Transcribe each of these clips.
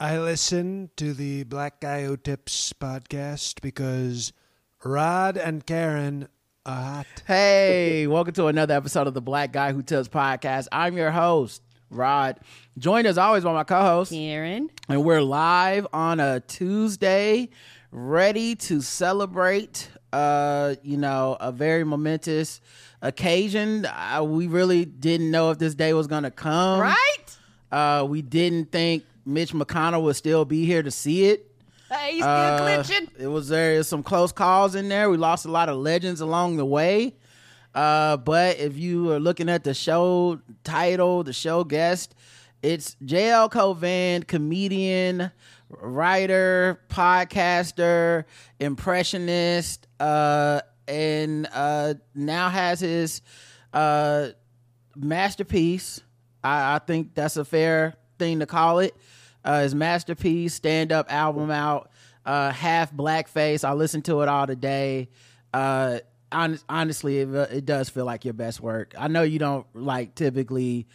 I listen to the Black Guy Who Tips podcast because Rod and Karen are hot. Hey, welcome to another episode of the Black Guy Who Tips podcast. I'm your host, Rod. Joined as always by my co-host, Karen. and we're live on a Tuesday, ready to celebrate. Uh, you know, a very momentous occasion. Uh, we really didn't know if this day was gonna come. Right? Uh, we didn't think Mitch McConnell would still be here to see it. Hey, he's still Uh, glitching. It was there some close calls in there. We lost a lot of legends along the way. Uh, but if you are looking at the show title, the show guest, it's JL Cauvin, comedian, writer, podcaster, impressionist, uh, and uh, now has his uh, masterpiece. I, I think that's a fair thing to call it. Uh, his masterpiece stand up album out, uh, half blackface. I listened to it all today. Uh, hon- honestly, it, it does feel like your best work. I know you don't like typically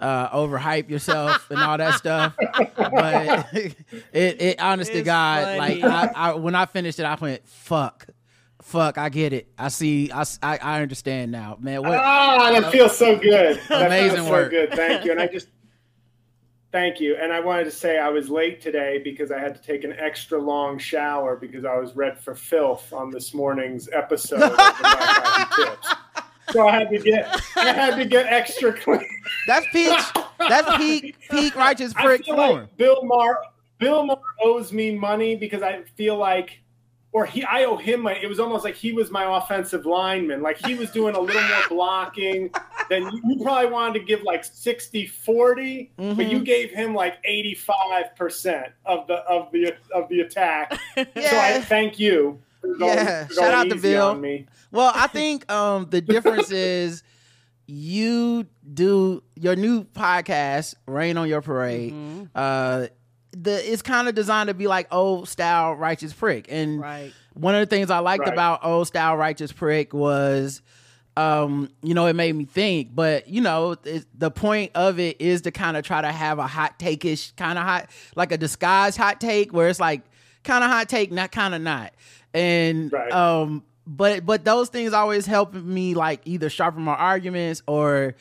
uh, overhype yourself and all that stuff, but it, it honest to It's God, like. I, I, when I finished it, I went fuck. Fuck, I get it. I see. I I understand now, man. What? Ah, that feels so good. That Amazing feels work. So good. Thank you. And I just thank you. And I wanted to say I was late today because I had to take an extra long shower because I was red for filth on this morning's episode of the Black Guy Who Tips. So I had to get I had to get extra clean. That's peak. That's peak. Peak righteous prick form. like Bill Maher Bill Maher owes me money because I feel like or he I owe him money. It was almost like he was my offensive lineman. Like he was doing a little more blocking than you, you probably wanted to give like 60 40, but Mm-hmm. you gave him like 85% of the of the of the attack. So I Yeah. thank you. for going- Yeah. for Shout going out to Bill. me. Well, I think um the difference is you do your new podcast, Rain on Your Parade. Mm-hmm. Uh the it's kind of designed to be like old style righteous prick. And Right. one of the things I liked Right. about old style righteous prick was um you know it made me think but you know it, the point of it is to kind of try to have a hot take-ish kind of hot like a disguised hot take where it's like kind of hot take not kind of not and Right. um but but those things always help me like either sharpen my arguments or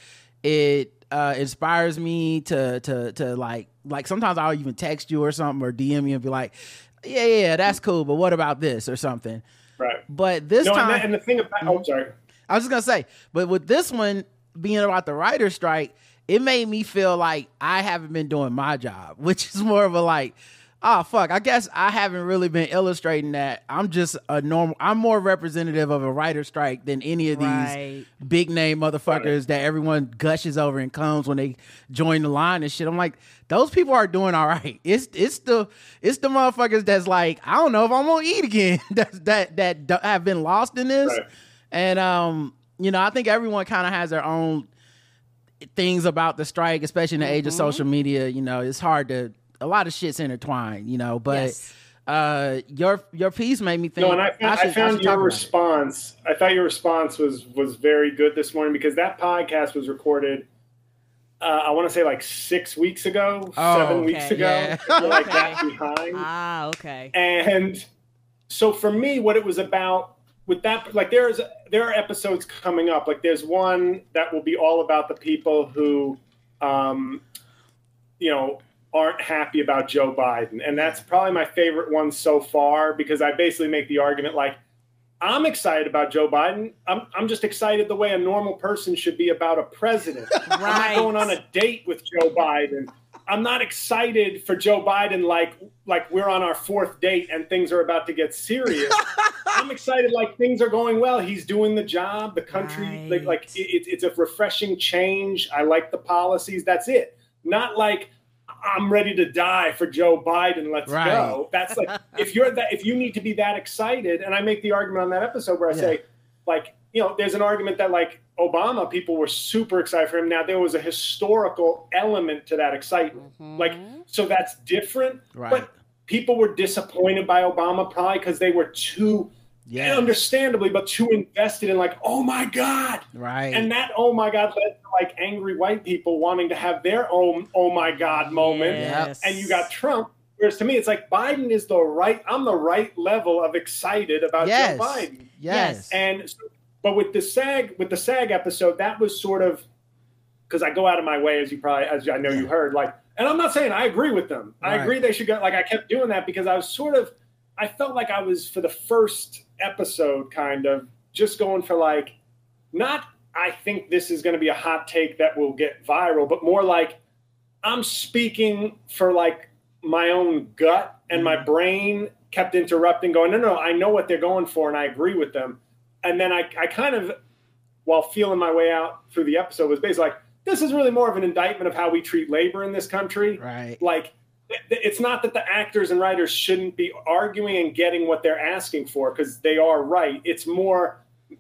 it uh inspires me to to to like like sometimes I'll even text you or something or DM you and be like yeah yeah that's cool but what about this or something Right. but this No, and, time and the thing about oh sorry. I was just gonna say, but with this one being about the writer's strike, it made me feel like I haven't been doing my job, which is more of a like, oh fuck, I guess I haven't really been illustrating that. I'm just a normal I'm more representative of a writer's strike than any of these Right. big name motherfuckers that everyone gushes over and comes when they join the line and shit. I'm like, those people are doing all right. It's it's the it's the motherfuckers that's like, I don't know if I'm gonna eat again. that that that d- have been lost in this. Right. And um, you know, I think everyone kind of has their own things about the strike, especially in the age of Mm-hmm. social media. You know, it's hard to a lot of shit's intertwined. You know, but Yes. uh, your your piece made me think. No, and I found, I should- found should talk your about it. response. I thought your response was was very good this morning because that podcast was recorded. Uh, I want to say like six weeks ago, Oh, seven weeks ago, Yeah. Like Okay. that behind. Ah, okay. And so for me, what it was about with that, like there's there are episodes coming up. Like there's one that will be all about the people who, um, you know, aren't happy about Joe Biden, and that's probably my favorite one so far because I basically make the argument like. I'm excited about Joe Biden. I'm, I'm just excited the way a normal person should be about a president. I'm not going on a date with Joe Biden. I'm not excited for Joe Biden like like we're on our fourth date and things are about to get serious. I'm excited like things are going well. He's doing the job. The country like, Right. like it, it's a refreshing change. I like the policies. That's it. Not like I'm ready to die for Joe Biden. Let's Right. go. That's like if you're that if you need to be that excited, and I make the argument on that episode where I Yeah. say, like, you know, there's an argument that like Obama, people were super excited for him. Now there was a historical element to that excitement. Mm-hmm. Like, so that's different. Right. But people were disappointed by Obama probably because they were too Yeah. understandably, but too invested in like, oh my God. Right. And that oh my God led to like angry white people wanting to have their own oh my God moment. Yes. And you got Trump Whereas to me, it's like Biden is the right. I'm the right level of excited about yes. Joe Biden. Yes. And so, but with the SAG with the SAG episode, that was sort of because I go out of my way, as you probably as I know you heard, like, and I'm not saying I agree with them. I agree they should go. Like I kept doing that because I was sort of, I felt like I was for the first episode, kind of just going for like, not. I think this is going to be a hot take that will get viral, but more like I'm speaking for like my own gut and my mm. brain kept interrupting, going, no, no, I know what they're going for and I agree with them. And then I, I kind of, while feeling my way out through the episode, was basically like, this is really more of an indictment of how we treat labor in this country. Right. Like, it- it's not that the actors and writers shouldn't be arguing and getting what they're asking for because they are right. It's more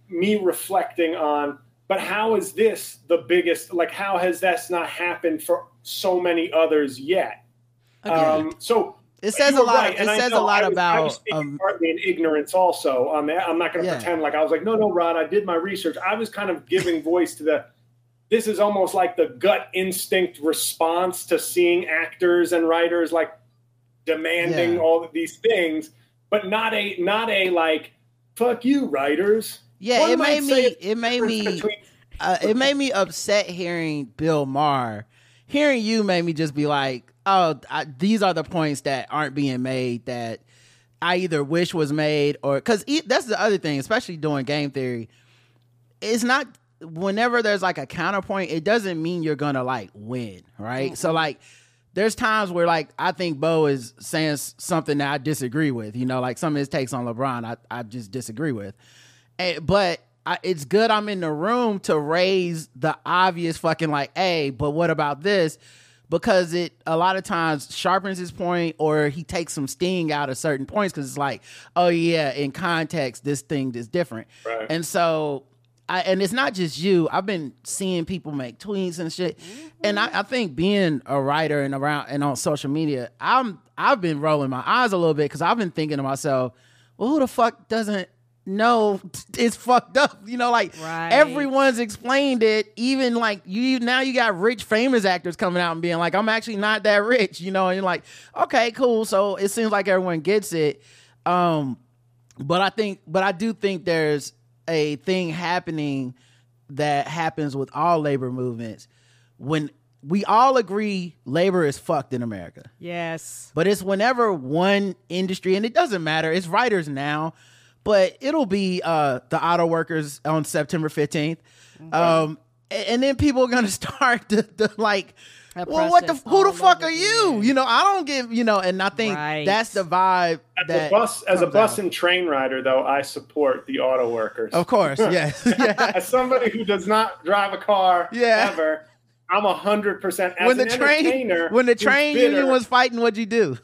me reflecting on, but how is this the biggest? Like, how has this not happened for so many others yet? Um, so It says a lot. right, It and says know a lot was- I was about. Um, partly in ignorance also on that. I'm not going to Yeah. pretend like I was like, no, no, Rod, I did my research. I was kind of giving voice to the. This is almost like the gut instinct response to seeing actors and writers like demanding Yeah. all of these things, but not a not a like fuck you writers. yeah, One it made me. It made me. between- uh, it made me upset hearing Bill Maher. Hearing you made me just be like, oh, I, these are the points that aren't being made that I either wish was made or because that's the other thing, especially doing game theory. It's not whenever there's like a counterpoint, it doesn't mean you're gonna like win, right? So like. There's times where like I think Bo is saying something that I disagree with, you know, like some of his takes on LeBron, I, I just disagree with. And, but I, it's good I'm in the room to raise the obvious fucking like, hey, but what about this? Because it a lot of times sharpens his point or he takes some sting out of certain points because it's like, oh yeah, in context, this thing is different. Right. And so I, and it's not just you. I've been seeing people make tweets and shit, and I, mm-hmm. I think being a writer and around and on social media, I'm I've been rolling my eyes a little bit because I've been thinking to myself, well, who the fuck doesn't know it's fucked up? You know, like Right. everyone's explained it. Even like you now, you got rich famous actors coming out and being like, I'm actually not that rich. You know, and you're like, okay, cool. So it seems like everyone gets it. Um, but I think, but I do think there's a thing happening that happens with all labor movements when we all agree labor is fucked in America. Yes. But it's whenever one industry, and it doesn't matter, it's writers now, but it'll be uh, the auto workers on September 15th. Um, a- and then people are gonna start to, to like, That well, what the who the all fuck are you? again. You know, I don't give you know, and I think Right. that's the vibe As that a bus as a bus out. and train rider, though, I support the auto workers. Of course, yes, yeah. as somebody who does not drive a car Yeah. ever, I'm a hundred percent. when the train when the train union was fighting, what'd you do?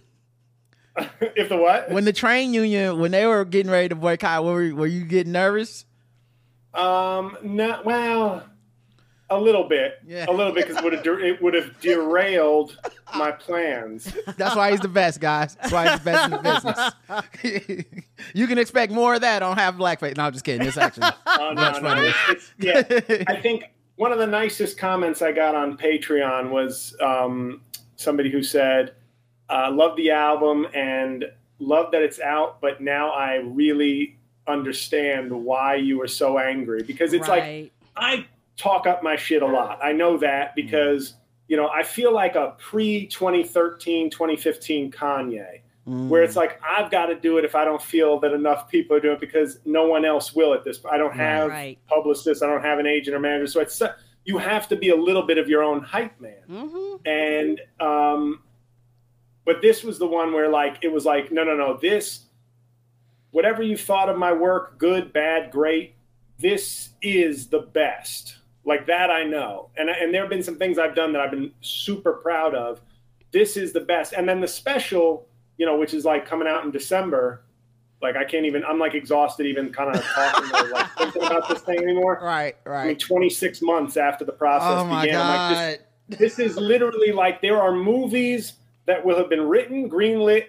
if the what? When the train union when they were getting ready to boycott, were were you getting nervous? um, no, well, a little bit, Yeah. a little bit because it would have it would have derailed my plans. That's why he's the best, guys. That's why he's the best in the business. you can expect more of that on Half Blackface. No, I'm just kidding. It's actually Oh, no, Much no, funnier. it's- it's- yeah, I think one of the nicest comments I got on Patreon was um, somebody who said, uh, "Love the album and love that it's out, but now I really understand why you were so angry because it's like. I talk up my shit a lot. I know that because you know I feel like a pre 2013 2015 Kanye Mm. where it's like I've got to do it if I don't feel that enough people are doing it because no one else will at this. I don't have Right. publicists, I don't have an agent or manager, so it's you have to be a little bit of your own hype man. hmm And um, but this was the one where like it was like no no no this whatever you thought of my work good bad great this is the best like that I know and and there have been some things I've done that I've been super proud of. This is the best, and then the special you know, which is like coming out in December. Like I can't even. I'm like exhausted even kind of talking or like thinking about this thing anymore. right, right. I mean, 26 months after the process Oh began, I'm like, this, this is literally like there are movies that will have been written, greenlit,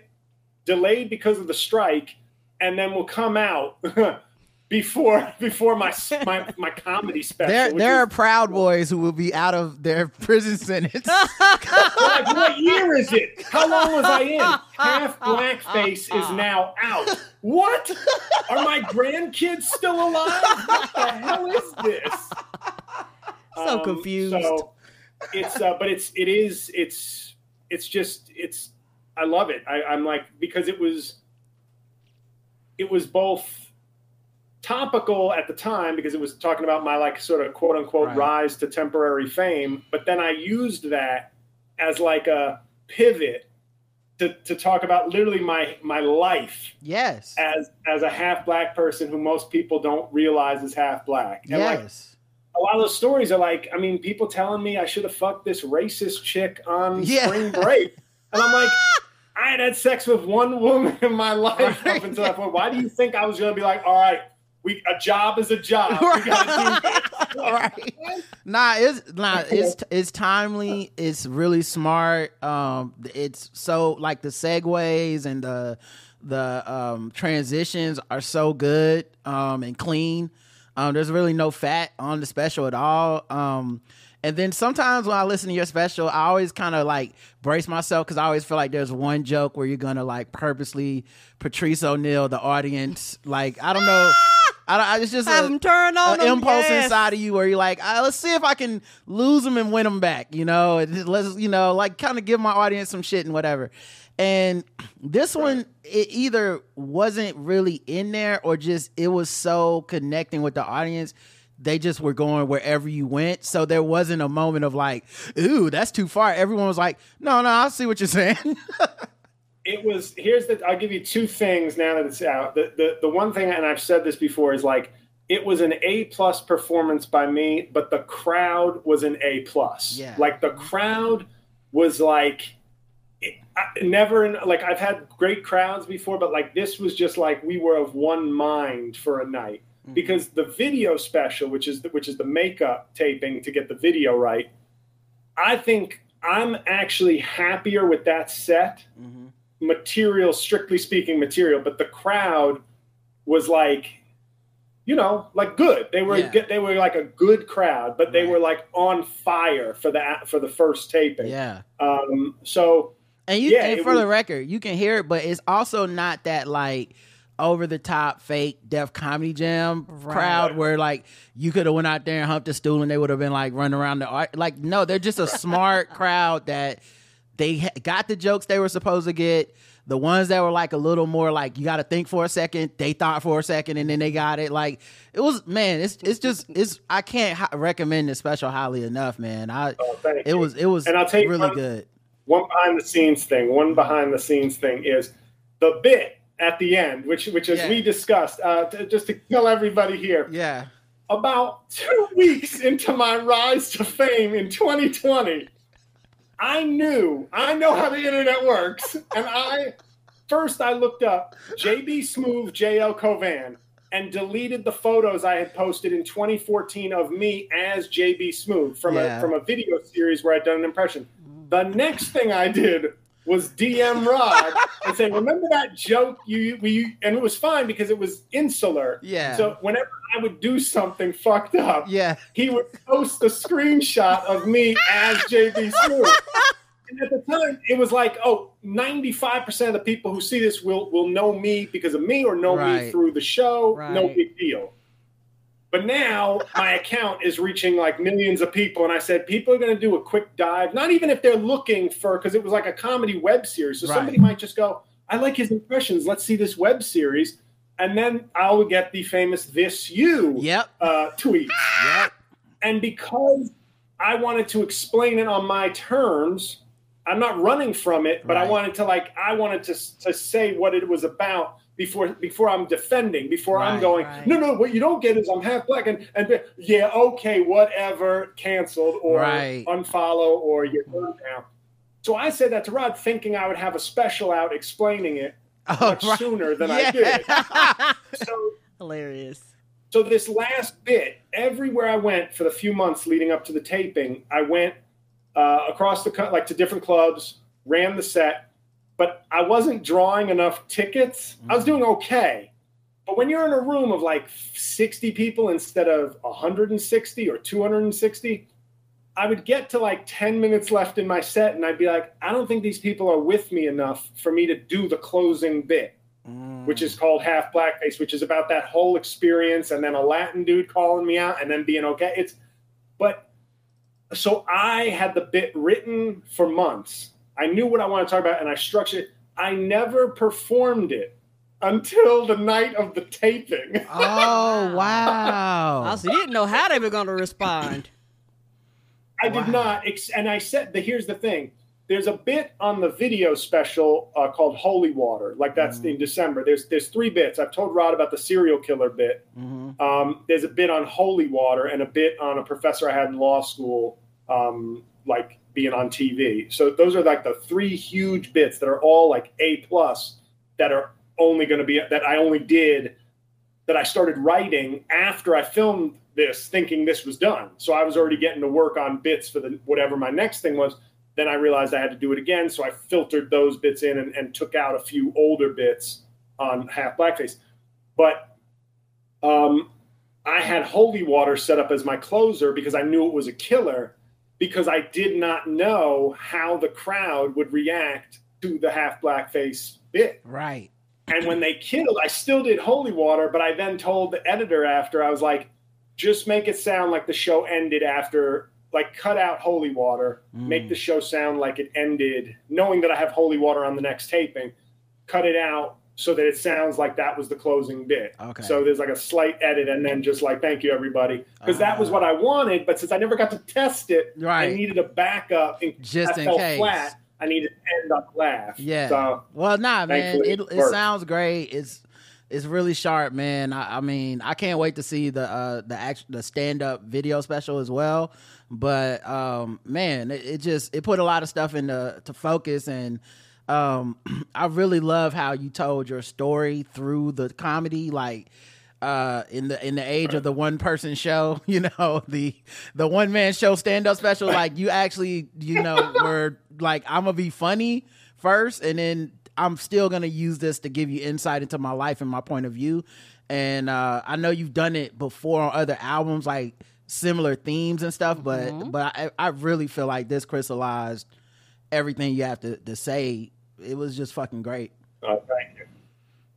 delayed because of the strike, and then will come out before before my my, my comedy special. There, which there is- are Proud Boys who will be out of their prison sentence. like, what year is it? How long was I in? Half blackface is now out. What? Are my grandkids still alive? What the hell is this? So confused. So it's uh, but it's it is it's it's just it's I love it. I, I'm like because it was it was both topical at the time because it was talking about my like sort of quote unquote Right. rise to temporary fame, but then I used that as like a pivot to, to talk about literally my my life yes. as as a half black person who most people don't realize is half black. And like Yes. A lot of those stories are like, I mean, people telling me I should have fucked this racist chick on Yeah. spring break. And I'm like, I had had sex with one woman in my life Right. up until that point. Why do you think I was gonna be like, all right, we a job is a job. We gotta do this. right. Nah, it's nah, it's it's timely. It's really smart. Um, it's so like the segues and the the um transitions are so good um and clean. Um, there's really no fat on the special at all. Um, and then sometimes when I listen to your special, I always kind of like brace myself because I always feel like there's one joke where you're gonna like purposely Patrice O'Neal the audience. Like I don't know. I don't, I- it's just Have a- them turn on an impulse yes. inside of you where you're like, ah, let's see if I can lose them and win them back. You know, let's you know, like kind of give my audience some shit and whatever. And this one, it either wasn't really in there or just it was so connecting with the audience. They just were going wherever you went. So there wasn't a moment of like, ooh, that's too far. Everyone was like, no, no, I see what you're saying. it was here's the I'll give you two things now that it's out. The the the one thing and I've said this before is like it was an A plus performance by me, but the crowd was an A plus. Yeah. Like the crowd was like I, never in like I've had great crowds before, but like this was just like we were of one mind for a night because the video special, which is the, which is the makeup taping to get the video right, I think I'm actually happier with that set material, strictly speaking, material, but the crowd was like, you know, like good. They were Yeah. they were like a good crowd, but they were like on fire for the for the first taping. yeah. Um. So And you, Yeah, and it for the record, you can hear it, but it's also not that like over the top fake Def Comedy Jam crowd where like you could have went out there and humped a stool and they would have been like running around the art. Like no, they're just a smart crowd that they got the jokes they were supposed to get. The ones that were like a little more like you got to think for a second, they thought for a second and then they got it. Like it was man, it's it's just it's I can't hi- recommend this special highly enough, man. I oh, thank it you. was it was And I'll tell you really one- good. One behind the scenes thing. One behind the scenes thing is the bit at the end, which which as Yeah. we discussed, uh, to, just to tell everybody here, Yeah. about two weeks into my rise to fame in 2020, I knew, I know how the internet works. And I, first, I looked up JB Smoove JL Cauvin and deleted the photos I had posted in 2014 of me as JB Smoove from, Yeah. a, from a video series where I'd done an impression. The next thing I did was DM Rod and say, "Remember that joke you we?" And it was fine because it was insular. Yeah. So whenever I would do something fucked up, Yeah. he would post a screenshot of me as JB Smoove. And at the time, it was like, oh, 95% of the people who see this will will know me because of me or know me through the show. No big deal. But now my account is reaching like millions of people. And I said, people are going to do a quick dive, not even if they're looking for, because it was like a comedy web series. So Right. somebody might just go, I like his impressions. Let's see this web series. And then I'll get the famous This You Yep. uh, tweet. Yep. And because I wanted to explain it on my terms, I'm not running from it, but I wanted to like I wanted to to say what it was about before before I'm defending, before I'm going, right. no, no, what you don't get is I'm half black and and yeah, okay, whatever, canceled or Right. unfollow or you're done now. So I said that to Rod, thinking I would have a special out explaining it Oh, much right. sooner than I did. So Hilarious. so this last bit, everywhere I went for the few months leading up to the taping, I went uh, across the like to different clubs, ran the set, but I wasn't drawing enough tickets. I was mm-hmm. doing okay, But when you're in a room of like 60 people instead of 160 or 260, I would get to like 10 minutes left in my set and I'd be like, I don't think these people are with me enough for me to do the closing bit, which is mm. called Half Blackface, which is about that whole experience and then a Latin dude calling me out and then being okay. It's, but so I had the bit written for months. I knew what I wanted to talk about and I structured it. I never performed it until the night of the taping. Oh wow! Also, you didn't know how they were going to respond. I did not, ex- and I said, the, "Here's the thing: there's a bit on the video special uh, called Holy Water, like that's Mhm. in December. There's there's three bits. I've told Rod about the serial killer bit. Mhm. Um, there's a bit on Holy Water and a bit on a professor I had in law school, um, like being on TV. So those are like the three huge bits that are all like A plus that are only going to be that I only did that I started writing after I filmed this, thinking this was done. So I was already getting to work on bits for the whatever my next thing was. Then I realized I had to do it again, so I filtered those bits in and, and took out a few older bits on Half Blackface. But um, I had Holy Water set up as my closer because I knew it was a killer because I did not know how the crowd would react to the Half Blackface bit. Right. And when they killed, I still did holy water, but I then told the editor after, I was like, just make it sound like the show ended after, like, cut out holy water, make Mm. the show sound like it ended, knowing that I have holy water on the next taping, cut it out so that it sounds like that was the closing bit. Okay. So there's like a slight edit and then just like, thank you, everybody. Because that was Ah. what I wanted, but since I never got to test it, right. I needed a backup in Just in case. flat. I needed to end up laugh. Yeah. So Well, nah, man. It, it it sounds great. It's it's really sharp, man. I, I mean, I can't wait to see the uh the act the stand up video special as well. But um, man, it, it just it put a lot of stuff into to focus and. Um, I really love how you told your story through the comedy, like uh in the in the age of the one person show you know the the one man show stand up special. Like you actually you know were like i'm gonna be funny first and then i'm still gonna use this to give you insight into my life and my point of view. And uh i know you've done it before on other albums like similar themes and stuff but but I, I really feel like this crystallized everything you have to, to say it was just fucking great Oh, thank you.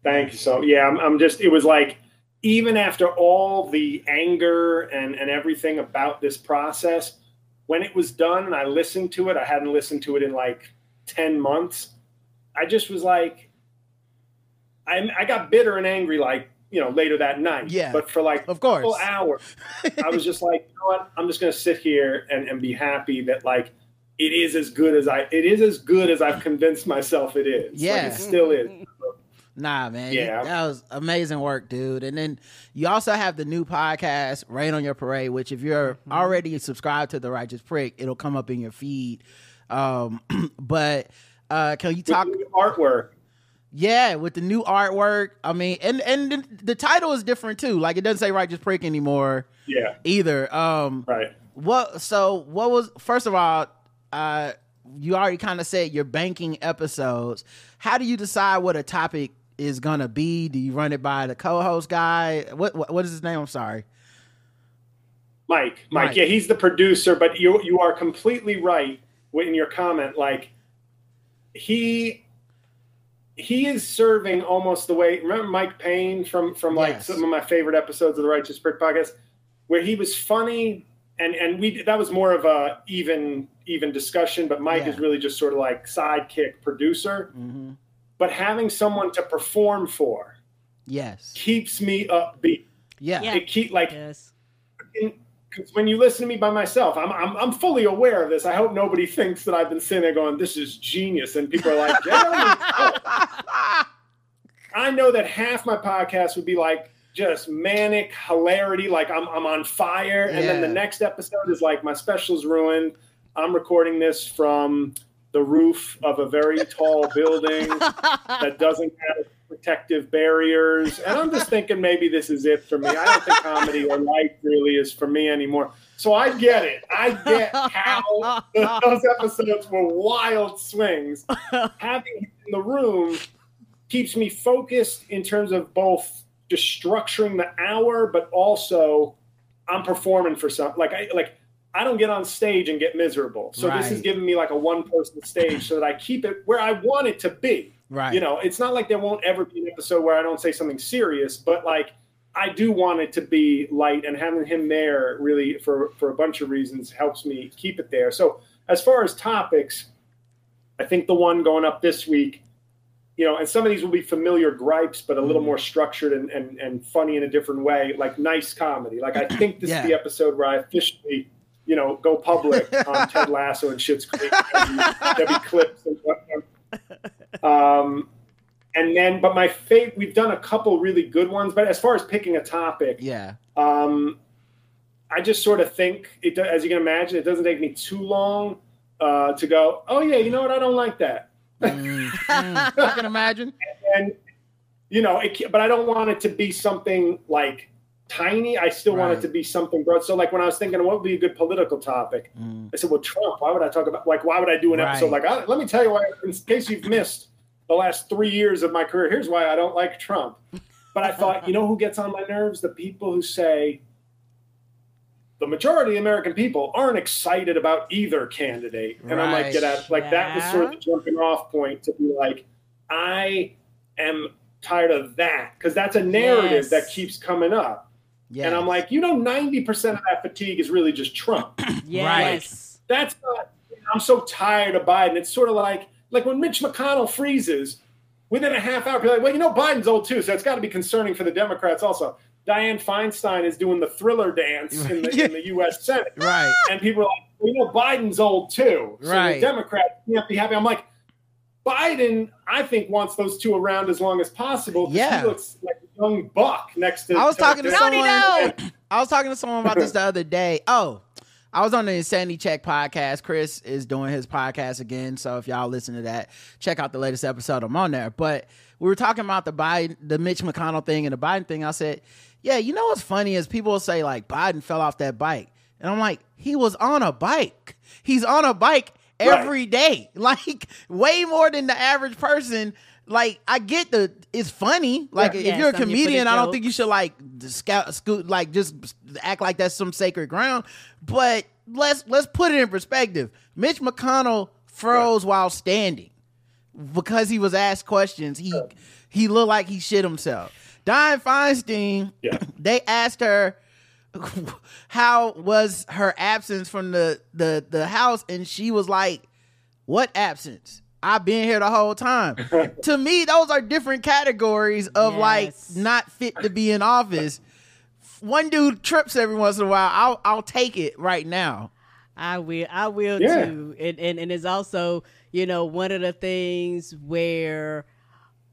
Thank you. So yeah, I'm, I'm just, it was like, even after all the anger and, and everything about this process, when it was done and I listened to it, I hadn't listened to it in like 10 months. I just was like, I, I got bitter and angry, like, you know, later that night. Yeah. But for like Of a course. couple hours, I was just like, you know what? I'm just going to sit here and, and be happy that like, it is as good as I, it is as good as I've convinced myself it is. Like, Yeah. it still is. Nah, man. Yeah. that was amazing work, dude. And then you also have the new podcast, Rain on Your Parade, which if you're Mm-hmm. already subscribed to the Righteous Prick, it'll come up in your feed. Um, but uh, can you talk? the artwork. Yeah, with the new artwork. I mean, and and the, the title is different too. Like it doesn't say Righteous Prick anymore Yeah, either. Um, right. what? So what was? First of all, uh, you already kind of said you're banking episodes. How do you decide what a topic is gonna be? Do you run it by the co-host guy? What what, what is his name? I'm sorry. Mike, Mike, Mike. yeah, he's the producer, but you you are completely right in your comment. Like he he is serving almost the way. Remember Mike Payne from from like Yes. some of my favorite episodes of the Righteous Prick podcast, where he was funny and and we that was more of a even even discussion. But Mike Yeah. is really just sort of like sidekick producer. hmm But having someone to perform for Yes. keeps me upbeat. Yeah. Yeah. It keep like Yes. because when you listen to me by myself, I'm, I'm I'm fully aware of this. I hope nobody thinks that I've been sitting there going, "This is genius," and people are like, "Jeremy." I know that half my podcast would be like just manic hilarity, like I'm I'm on fire, and then the next episode is like my special's ruined. I'm recording this from the roof of a very tall building that doesn't have protective barriers. And I'm just thinking maybe this is it for me. I don't think comedy or life really is for me anymore. So I get it. I get how those episodes were wild swings. Having him in the room keeps me focused in terms of both just structuring the hour, but also I'm performing for some like I like I don't get on stage and get miserable. So this is Right. giving me like a one person stage so that I keep it where I want it to be. Right. You know, it's not like there won't ever be an episode where I don't say something serious, but like I do want it to be light and having him there really for for a bunch of reasons helps me keep it there. So as far as topics, I think the one going up this week, you know, and some of these will be familiar gripes, but a little mm. more structured and, and, and funny in a different way, like nice comedy. Like I think this Yeah. is the episode where I officially, you know, go public on Ted Lasso and Schitt's Creek. There'll be, clips and whatnot. Um, and then, but my favorite, we've done a couple really good ones, but as far as picking a topic, Yeah. um, I just sort of think, it, do- as you can imagine, it doesn't take me too long uh, to go, oh, yeah, you know what? I don't like that. Mm, mm, I can imagine. And, you know, it, but I don't want it to be something like tiny. I still want it to be something broad. So, like, when I was thinking, what would be a good political topic? Mm. I said, well, Trump, why would I talk about, like, why would I do an episode like, I, let me tell you why, in case you've missed the last three years of my career, here's why I don't like Trump. But I thought, you know who gets on my nerves? The people who say, the majority of American people aren't excited about either candidate. And I'm like, get out. Like, that was sort of the jumping off point to be like, I am tired of that because that's a narrative Yes. that keeps coming up. Yeah. And I'm like, you know, 90% of that fatigue is really just Trump Yes. that's not i'm so tired of biden it's sort of like like when mitch mcconnell freezes within a half hour people are like well you know biden's old too so it's got to be concerning for the democrats also diane feinstein is doing the thriller dance in the, in the us senate right. and people are like well, you know biden's old too so Right. the democrats can't be happy i'm like biden i think wants those two around as long as possible. Yeah. he looks like a young buck next to I was talking to someone. I was talking to someone about this the other day. Oh, I was on the Insanity Check podcast. Chris is doing his podcast again, so if y'all listen to that, check out the latest episode. I'm on there. But we were talking about the Biden, the Mitch McConnell thing, and the Biden thing. I said, "Yeah, you know what's funny is people say like Biden fell off that bike, and I'm like, he was on a bike. He's on a bike every day, like way more than the average person." Like I get the it's funny. Like Yeah. if Yeah, you're a some you comedian, I don't think you should like scout scoot like just act like that's some sacred ground. But let's let's put it in perspective. Mitch McConnell froze while standing because he was asked questions. He he looked like he shit himself. Diane Feinstein, Yeah. they asked her how was her absence from the the the house, and she was like, "What absence? I've been here the whole time." to me, those are different categories of like not fit to be in office. One dude trips every once in a while. I'll I'll take it right now. I will. I will Yeah. too. And, and and it's also, you know, one of the things where,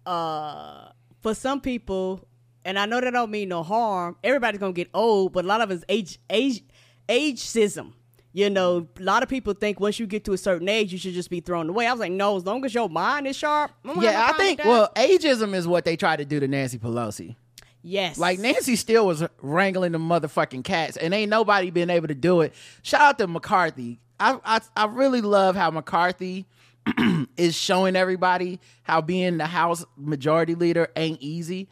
uh, for some people, and I know that don't mean no harm. Everybody's gonna get old, but a lot of it's age age ageism. You know, mm-hmm. a lot of people think once you get to a certain age, you should just be thrown away. I was like, no, as long as your mind is sharp. Yeah, I think well, ageism is what they tried to do to Nancy Pelosi. yes, Like Nancy still was wrangling the motherfucking cats, and ain't nobody been able to do it. Shout out to McCarthy. I I, I really love how McCarthy is showing everybody how being the House Majority Leader ain't easy.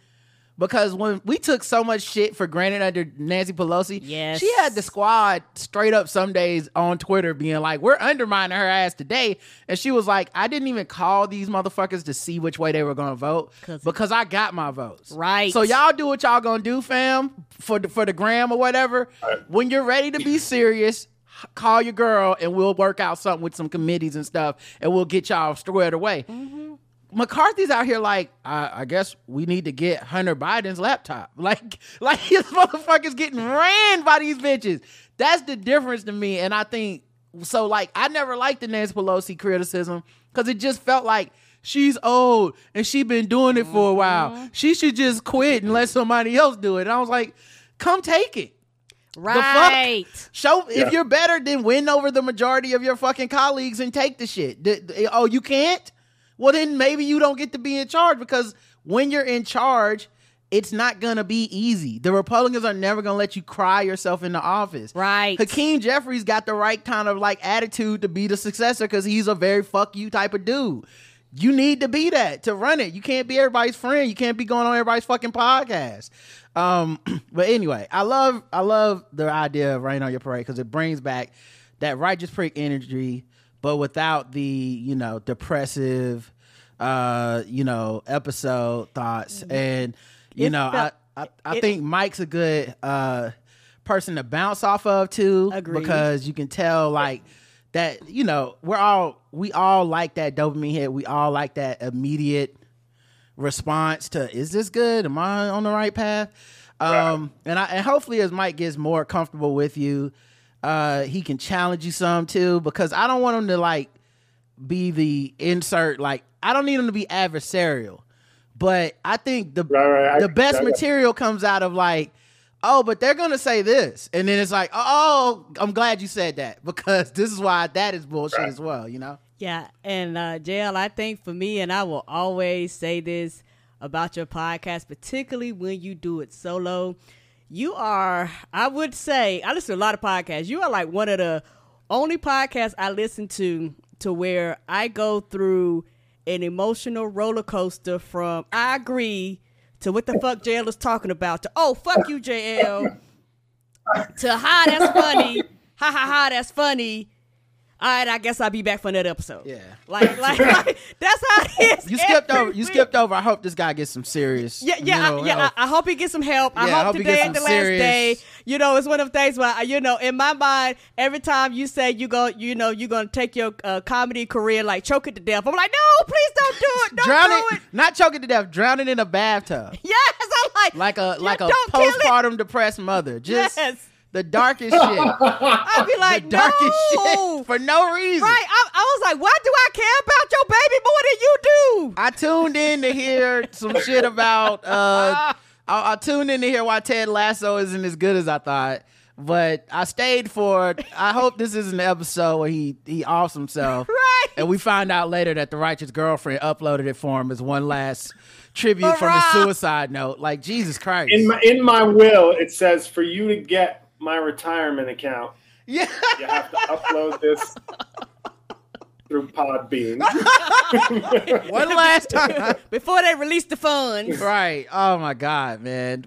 Because when we took so much shit for granted under Nancy Pelosi, Yes. she had the squad straight up some days on Twitter being like, "We're undermining her ass today," and she was like, "I didn't even call these motherfuckers to see which way they were gonna vote because I got my votes." Right. So y'all do what y'all gonna do, fam, for the, for the gram or whatever. When you're ready to be serious, call your girl and we'll work out something with some committees and stuff, and we'll get y'all squared away. Mm-hmm. McCarthy's out here like, I, I guess we need to get Hunter Biden's laptop. Like, like his motherfuckers getting ran by these bitches. That's the difference to me. And I think so. Like, I never liked the Nancy Pelosi criticism because it just felt like she's old and she been doing it for a while. Mm-hmm. She should just quit and let somebody else do it. And I was like, come take it. right. Show Yeah. if you're better, then win over the majority of your fucking colleagues and take the shit. D- d- oh, you can't? Well, then maybe you don't get to be in charge because when you're in charge, it's not gonna be easy. The Republicans are never gonna let you cry yourself into office. Right. Hakeem Jeffries got the right kind of like attitude to be the successor because he's a very fuck you type of dude. you need to be that to run it. You can't be everybody's friend. You can't be going on everybody's fucking podcast. Um, but anyway, I love I love the idea of rain on your parade because it brings back that righteous prick energy, but without the you know depressive, uh, you know episode thoughts. And you It know, felt- I I, I it- think Mike's a good uh person to bounce off of too, Agreed. because you can tell like that. You know, we're all we all like that dopamine hit. We all like that immediate response to is this good? Am I on the right path? Um, and I and hopefully as Mike gets more comfortable with you, uh, he can challenge you some too because I don't want him to like be the insert. Like I don't need him to be adversarial, but I think the Right, right. I- the best I got- material comes out of like. Oh, but they're gonna say this, and then it's like, oh, I'm glad you said that because this is why that is bullshit Right. as well, you know. Yeah, and uh, JL, I think for me, and I will always say this about your podcast, particularly when you do it solo, you are, I would say, I listen to a lot of podcasts. You are like one of the only podcasts I listen to to where I go through an emotional roller coaster from I agree to what the fuck JL is talking about to oh fuck you JL to ha that's funny ha ha ha that's funny all right, I guess I'll be back for another episode. Yeah. like, like, like that's how it is. You skipped over. You skipped over. I hope this guy gets some serious. Yeah, yeah, I, yeah. I, I hope he gets some help. I Yeah, I hope hope today ain't the last serious- day. You know, it's one of the things where you know, in my mind, every time you say you go, you know, you're gonna take your uh, comedy career like choke it to death. I'm like, no, please don't do it. Don't drown do it, it. not choking to death, drowning in a bathtub, Yes, I'm like, like a like a it. postpartum depressed mother. Just Yes. The darkest shit. I'd be like, the darkest no. shit for no reason. Right, I, I was like, why do I care about your baby more than you do? I tuned in to hear some shit about. uh I, I tuned in to hear why Ted Lasso isn't as good as I thought. But I stayed for. I hope this isn't the episode where he he offs himself. Right. And we find out later that the righteous girlfriend uploaded it for him as one last tribute from his suicide note. Like Jesus Christ. In my in my will, it says for you to get my retirement account, yeah. you have to upload this through Podbean. one last time. Before they release the funds. right. Oh my God, man.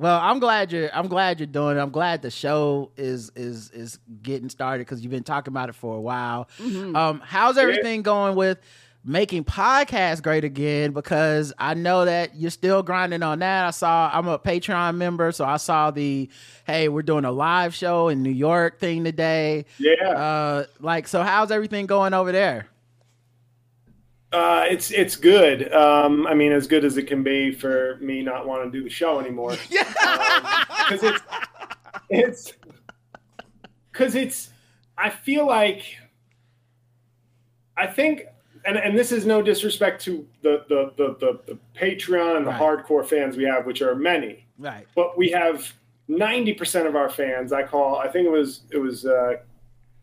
Well, I'm glad you're. I'm glad you're doing it. I'm glad the show is is is getting started because you've been talking about it for a while. Um, how's everything going with making podcasts great again? Because I know that you're still grinding on that. I saw. I'm a Patreon member, so I saw the hey, we're doing a live show in New York thing today. Yeah. Uh, like, so how's everything going over there? Uh, it's it's good. Um, I mean, as good as it can be for me not wanting to do the show anymore. Because it's it's because it's. I feel like. I think, and and this is no disrespect to the the the the, the Patreon and the Right. hardcore fans we have, which are many, Right. but we have ninety percent of our fans. I call. I think it was it was. Uh,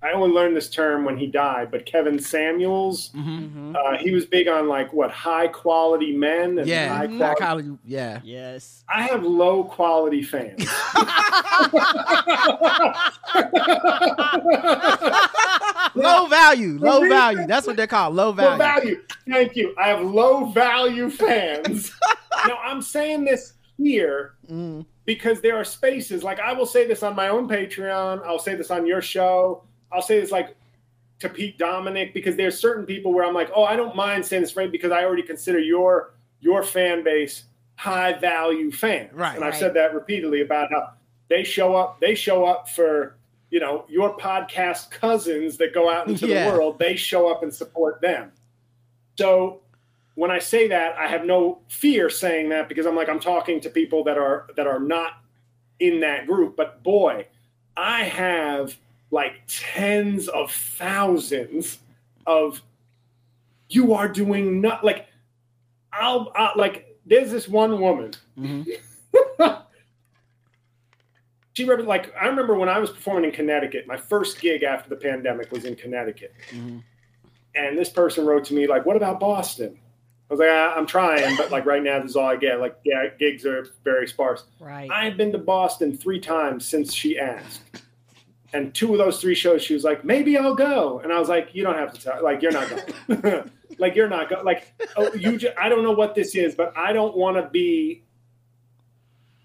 I only learned this term when he died, but Kevin Samuels. Mm-hmm. Uh, he was big on like what high quality men and Yeah. high High quality. quality- yeah. Yes. I have low quality fans. Low value. Low value. That's what they're called. Low value. Low value. Thank you. I have low value fans. now I'm saying this here Mm. because there are spaces like I will say this on my own Patreon. I'll say this on your show. I'll say this like to Pete Dominick because there's certain people where I'm like, oh, I don't mind saying this right because I already consider your your fan base high value fans. Right. And I've Right. said that repeatedly about how they show up. They show up for you know your podcast cousins that go out into Yeah. the world. They show up and support them. So when I say that, I have no fear saying that because I'm like I'm talking to people that are that are not in that group. But boy, I have like tens of thousands of you are doing not like I'll, i like there's this one woman. Mm-hmm. she rep- like I remember when I was performing in Connecticut. My first gig after the pandemic was in Connecticut, mm-hmm. and this person wrote to me like, "What about Boston?" I was like, "I- "I'm trying, but like right now, this is all I get. Like, yeah, gigs are very sparse." Right. I've been to Boston three times since she asked. And two of those three shows, she was like, maybe I'll go. And I was like, you don't have to tell, like, you're not going. like, you're not going. Like, oh, you just, I don't know what this is, but I don't want to be,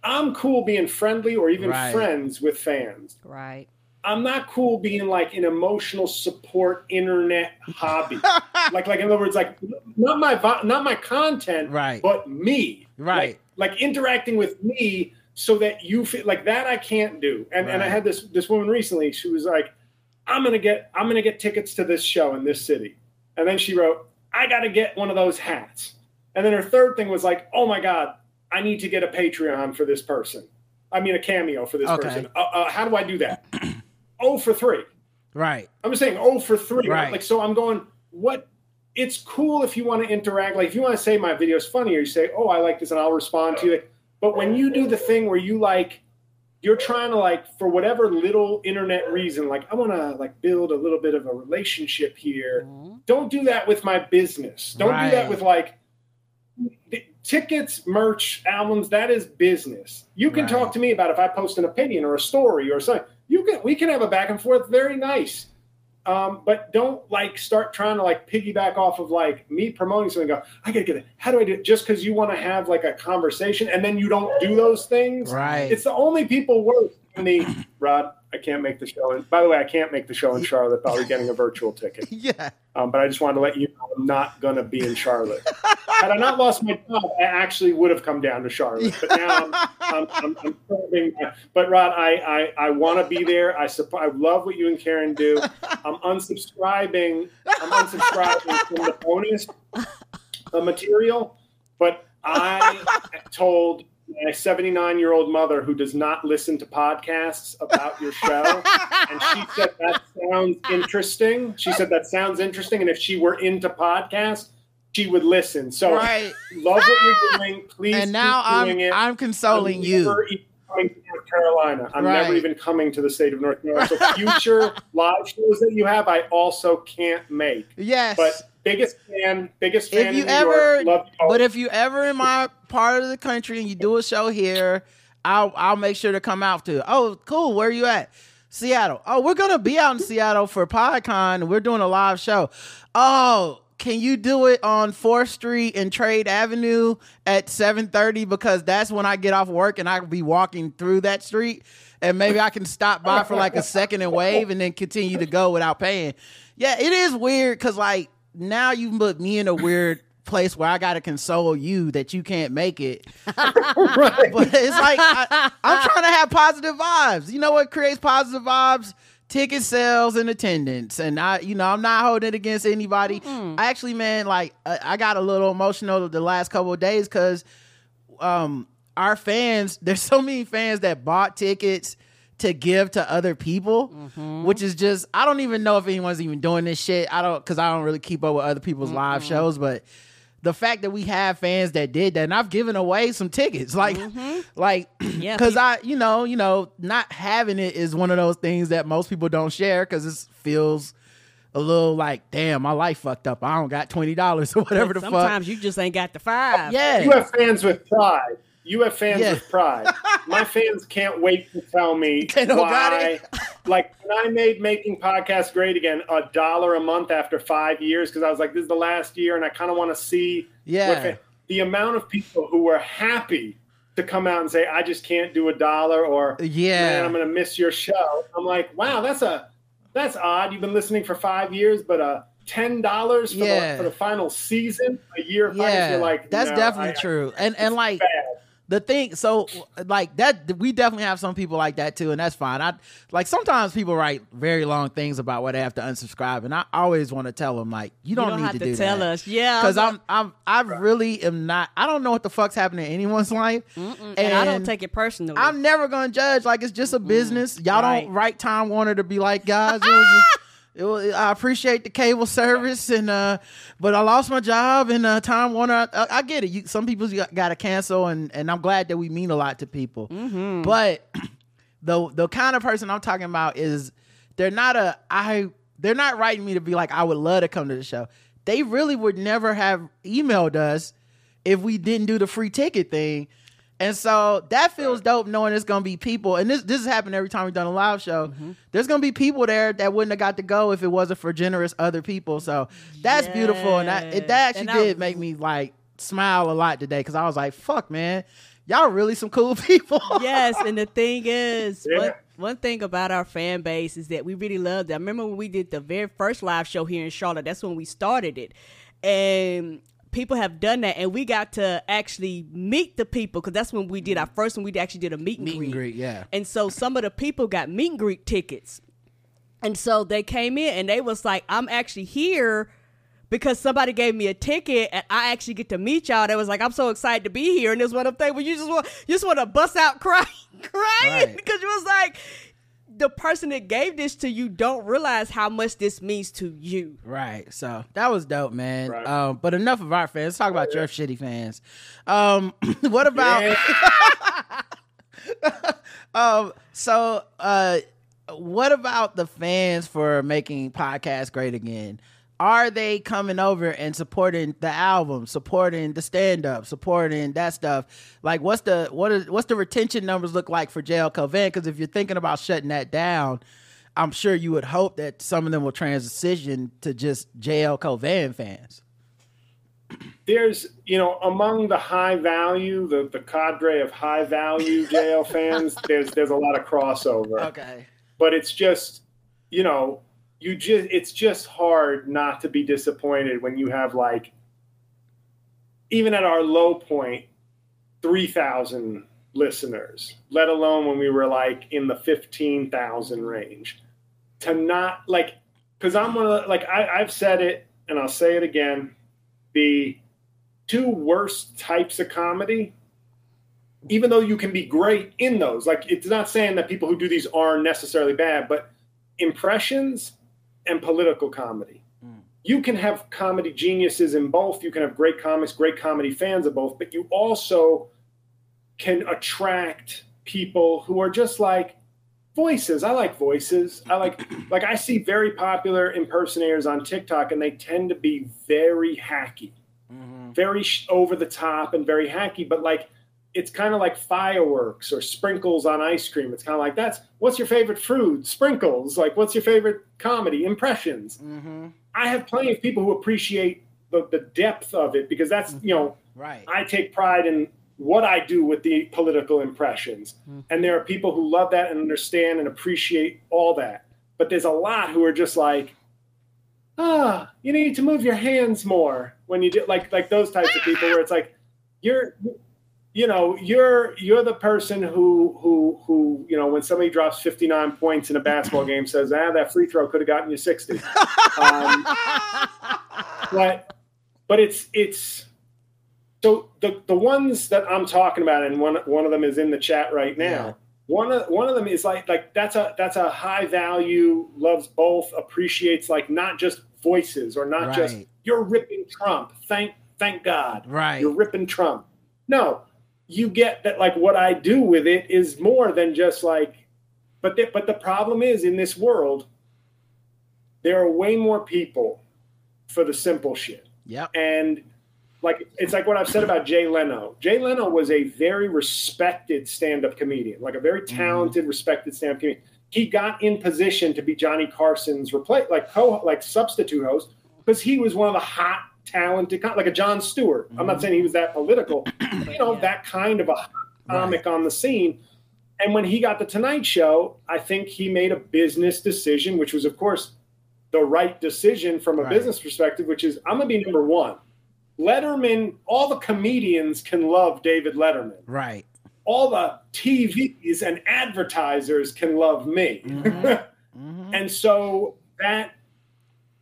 I'm cool being friendly or even Right. friends with fans. right. I'm not cool being like an emotional support internet hobby. like, like in other words, like not my, not my content, Right. but me. Right. Like, like interacting with me so that you feel like that I can't do. And and I had this this woman recently. She was like, "I'm gonna get I'm gonna get tickets to this show in this city," and then she wrote, "I got to get one of those hats." And then her third thing was like, "Oh my god, I need to get a Patreon for this person. I mean, a cameo for this Okay. person. Uh, uh, how do I do that? oh for three. Right. I'm just saying, oh for three. Right. Like, so I'm going, what? It's cool if you want to interact. Like, if you want to say my video's funny, or you say, oh, I like this, and I'll respond to you. But when you do the thing where you like, you're trying to like, for whatever little internet reason, like, I want to like build a little bit of a relationship here. Mm-hmm. Don't do that with my business. Don't do that with like tickets, merch, albums. That is business. You can Right. talk to me about if I post an opinion or a story or something. You can we can have a back and forth. Very nice. Um, but don't like start trying to like piggyback off of like me promoting something. and Go, I gotta get it. How do I do it? Just because you want to have like a conversation and then you don't do those things. Right. It's the only people worth in the Rod. I can't make the show. And by the way, I can't make the show in Charlotte. Probably getting a virtual ticket. Yeah. Um, but I just wanted to let you know I'm not going to be in Charlotte. Had I not lost my job, I actually would have come down to Charlotte. But now I'm, I'm, I'm, I'm But Rod, I, I, I want to be there. I, supp- I love what you and Karen do. I'm unsubscribing. I'm unsubscribing from the bonus uh, material. But I told my 79 year old mother who does not listen to podcasts about your show. And she said that sounds interesting. She said that sounds interesting. And if she were into podcasts, she would listen. So Right. love what you're ah! doing. Please And now keep I'm doing it. I'm consoling I'm you. never even coming to North Carolina. I'm Right. never even coming to the state of North Carolina. So future live shows that you have, I also can't make. Yes. But biggest fan, biggest fan if you ever York. But if you ever in my part of the country and you do a show here i'll i'll make sure to come out to oh cool. Where are you at? Seattle. Oh we're gonna be out in seattle for podcon. We're doing a live show. Oh can you do it on 4th street and trade avenue at 7.30 because that's when i get off work and i'll be walking through that street. And maybe i can stop by for like a second and wave and then continue to go without paying. Yeah it is weird because like now you put me in a weird place where I gotta console you that you can't make it. right. But it's like I, I'm trying to have positive vibes. You know what creates positive vibes? Ticket sales and attendance. And I, you know, I'm not holding it against anybody. I actually, man, like I, I got a little emotional the last couple of days because um our fans, there's so many fans that bought tickets to give to other people, mm-hmm. which is just I don't even know if anyone's even doing this shit. I don't because I don't really keep up with other people's live shows, but the fact that we have fans that did that, and I've given away some tickets, like, mm-hmm. like, Yeah, because I, you know, you know, not having it is one of those things that most people don't share because it feels a little like, damn, my life fucked up. I don't got twenty dollars or whatever the fuck. Sometimes you just ain't got the five. Yeah, You have fans with pride. You have fans Yeah. with pride. My fans can't wait to tell me don't why. Like when I made making podcasts great again, a dollar a month after five years, because I was like, this is the last year, and I kind of want to see. Yeah. the amount of people who were happy to come out and say, I just can't do a dollar, or Yeah. man, I'm going to miss your show. I'm like, wow, that's a that's odd. You've been listening for five years, but uh, ten dollars for, Yeah. the, for the final season, a year. Yeah, you're like, that's no, definitely I- true. And and like bad. The thing so like that we definitely have some people like that too and that's fine i like sometimes people write very long things about why they have to unsubscribe and i always want to tell them like you don't, don't need have to, to do tell that. us. Yeah, because I'm i'm i'm i really am not i don't know what the fuck's happening in anyone's life and, I don't take it personally. i'm never gonna judge like it's just a business y'all Right. don't write time warner to be like guys it was I appreciate the cable service, and uh, but I lost my job, and uh, Time Warner. I, I get it. You, some people got to cancel, and and I'm glad that we mean a lot to people. Mm-hmm. But the the kind of person I'm talking about is they're not a I. They're not writing me to be like I would love to come to the show. They really would never have emailed us if we didn't do the free ticket thing. And so that feels dope knowing there's gonna be people, and this this has happened every time we've done a live show. Mm-hmm. There's gonna be people there that wouldn't have got to go if it wasn't for generous other people. So that's beautiful, and that it, that actually And I- did make me like smile a lot today because I was like, "Fuck, man, y'all really some cool people." yes, and the thing is, Yeah. one, one thing about our fan base is that we really love them. I remember when we did the very first live show here in Charlotte. That's when we started it, and people have done that, and we got to actually meet the people because that's when we did our mm. first one. We actually did a meet and Meet and greet. greet, yeah. And so some of the people got meet and greet tickets. And so they came in and they was like, I'm actually here because somebody gave me a ticket and I actually get to meet y'all. They was like, I'm so excited to be here. And it's one of them things where you just want you just want to bust out crying, crying Right. because you was like, the person that gave this to you don't realize how much this means to you. Right. So that was dope, man. Right. Um, but enough of our fans. Let's talk about your shitty fans. Um, what about Yeah. um so uh what about the fans for making podcasts great again? Are they coming over and supporting the album, supporting the stand up, supporting that stuff? Like what's the what is what's the retention numbers look like for JL Cauvin? Because if you're thinking about shutting that down, I'm sure you would hope that some of them will transition to just JL Cauvin fans. there's you know among the high value the the cadre of high value JL fans there's there's a lot of crossover Okay. but it's just you know you just it's just hard not to be disappointed when you have like even at our low point 3000 listeners let alone when we were like in the 15000 range. To not like because i'm one of like I, i've said it and i'll say it again the two worst types of comedy even though you can be great in those like it's not saying that people who do these are necessarily bad but impressions and political comedy. Mm. You can have comedy geniuses in both. You can have great comics great comedy fans of both but you also can attract people who are just like voices. I like voices. I like like i see very popular impersonators on tiktok and they tend to be very hacky. Mm-hmm. Very over the top and very hacky but like it's kind of like fireworks or sprinkles on ice cream it's kind of like that's what's your favorite food? sprinkles like what's your favorite comedy impressions Mm-hmm. i have plenty of people who appreciate the, the depth of it because that's you know Right. I take pride in what I do with the political impressions. And there are people who love that and understand and appreciate all that. But there's a lot who are just like, ah, you need to move your hands more when you do like like those types of people where it's like you're you know, you're you're the person who who who, you know, when somebody drops 59 points in a basketball game says, ah, that free throw could have gotten you 60. Um, but but it's it's so the the ones that I'm talking about, and one one of them is in the chat right now. Yeah. One of one of them is like like that's a that's a high value, loves both, appreciates like not just voices or not just you're ripping Trump. Thank thank God. Right. You're ripping Trump. No, you get that like what I do with it is more than just like but the, but the problem is in this world there are way more people for the simple shit. Yeah. And like it's like what I've said about Jay Leno. Jay Leno was a very respected stand-up comedian, like a very mm-hmm. talented, respected stand-up comedian. He got in position to be Johnny Carson's replace, like co, like substitute host, because he was one of the hot, talented, co- like a Jon Stewart. I'm not mm-hmm. saying he was that political, but, you know, that kind of a hot comic on the scene. And when he got the Tonight Show, I think he made a business decision, which was, of course, the right decision from a Right. business perspective, which is I'm going to be number one. Letterman, all the comedians can love David Letterman. Right. All the TVs and advertisers can love me. Mm-hmm. Mm-hmm. and so that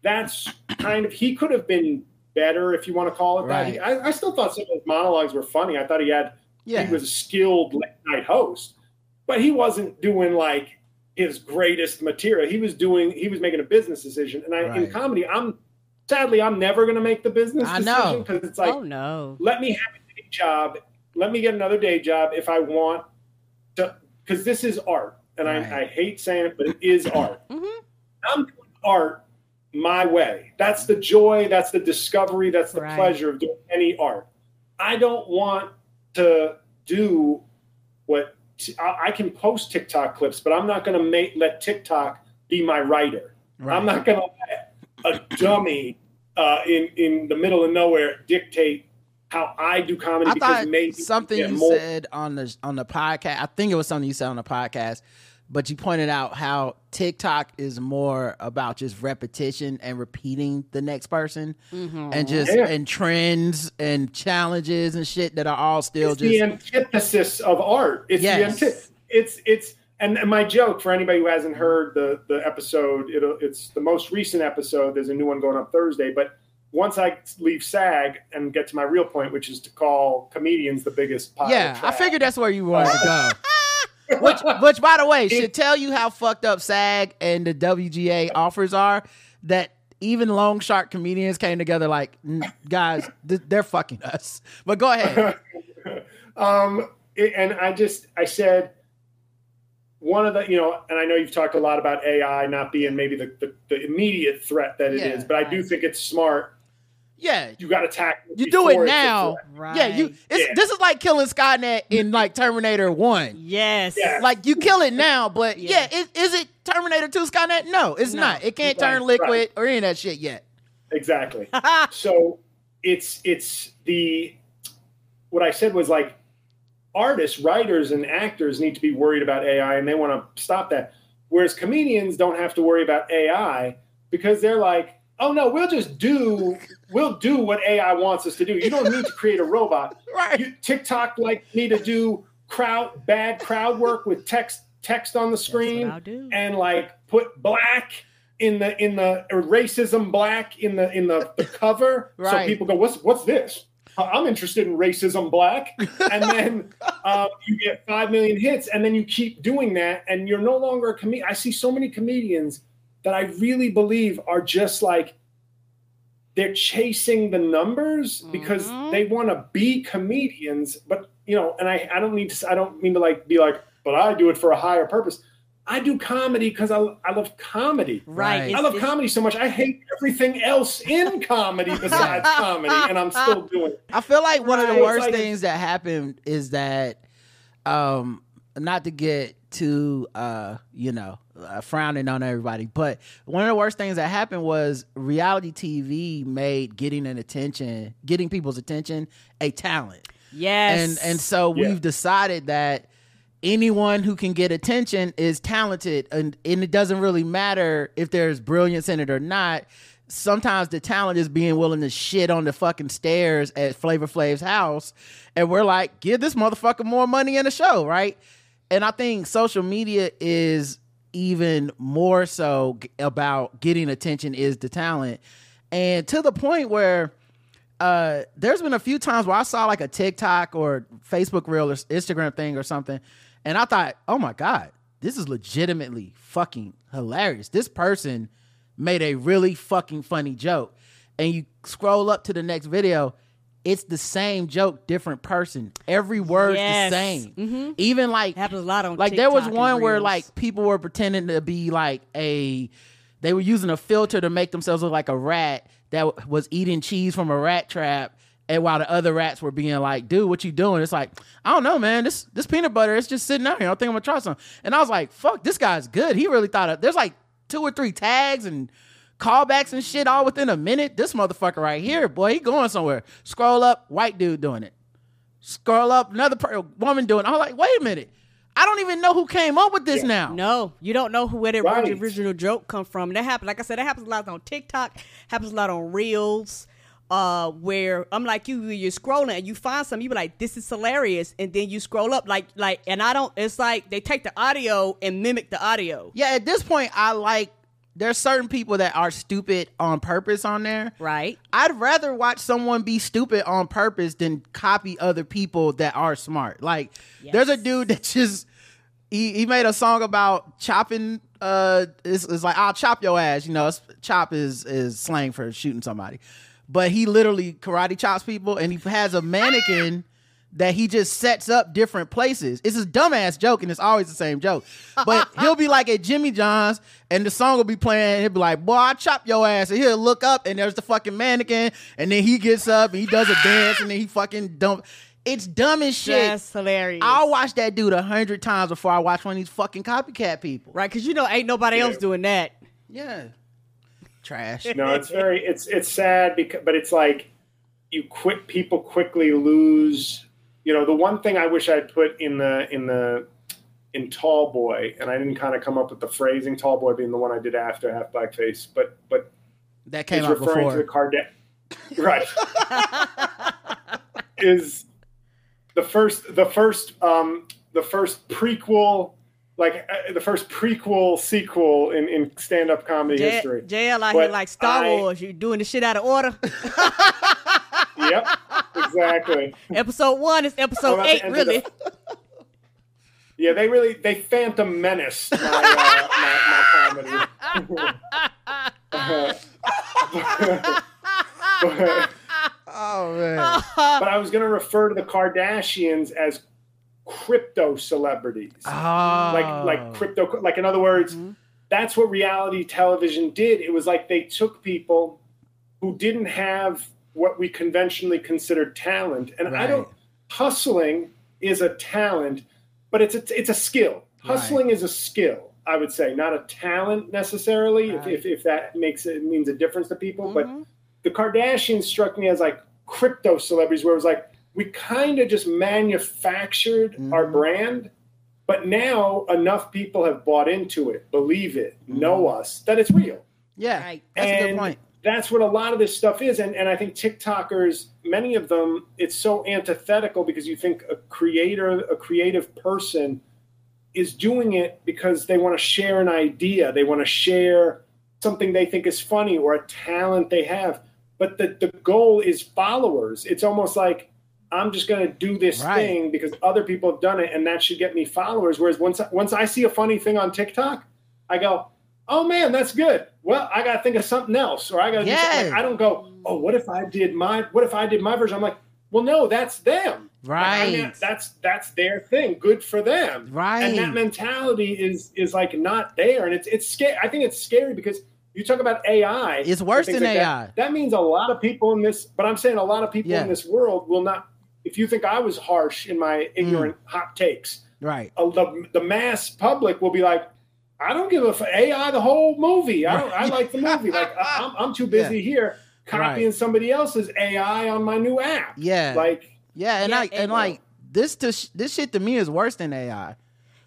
that's kind of he could have been better if you want to call it that. He- I, I still thought some of his monologues were funny. I thought he had Yeah. he was a skilled late night host, but he wasn't doing like his greatest material. He was doing he was making a business decision, and I in comedy, I'm sadly I'm never going to make the business I decision because it's like oh no. let me have a day job. Let me get another day job if I want to, because this is art, and Right. I, I hate saying it, but it is art. Mhm. I'm doing art my way. That's the joy. That's the discovery. That's the Right. pleasure of doing any art. I don't want to do what I, I can post TikTok clips, but I'm not going to make let TikTok be my writer. Right. I'm not going to let a dummy uh, in in the middle of nowhere dictate how I do comedy I because thought maybe something you more- said on the on the podcast. I think it was something you said on the podcast, but you pointed out how TikTok is more about just repetition and repeating the next person, mm-hmm. and just Yeah. and trends and challenges and shit that are all still it's just the antithesis of art. It's Yes. the anti- it's it's and, and my joke for anybody who hasn't heard the the episode, it'll, it's the most recent episode. There's a new one going up Thursday, but once I leave SAG and get to my real point, which is to call comedians the biggest pile yeah. of I figured that's where you wanted to go. which, which, by the way, should tell you how fucked up SAG and the WGA offers are. That even long shark comedians came together like, guys, th- they're fucking us. But go ahead. um, it- and I just I said one of the you know, and I know you've talked a lot about AI not being maybe the the, the immediate threat that it is, Yeah. but I do think it's smart. Yeah, You got to tackle. you do it before it's a now. Right. Yeah, you. It's, Yeah. This is like killing Skynet in like Terminator One. Yes. Yeah. Like you kill it now, but yeah, Yeah. is, is it Terminator Two Skynet? No, it's No. not. It can't Right, turn liquid right. or any of that shit yet. Exactly. so it's it's the what I said was like artists, writers, and actors need to be worried about AI, and they want to stop that. Whereas comedians don't have to worry about AI because they're like, oh no, we'll just do we'll do what AI wants us to do. You don't need to create a robot. Right. You, TikTok like me to do crowd bad crowd work with text text on the screen and like put black in the in the racism black in the in the, the cover so people go what's what's this i'm interested in racism black and then uh, you get 5 million hits and then you keep doing that and you're no longer a comedian i see so many comedians that i really believe are just like they're chasing the numbers because Mhm. they want to be comedians but you know and i i don't need to i don't mean to like be like but i do it for a higher purpose i do comedy because I, I love comedy Right. Right. It's- I love it's- comedy so much. I hate everything else in comedy besides comedy, and I'm still doing it. I feel like one of the worst like- things that happened is that, um, not to get too, uh, you know, uh, frowning on everybody, but one of the worst things that happened was reality TV made getting an attention, getting people's attention, a talent, Yes. and and so Yeah. we've decided that anyone who can get attention is talented and, and it doesn't really matter if there's brilliance in it or not sometimes the talent is being willing to shit on the fucking stairs at flavor flav's house and we're like give this motherfucker more money in the show right and i think social media is even more so about getting attention is the talent and to the point where uh, there's been a few times where I saw like a TikTok or Facebook reel or Instagram thing or something, and I thought, oh my God, this is legitimately fucking hilarious. This person made a really fucking funny joke. And you scroll up to the next video, it's the same joke, different person. Every word's Yes. the same. Mhm. Even like happens a lot on like there was one where like people were pretending to be like a they were using a filter to make themselves look like a rat that was eating cheese from a rat trap and while the other rats were being like dude what you doing it's like i don't know man this this peanut butter it's just sitting out here i think i'm gonna try some and i was like fuck this guy's good he really thought of there's like two or three tags and callbacks and shit all within a minute this motherfucker right here boy he going somewhere scroll up white dude doing it scroll up another per- woman doing it. I'm like, wait a minute. I don't even know who came up with this now. No, you don't know who where the Right. original joke come from. And that happens, like I said, that happens a lot on TikTok, happens a lot on Reels, uh, where I'm like you, you're scrolling and you find something, you be like, this is hilarious, and then you scroll up like like, and I don't. It's like they take the audio and mimic the audio. Yeah, at this point, I like. There's certain people that are stupid on purpose on there. Right. I'd rather watch someone be stupid on purpose than copy other people that are smart. Like, there's a dude that just he he made a song about chopping. Uh, it's, it's like I'll chop your ass. You know, chop is is slang for shooting somebody, but he literally karate chops people, and he has a mannequin that he just sets up different places. It's a dumbass joke, and it's always the same joke. But he'll be like at Jimmy John's, and the song will be playing. And he'll be like, "Boy, I chop your ass," and he'll look up, and there's the fucking mannequin, and then he gets up and he does a dance, and then he fucking dump. It's dumb as shit. That's hilarious. I'll watch that dude a hundred times before I watch one of these fucking copycat people. right, because you know ain't nobody else doing that. Yeah, trash. no, it's very it's it's sad because but it's like you quit people quickly lose. You know, the one thing I wish I'd put in the in the in Tall Boy, and I didn't kind of come up with the phrasing Tall Boy being the one I did after Half Blackface, but but That came is out referring before. to the Kardashian, right? is the first the first um the first prequel like uh, the first prequel sequel in in stand up comedy J- history. JL out here like Star I- Wars. You doing the shit out of order. Yep, exactly. episode one is episode I'm the eight, end of the- really. Yeah, they really they Phantom Menace my uh, my, my comedy. but, oh man. but I was going to refer to the Kardashians as crypto celebrities. Oh. like like crypto like in other words that's what reality television did it was like they took people who didn't have what we conventionally considered talent and i don't hustling is a talent but it's a it's a skill hustling is a skill i would say not a talent necessarily if, Right. if, if that makes it means a difference to people but Mhm. the Kardashians struck me as like crypto celebrities, where it was like we kind of just manufactured our Mhm. brand, but now enough people have bought into it, believe it, know Mm-hmm. us, that it's real. yeah, Right. that's a good point. That's what a lot of this stuff is. And, and I think TikTokers, many of them, it's so antithetical because you think a creator, a creative person is doing it because they want to share an idea. They want to share something they think is funny or a talent they have. But the, the goal is followers. It's almost like I'm just going to do this Right. thing because other people have done it and that should get me followers. Whereas once, once I see a funny thing on TikTok, I go, oh man, that's good. Well, I got to think of something else, or I got to. Yeah. Like, I don't go. Oh, what if I did my? What if I did my version? I'm like, well, no, that's them. Like, I'm Right. that's that's their thing. Good for them. Right. And that mentality is is like not there, and it's it's scary. I think it's scary because you talk about AI. It's worse than like AI. That, that means a lot of people in this. But I'm saying a lot of people Yeah. in this world will not. If you think I was harsh in my ignorant Mm. hot takes, Right. uh, the the mass public will be like, I don't give a f- AI the whole movie. I don't. I like the movie. Like I, I'm I'm too busy here copying Right. somebody else's AI on my new app. Yeah. Like yeah, and Yeah, I and- and like this to sh- this shit to me is worse than AI.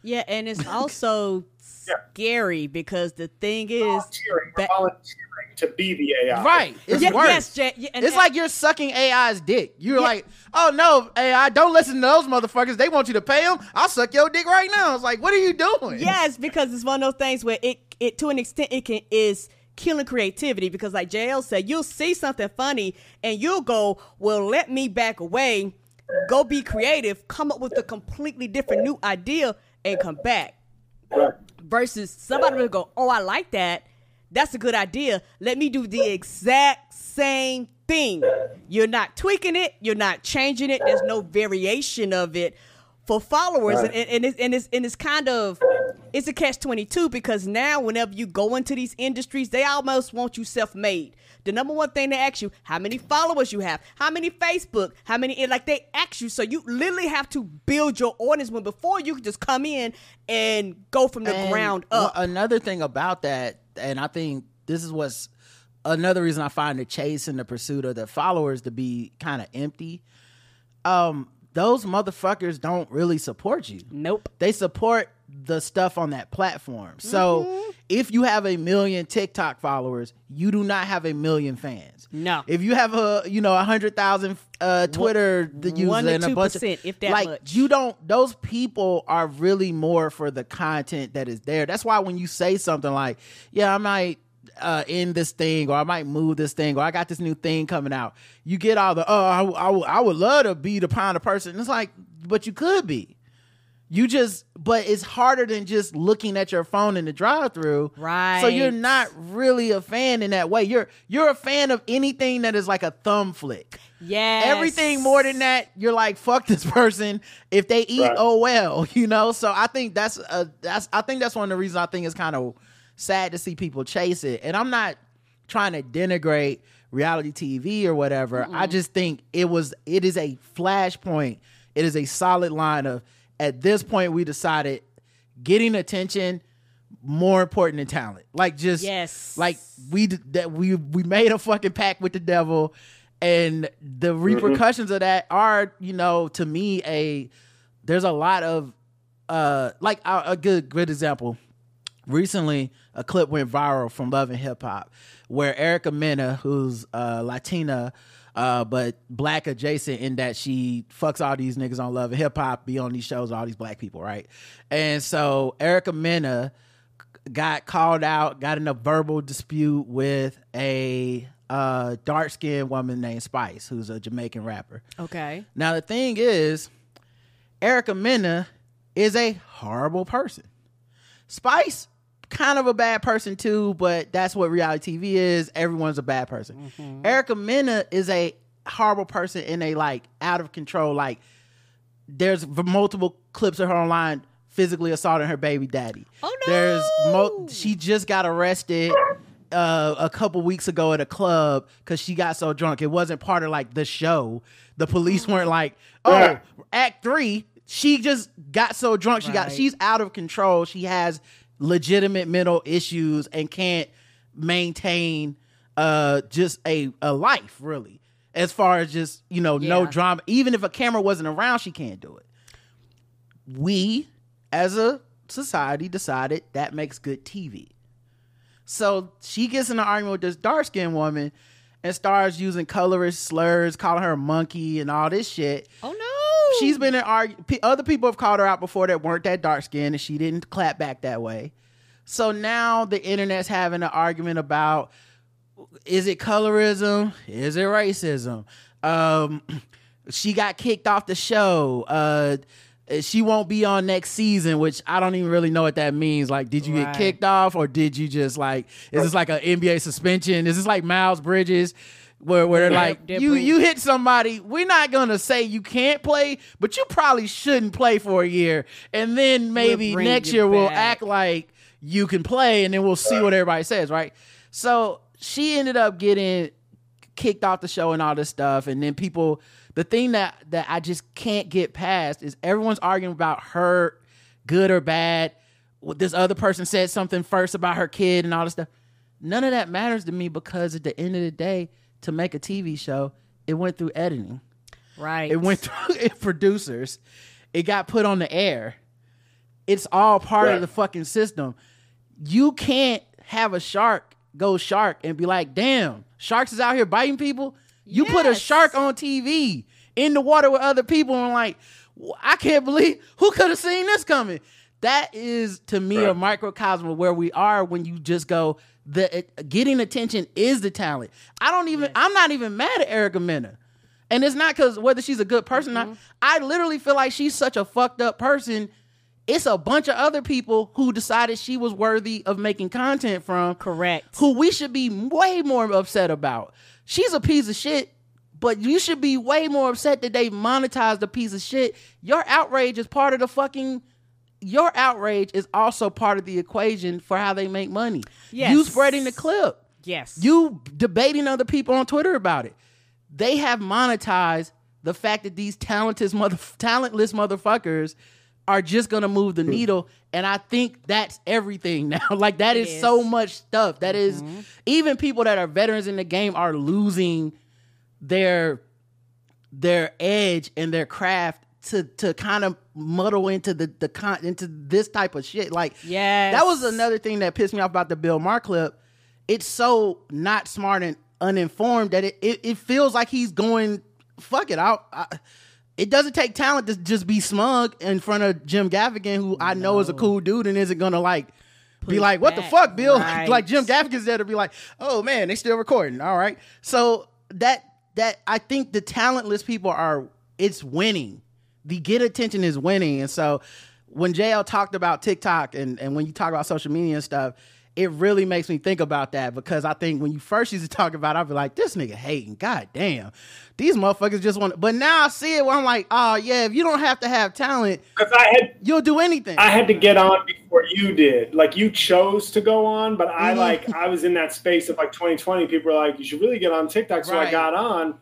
Yeah, and it's also Yeah. scary because the thing is, volunteering, ba- volunteering to be the AI. Right. It's Yeah, worse. yes, Jay, yeah, and it's that- like you're sucking AI's dick. You're like, oh no, AI, don't listen to those motherfuckers. They want you to pay them. I'll suck your dick right now. It's like, what are you doing? Yes, because it's one of those things where it it to an extent it can is killing creativity because like JL said, you'll see something funny and you'll go, Well, let me back away, go be creative, come up with a completely different new idea and come back. Right. Versus somebody will go, Oh, I like that. That's a good idea. Let me do the exact same thing. You're not tweaking it, you're not changing it, there's no variation of it for followers Right. and, and, it's, and it's and it's kind of it's a catch 22 because now whenever you go into these industries they almost want you self-made the number one thing they ask you how many followers you have how many facebook how many like they ask you so you literally have to build your audience when before you can just come in and go from the And ground up another thing about that, and I think this is what's another reason I find the chase and the pursuit of the followers to be kind of empty. Um, those motherfuckers don't really support you. nope They support the stuff on that platform. So Mm-hmm. if you have a million TikTok followers, you do not have a million fans. No. If you have a you know a hundred thousand uh, Twitter users one to and a bunch of 2%, if that like much. you don't those people are really more for the content that is there. That's why when you say something like, "Yeah, I might uh, end this thing, or I might move this thing, or I got this new thing coming out," you get all the, "Oh, I, I, I would love to be the kind of person." It's like, but you could be. You just, but it's harder than just looking at your phone in the drive-through. Right. So you're not really a fan in that way. You're you're a fan of anything that is like a thumb flick. Yes. Everything more than that, you're like, fuck this person. If they eat, Right. oh well, you know. So I think that's a that's I think that's one of the reasons I think it's kind of sad to see people chase it. And I'm not trying to denigrate reality TV or whatever. I just think it was it is a flashpoint. It is a solid line of at this point we decided getting attention more important than talent. Like just Yes. like we that we we made a fucking pact with the devil and the repercussions of that are you know to me a there's a lot of uh like a, a good good example recently a clip went viral from love and hip hop where erica mena who's uh latina uh but black adjacent in that she fucks all these niggas on love and hip hop be on these shows all these black people right and so erica mena got called out, got in a verbal dispute with a uh, dark skinned woman named Spice, who's a Jamaican rapper. Okay. Now, the thing is, Erica Mena is a horrible person. Spice, kind of a bad person too, but that's what reality TV is. Everyone's a bad person. Erica Mena is a horrible person in a like out of control, like there's multiple clips of her online physically assaulting her baby daddy. Oh, no! There's mo- she just got arrested uh, a couple weeks ago at a club because she got so drunk. It wasn't part of like the show. The police weren't like, oh, Yeah. Act Three. She just got so drunk. She got. She's out of control. She has legitimate mental issues and can't maintain uh just a a life really. As far as just you know, no drama. Even if a camera wasn't around, she can't do it. We, as a society, decided that makes good TV. So she gets in an argument with this dark skinned woman and starts using colorist slurs, calling her a monkey and all this shit. Oh no. She's been in argue. Other people have called her out before that weren't that dark skinned, and she didn't clap back that way. So now the internet's having an argument about is it colorism? Is it racism? Um, she got kicked off the show. Uh, she won't be on next season, which I don't even really know what that means. Like, did you Right. get kicked off, or did you just like? Is this like an NBA suspension? Is this like Miles Bridges? Where, where they're like you you hit somebody we're not gonna say you can't play but you probably shouldn't play for a year. And then maybe bring next year we'll act like you can play and then we'll see what everybody says right? So she ended up getting kicked off the show and all this stuff. And then people the thing that that i just can't get past is everyone's arguing about her good or bad. What this other person said something first about her kid and all this stuff. None of that matters to me because at the end of the day to make a tv show it went through editing right. it went through producers. It got put on the air. It's all part Right. of the fucking system. You can't have a shark go shark and be like, damn, sharks is out here biting people. You put a shark on TV in the water with other people and like, I can't believe who could have seen this coming. That is to me a microcosm of where we are when you just go. The it- getting attention is the talent. I don't even. I'm not even mad at Erica Mena. And it's not because whether she's a good person or not. Mm-hmm. I literally feel like she's such a fucked up person. It's a bunch of other people who decided she was worthy of making content from. Correct. Who we should be way more upset about. She's a piece of shit, but you should be way more upset that they monetized a piece of shit. Your outrage is part of the fucking. Your outrage is also part of the equation for how they make money. Yes. You spreading the clip Yes. you debating other people on Twitter about it. They have monetized the fact that these talented mother talentless motherfuckers are just gonna move the needle, and I think that's everything now. like that is, is. so much stuff. That is mm-hmm. even people that are veterans in the game are losing their their edge and their craft to to kind of muddle into the the con into this type of shit. Like yeah, that was another thing that pissed me off about the Bill Maher clip. It's so not smart and uninformed that it it, it feels like he's going fuck it out. I, it doesn't take talent to just be smug in front of Jim Gaffigan, who I know is a cool dude and isn't gonna like be like, "What the fuck, Bill?" Right. like Jim Gaffigan's there to be like, "Oh man, they still recording." All right, so that that I think the talentless people are it's winning. The get attention is winning, and so when JL talked about TikTok and, and when you talk about social media and stuff, it really makes me think about that because I think when you first used to talk about it, I'd be like, this nigga hating. God damn. These motherfuckers just want But now I see it where I'm like, oh, yeah, if you don't have to have talent, Because I had you'll do anything. I had to get on before you did. Like you chose to go on, but Mm-hmm. I like I was in that space of like 2020. People were like, you should really get on TikTok. So Right. I got on.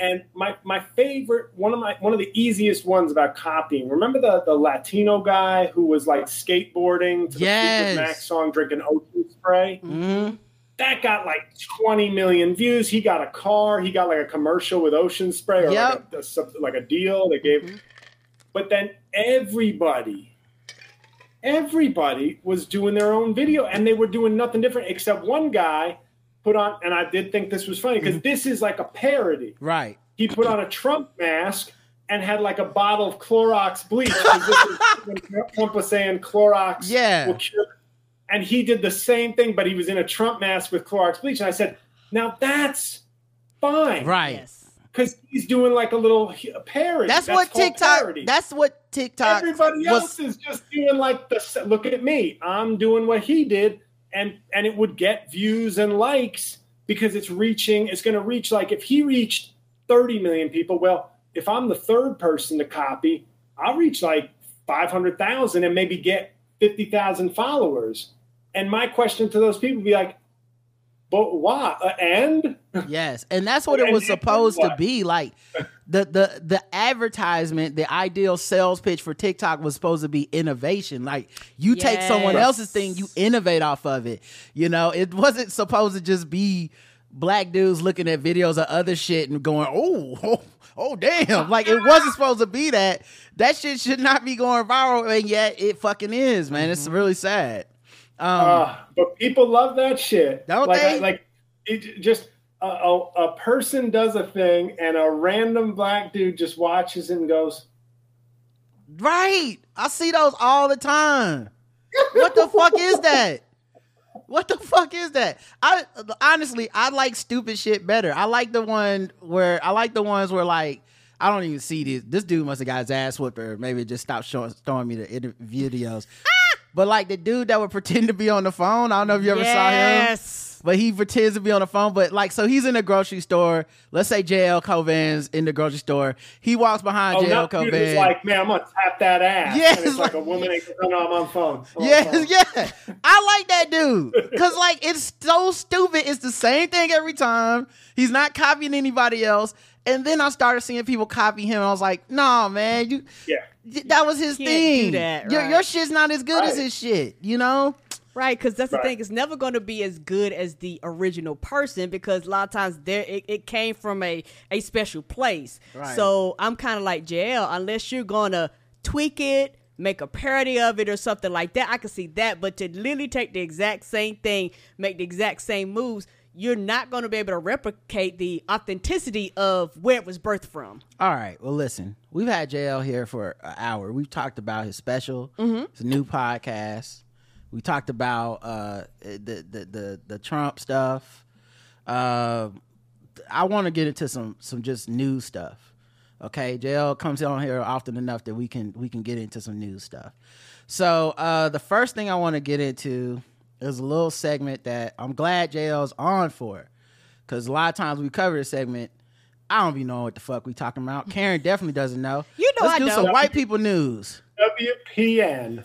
And my my favorite one of my one of the easiest ones about copying. Remember the the Latino guy who was like skateboarding to the Yes. Fleetwood Mac song, drinking ocean spray. hmm That got like 20 million views. He got a car. He got like a commercial with ocean spray or Yep. like, a, like a deal they gave. But then everybody, everybody was doing their own video and they were doing nothing different except one guy put on, and I did think this was funny because mm-hmm. this is like a parody. Right. He put on a Trump mask and had like a bottle of Clorox bleach. 'cause this is when Trump was saying Clorox Yeah. will cure and he did the same thing, but he was in a Trump mask with Clorox bleach. And I said, now that's fine. Right. Yes. Because he's doing like a little a parody. That's, what TikTok. parody. That's what TikTok. Everybody was- else is just doing like the look at me. I'm doing what he did, and and it would get views and likes because it's reaching. It's going to reach like if he reached 30 million people. Well, if I'm the third person to copy, I'll reach like 500,000 and maybe get 50,000 followers. And my question to those people would be like, but why? Uh, and Yes, and that's what it was supposed to be. Like the the the advertisement, the ideal sales pitch for TikTok was supposed to be innovation. Like you take someone else's thing, you innovate off of it. You know, it wasn't supposed to just be black dudes looking at videos of other shit and going, "Oh, oh, oh damn." Like it wasn't supposed to be that. That shit should not be going viral and yet it fucking is, man. Mm-hmm. It's really sad. Um Uh, but people love that shit. Don't like, they? like it just a, a, a person does a thing, and a random black dude just watches and goes, Right. I see those all the time. What the fuck is that? What the fuck is that? I honestly, I like stupid shit better. I like the one where I like the ones where like I don't even see this. This dude must have got his ass whooped, or maybe just stopped showing, showing me the inter- videos. Ah! but like the dude that would pretend to be on the phone. I don't know if you ever saw him Yes. But he pretends to be on the phone. But like, so he's in the grocery store. Let's say JL Cauvin's in the grocery store. He walks behind "Oh, JL not dude who's Cauvin. like, man, I'm gonna tap that ass." Yeah, and it's it's like, like- a woman. ain't no, no, I'm on phone. I'm on Yeah, phone. yeah. I like that dude. Cause like it's so stupid. It's the same thing every time. He's not copying anybody else. And then I started seeing people copy him, and I was like, "Nah, man, you yeah. that was his Can't do thing. that, your, right. your shit's not as good as his shit, you know." Right, because that's the Right. thing. It's never going to be as good as the original person because a lot of times there it, it came from a a special place. Right. So I'm kind of like JL. Unless you're going to tweak it, make a parody of it or something like that, I can see that. But to literally take the exact same thing, make the exact same moves, you're not going to be able to replicate the authenticity of where it was birthed from. All right. Well, listen, we've had JL here for an hour. We've talked about his special, mm-hmm. his new podcast. We talked about uh, the, the the the Trump stuff. Uh, I want to get into some some just news stuff. Okay, JL comes on here often enough that we can we can get into some news stuff. So uh, the first thing I want to get into is a little segment that I'm glad JL's on for, because a lot of times we cover this segment. I don't even know what the fuck we talking about. Karen definitely doesn't know. You know Let's I do know. some white people news. WPN.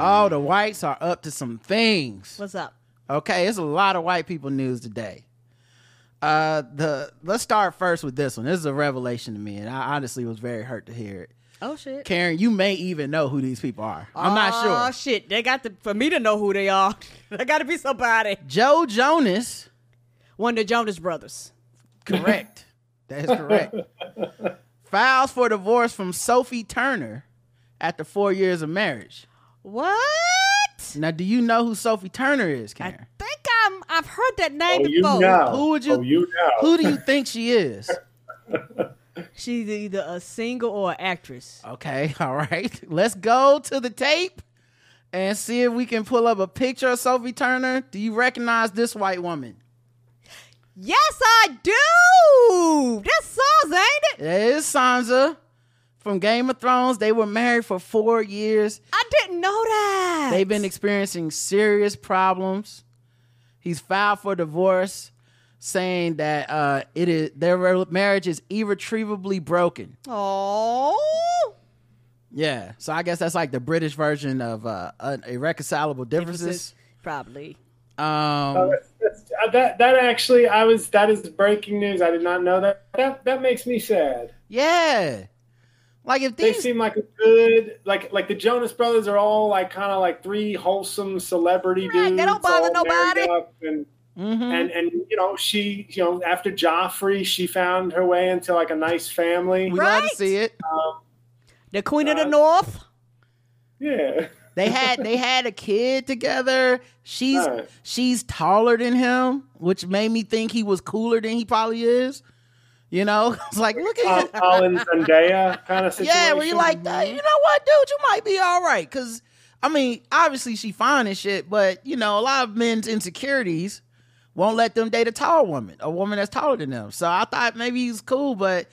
Oh, the whites are up to some things. What's up? Okay, it's a lot of white people news today. Uh, the let's start first with this one. This is a revelation to me, and I honestly was very hurt to hear it. Oh shit. Karen, you may even know who these people are. I'm not sure. Oh shit! They got to for me to know who they are. they got to be somebody. Joe Jonas, One of the Jonas Brothers. correct. that is correct. Files for divorce from Sophie Turner after four years of marriage. What? Now, do you know who Sophie Turner is, Karen? I think I'm. I've heard that oh, name Oh, you before. know. Who would you- Oh, you know. Who do you think she is? She's either a singer or an actress. Okay, all right. Let's go to the tape and see if we can pull up a picture of Sophie Turner. Do you recognize this white woman? Yes, I do. That's Sansa, ain't it? It is Sansa from Game of Thrones. They were married for four years. I didn't know that. They've been experiencing serious problems. He's filed for divorce, saying that uh, it is their marriage is irretrievably broken. Oh. Yeah, so I guess that's like the British version of uh, irreconcilable differences. Probably. Um, That's, uh, that that actually, I was that is breaking news. I did not know that. That that makes me sad. yeah, like if They seem like a good, like like the Jonas Brothers are all like kind of like three wholesome celebrity Right, dudes. they don't bother nobody. up And, Mhm. and and you know she you know after Joffrey she found her way into like a nice family. we love to see it. The Queen of the Uh, North. Yeah. They had they had a kid together. She's Right. she's taller than him, which made me think he was cooler than he probably is. You know, it's like look at Colin Zendaya kind of situation. yeah, where you like. You know what, dude? You might be all right because I mean, obviously she fine and shit, but you know, a lot of men's insecurities won't let them date a tall woman, a woman that's taller than them. So I thought maybe he's cool, but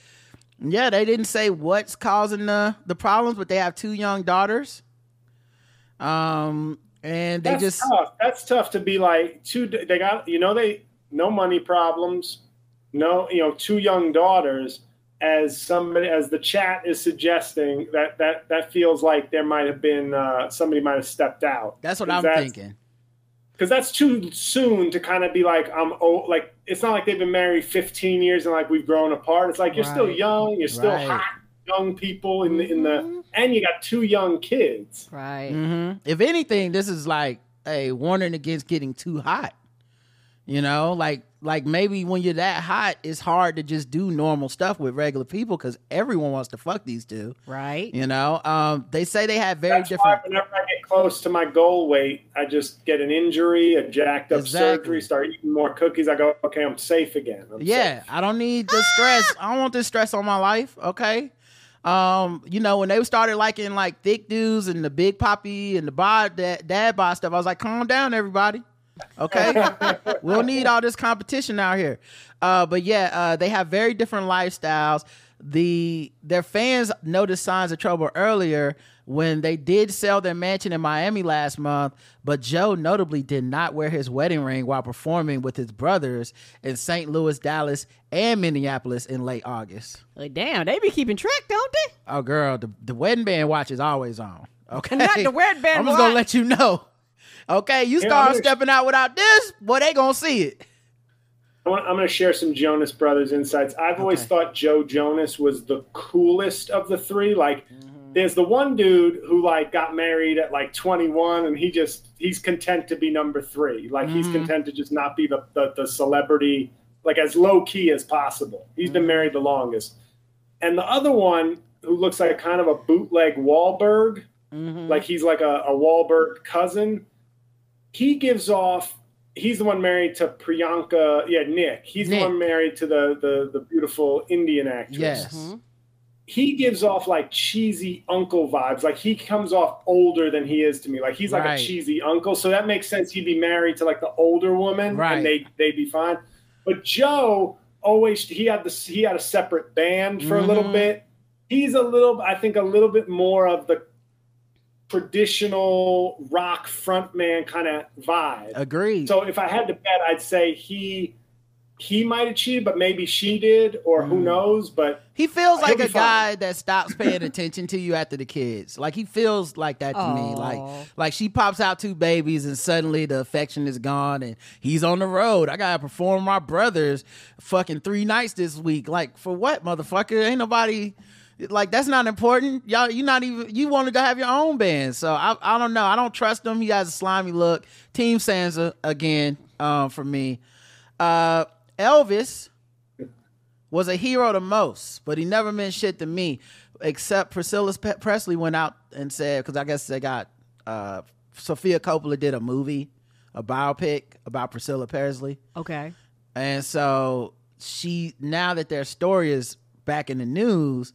yeah, they didn't say what's causing the the problems, but they have two young daughters. Um, and they That's just tough. That's tough to be like two. They got you know they no money problems, no you know two young daughters. As somebody as the chat is suggesting that that that feels like there might have been uh, somebody might have stepped out. that's what I'm that's- thinking. because that's too soon to kind of be like I'm old. like it's not like they've been married 15 years and like we've grown apart. It's like you're still young, you're still Right. hot young people in the in Mm-hmm. the and you got two young kids. Right. hmm If anything, this is like a warning against getting too hot. You know, like like maybe when you're that hot, it's hard to just do normal stuff with regular people because everyone wants to fuck these two. Right. You know, um, they say they have very That's different. why whenever I get close to my goal weight, I just get an injury, a jacked up Exactly. surgery, start eating more cookies. I go, okay, I'm safe again. I'm Yeah, safe. I don't need the stress. I don't want this stress on my life. Okay. Um, you know, when they started liking like thick dudes and the big poppy and the bod dad, dad bod stuff, I was like, calm down, everybody. Okay. we don't need all this competition out here. Uh, but yeah, uh, they have very different lifestyles. The their fans noticed signs of trouble earlier when they did sell their mansion in Miami last month, but Joe notably did not wear his wedding ring while performing with his brothers in St. Louis, Dallas, and Minneapolis in late August. Like, damn, they be keeping track, don't they? Oh, girl, the, the wedding band watch is always on. Okay, Not the wedding band I'm just gonna watch. let you know. Okay, you start gonna- stepping out without this, boy, they gonna see it. I'm going to share some Jonas Brothers insights. I've always Okay. thought Joe Jonas was the coolest of the three. Like, Mm-hmm. there's the one dude who like got married at like 21, and he just he's content to be number three. Like, he's Mm-hmm. content to just not be the the, the celebrity, like as low key as possible. He's Mm-hmm. been married the longest. And the other one who looks like kind of a bootleg Wahlberg, Mm-hmm. like he's like a, a Wahlberg cousin. He gives off. He's the one married to Priyanka. Yeah, Nick. He's Nick. the one married to the the, the beautiful Indian actress. Yes. He gives off like cheesy uncle vibes. Like he comes off older than he is to me. Like he's like Right. a cheesy uncle. So that makes sense. He'd be married to like the older woman, Right. and they they'd be fine. But Joe always he had this he had a separate band for a little Mhm. bit. He's a little I think a little bit more of the traditional rock frontman kind of vibe. Agreed. So if I had to bet, I'd say he he might have cheated, but maybe she did, or who Mm. knows. But He feels like a fine. guy that stops paying attention to you after the kids. Like he feels like that to me. Like like she pops out two babies and suddenly the affection is gone and he's on the road. I gotta perform my brothers fucking three nights this week. Like for what, motherfucker? Ain't nobody like that's not important. Y'all you not even you wanted to have your own band. So I I don't know. I don't trust him. He has a slimy look. Team Sansa again, um, for me. Uh Elvis was a hero to most, but he never meant shit to me. Except Priscilla Presley went out and said, because I guess they got uh, Sofia Coppola did a movie, a biopic about Priscilla Presley, Okay. and so she now that their story is back in the news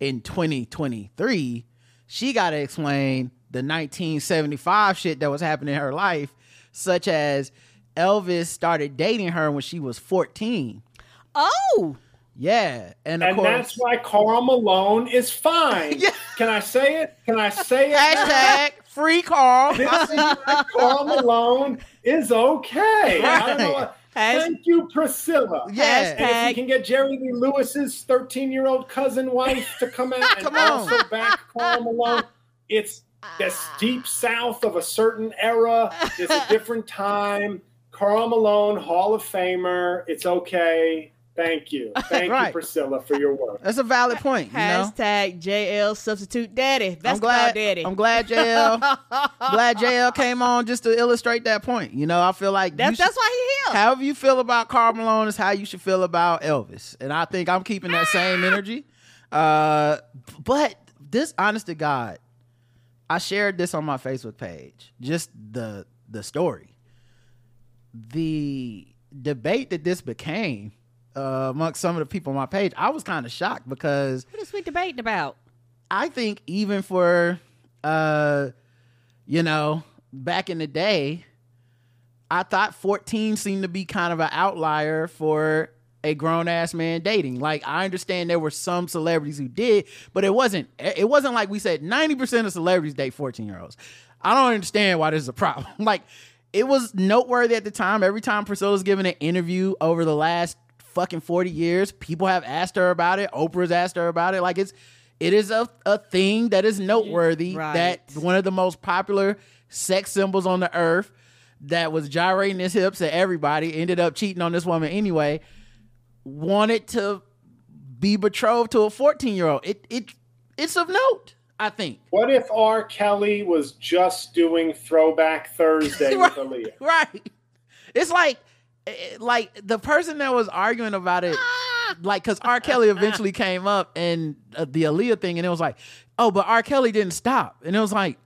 in 2023, she got to explain the 1975 shit that was happening in her life, such as Elvis started dating her when she was 14. Oh, Yeah, and of And course, that's why Karl Malone is fine. Yeah. Can I say it? Can I say it? hashtag free Karl. This is why Karl Malone is okay. I don't know. what- Has- Thank you, Priscilla. Yeah. And if you can get Jerry Lee Lewis's 13 year old cousin wife to come out and on. also back Karl Malone, it's this deep south of a certain era. It's a different time. Karl Malone, Hall of Famer. It's okay. Thank you. Thank Right. you, Priscilla, for your work. That's a valid point. You know? hashtag JL substitute daddy. That's I'm glad. daddy. I'm glad JL. glad JL came on just to illustrate that point. You know, I feel like That's, should- that's why he here. however you feel about Karl Malone is how you should feel about Elvis, and I think I'm keeping that same energy. Uh, but this, honest to God, I shared this on my Facebook page. Just the the story, the debate that this became uh, amongst some of the people on my page. I was kind of shocked because what is we debating about? I think even for uh you know, back in the day, I thought 14 seemed to be kind of an outlier for a grown ass man dating. Like I understand there were some celebrities who did, but it wasn't it wasn't like we said 90% of celebrities date 14 year olds. I don't understand why this is a problem. like it was noteworthy at the time. Every time Priscilla's given an interview over the last fucking 40 years, people have asked her about it. Oprah's asked her about it. Like it's it is a, a thing that is noteworthy Right. that one of the most popular sex symbols on the earth that was gyrating his hips at everybody ended up cheating on this woman anyway wanted to be betrothed to a 14 year old it it it's of note i think What if R. Kelly was just doing Throwback Thursday with Aaliyah? right it's like like the person that was arguing about it like because r kelly eventually came up and uh, the Aaliyah thing and it was like oh but r kelly didn't stop and it was like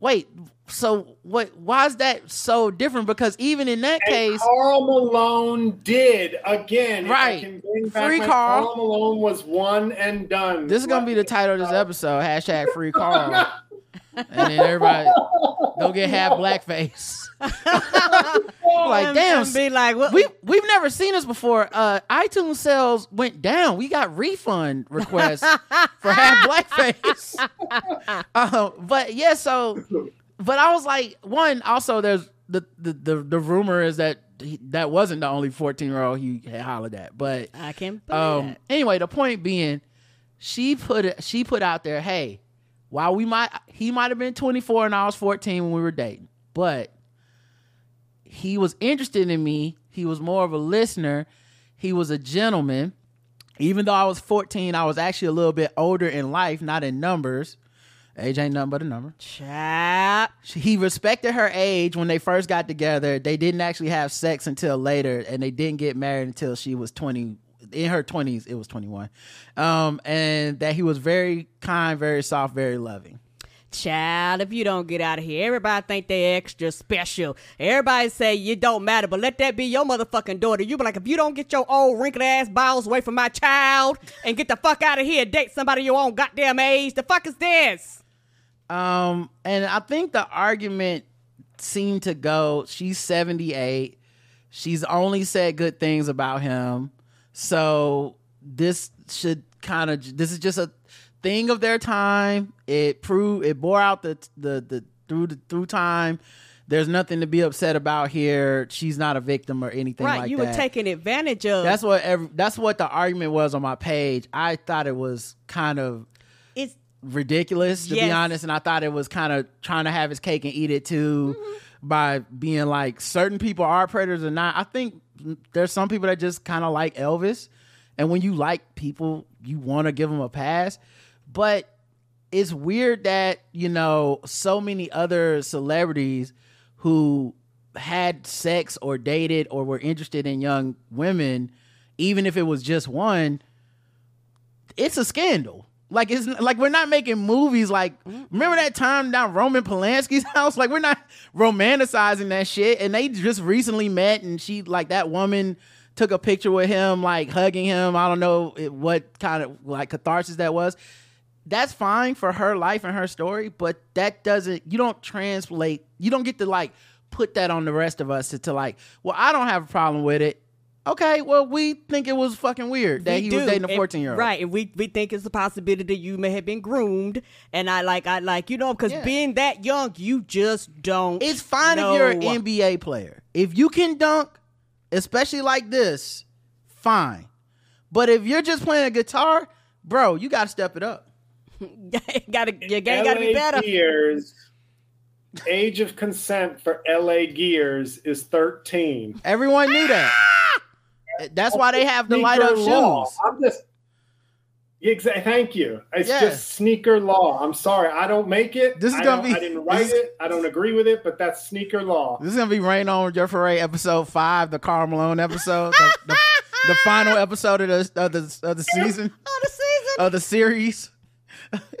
wait so what why is that so different because even in that And case Karl Malone did again. Right. Free Karl. Karl Malone was one and done. this is gonna be the title of this episode hashtag free karl and then everybody go get half blackface like damn and be like, what? we we've never seen this before. Uh, iTunes sales went down. We got refund requests for half blackface. uh, but yeah, so but I was like, one also there's the the the, the rumor is that he, that wasn't the only 14 year old he had hollered at, but I can't um that. anyway the point being she put it she put out there hey while we might he might have been 24 and i was 14 when we were dating but he was interested in me he was more of a listener he was a gentleman even though i was 14 i was actually a little bit older in life not in numbers age ain't nothing but a number Chap. he respected her age when they first got together. They didn't actually have sex until later, and they didn't get married until she was twenty. In her twenties, it was twenty one, um, and that he was very kind, very soft, very loving. Child, if you don't get out of here, everybody think they extra special. Everybody say you don't matter, but let that be your motherfucking daughter. You be like, if you don't get your old wrinkled ass balls away from my child and get the fuck out of here, date somebody your own goddamn age. The fuck is this? Um, and I think the argument seemed to go. She's seventy eight. She's only said good things about him, so this should kind of. This is just a thing of their time. It proved it bore out the the the through the through time. There's nothing to be upset about here. She's not a victim or anything right, like you that. were taking advantage of. that's what every, that's what the argument was on my page. I thought it was kind of it's ridiculous to be honest and i thought it was kind of trying to have his cake and eat it too Mm-hmm. by being like certain people are predators or not i think there's some people that just kind of like elvis and when you like people you want to give them a pass but it's weird that you know so many other celebrities who had sex or dated or were interested in young women even if it was just one it's a scandal. Like it's like we're not making movies like remember that time down Roman Polanski's house? Like we're not romanticizing that shit. And they just recently met and she like that woman took a picture with him, like hugging him. I don't know eh, what kind of like catharsis that was. That's fine for her life and her story, but that doesn't. You don't translate. You don't get to like put that on the rest of us to, to like. Well, I don't have a problem with it. Okay, well, we think it was fucking weird that We he was dating a fourteen year old. right? And we we think it's a possibility you may have been groomed, and I like I like you know because Yeah. being that young, you just don't. It's fine if you're an. NBA player. If you can dunk, especially like this, fine. But if you're just playing a guitar, bro, you got to step it up. gotta your game gotta be better. Gears, age of consent for LA Gears is 13. Everyone knew that. Ah! That's why they have the light up law. shoes. I'm just. Exactly. Thank you. It's Yeah. just sneaker law. I'm sorry. I don't make it. This is I gonna don't- be- I didn't write this- it. I don't agree with it, but that's sneaker law. This is gonna be Rain on Jeffrey episode five, the Karl Malone episode, the, the, the final episode of the of the of the season Oh, the season. of the series.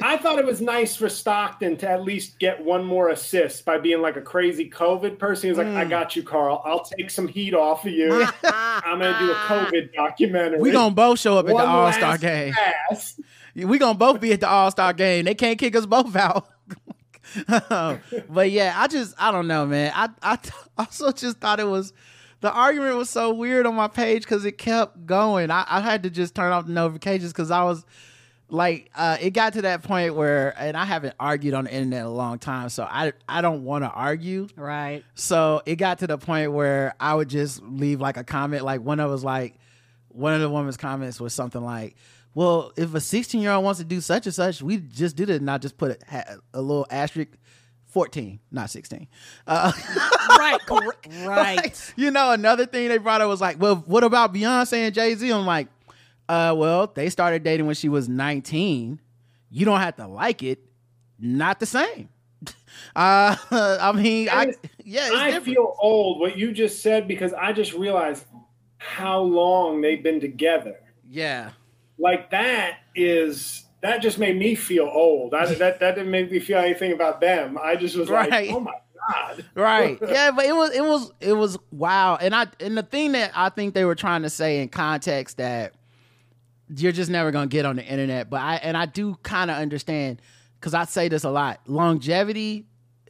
I thought it was nice for Stockton to at least get one more assist by being like a crazy COVID person. He was like, Mm. I got you, Karl. I'll take some heat off of you. I'm going to do a COVID documentary. We're gonna both show up at the All Star game. pass. We gonna both be at the All Star game. They can't kick us both out. but yeah, I just I don't know, man. I I t- also just thought it was the argument was so weird on my page because it kept going. I, I had to just turn off the notifications because I was like, uh, it got to that point where, and I haven't argued on the internet in a long time, so I I don't want to argue. Right. So it got to the point where I would just leave like a comment. Like one of was like, one of the woman's comments was something like, "Well, if a 16 year old wants to do such and such, we just did it, and I just put a, a little asterisk, 14, not 16." Uh, Right. correct. Right. like, you know, another thing they brought up was like, "Well, what about Beyonce and Jay Z?" I'm like, uh, "Well, they started dating when she was 19. You don't have to like it. Not the same." Uh, I mean, I yeah, it's I different. feel old what you just said because I just realized how long they've been together. Yeah. Like that is that just made me feel old. I, that that didn't make me feel anything about them. I just was Right. like, oh my god. Right. Yeah, but it was it was it was wow. And I and the thing that I think they were trying to say in context that you're just never gonna get on the internet. But I and I do kind of understand because I say this a lot. Longevity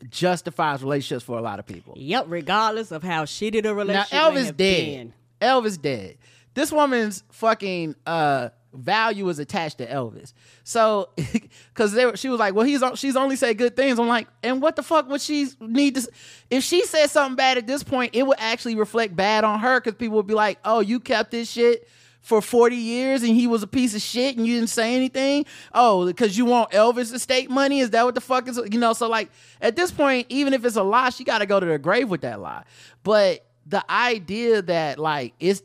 justifies relationships for a lot of people. Yep. Regardless of how shitty the Now relationship may Elvis dead. been. Elvis dead. This woman's fucking uh value is attached to Elvis. So cuz she was like, "Well, he's she's only said good things." I'm like, "And what the fuck would she need to if she said something bad at this point, it would actually reflect bad on her cuz people would be like, "Oh, you kept this shit for 40 years and he was a piece of shit and you didn't say anything? Oh, because you want Elvis estate money? Is that what the fuck is, you know, so like at this point, even if it's a lie, she got to go to the grave with that lie. But the idea that like it's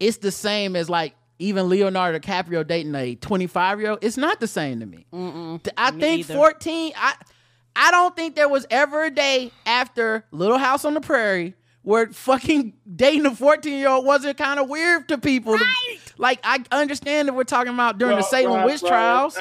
it's the same as like even Leonardo DiCaprio dating a 25 year old, it's not the same to me. Th- I me think either. 14, I I don't think there was ever a day after Little House on the Prairie where fucking dating a 14 year old wasn't kind of weird to people. Like I understand that we're talking about during the Salem right, witch right. trials.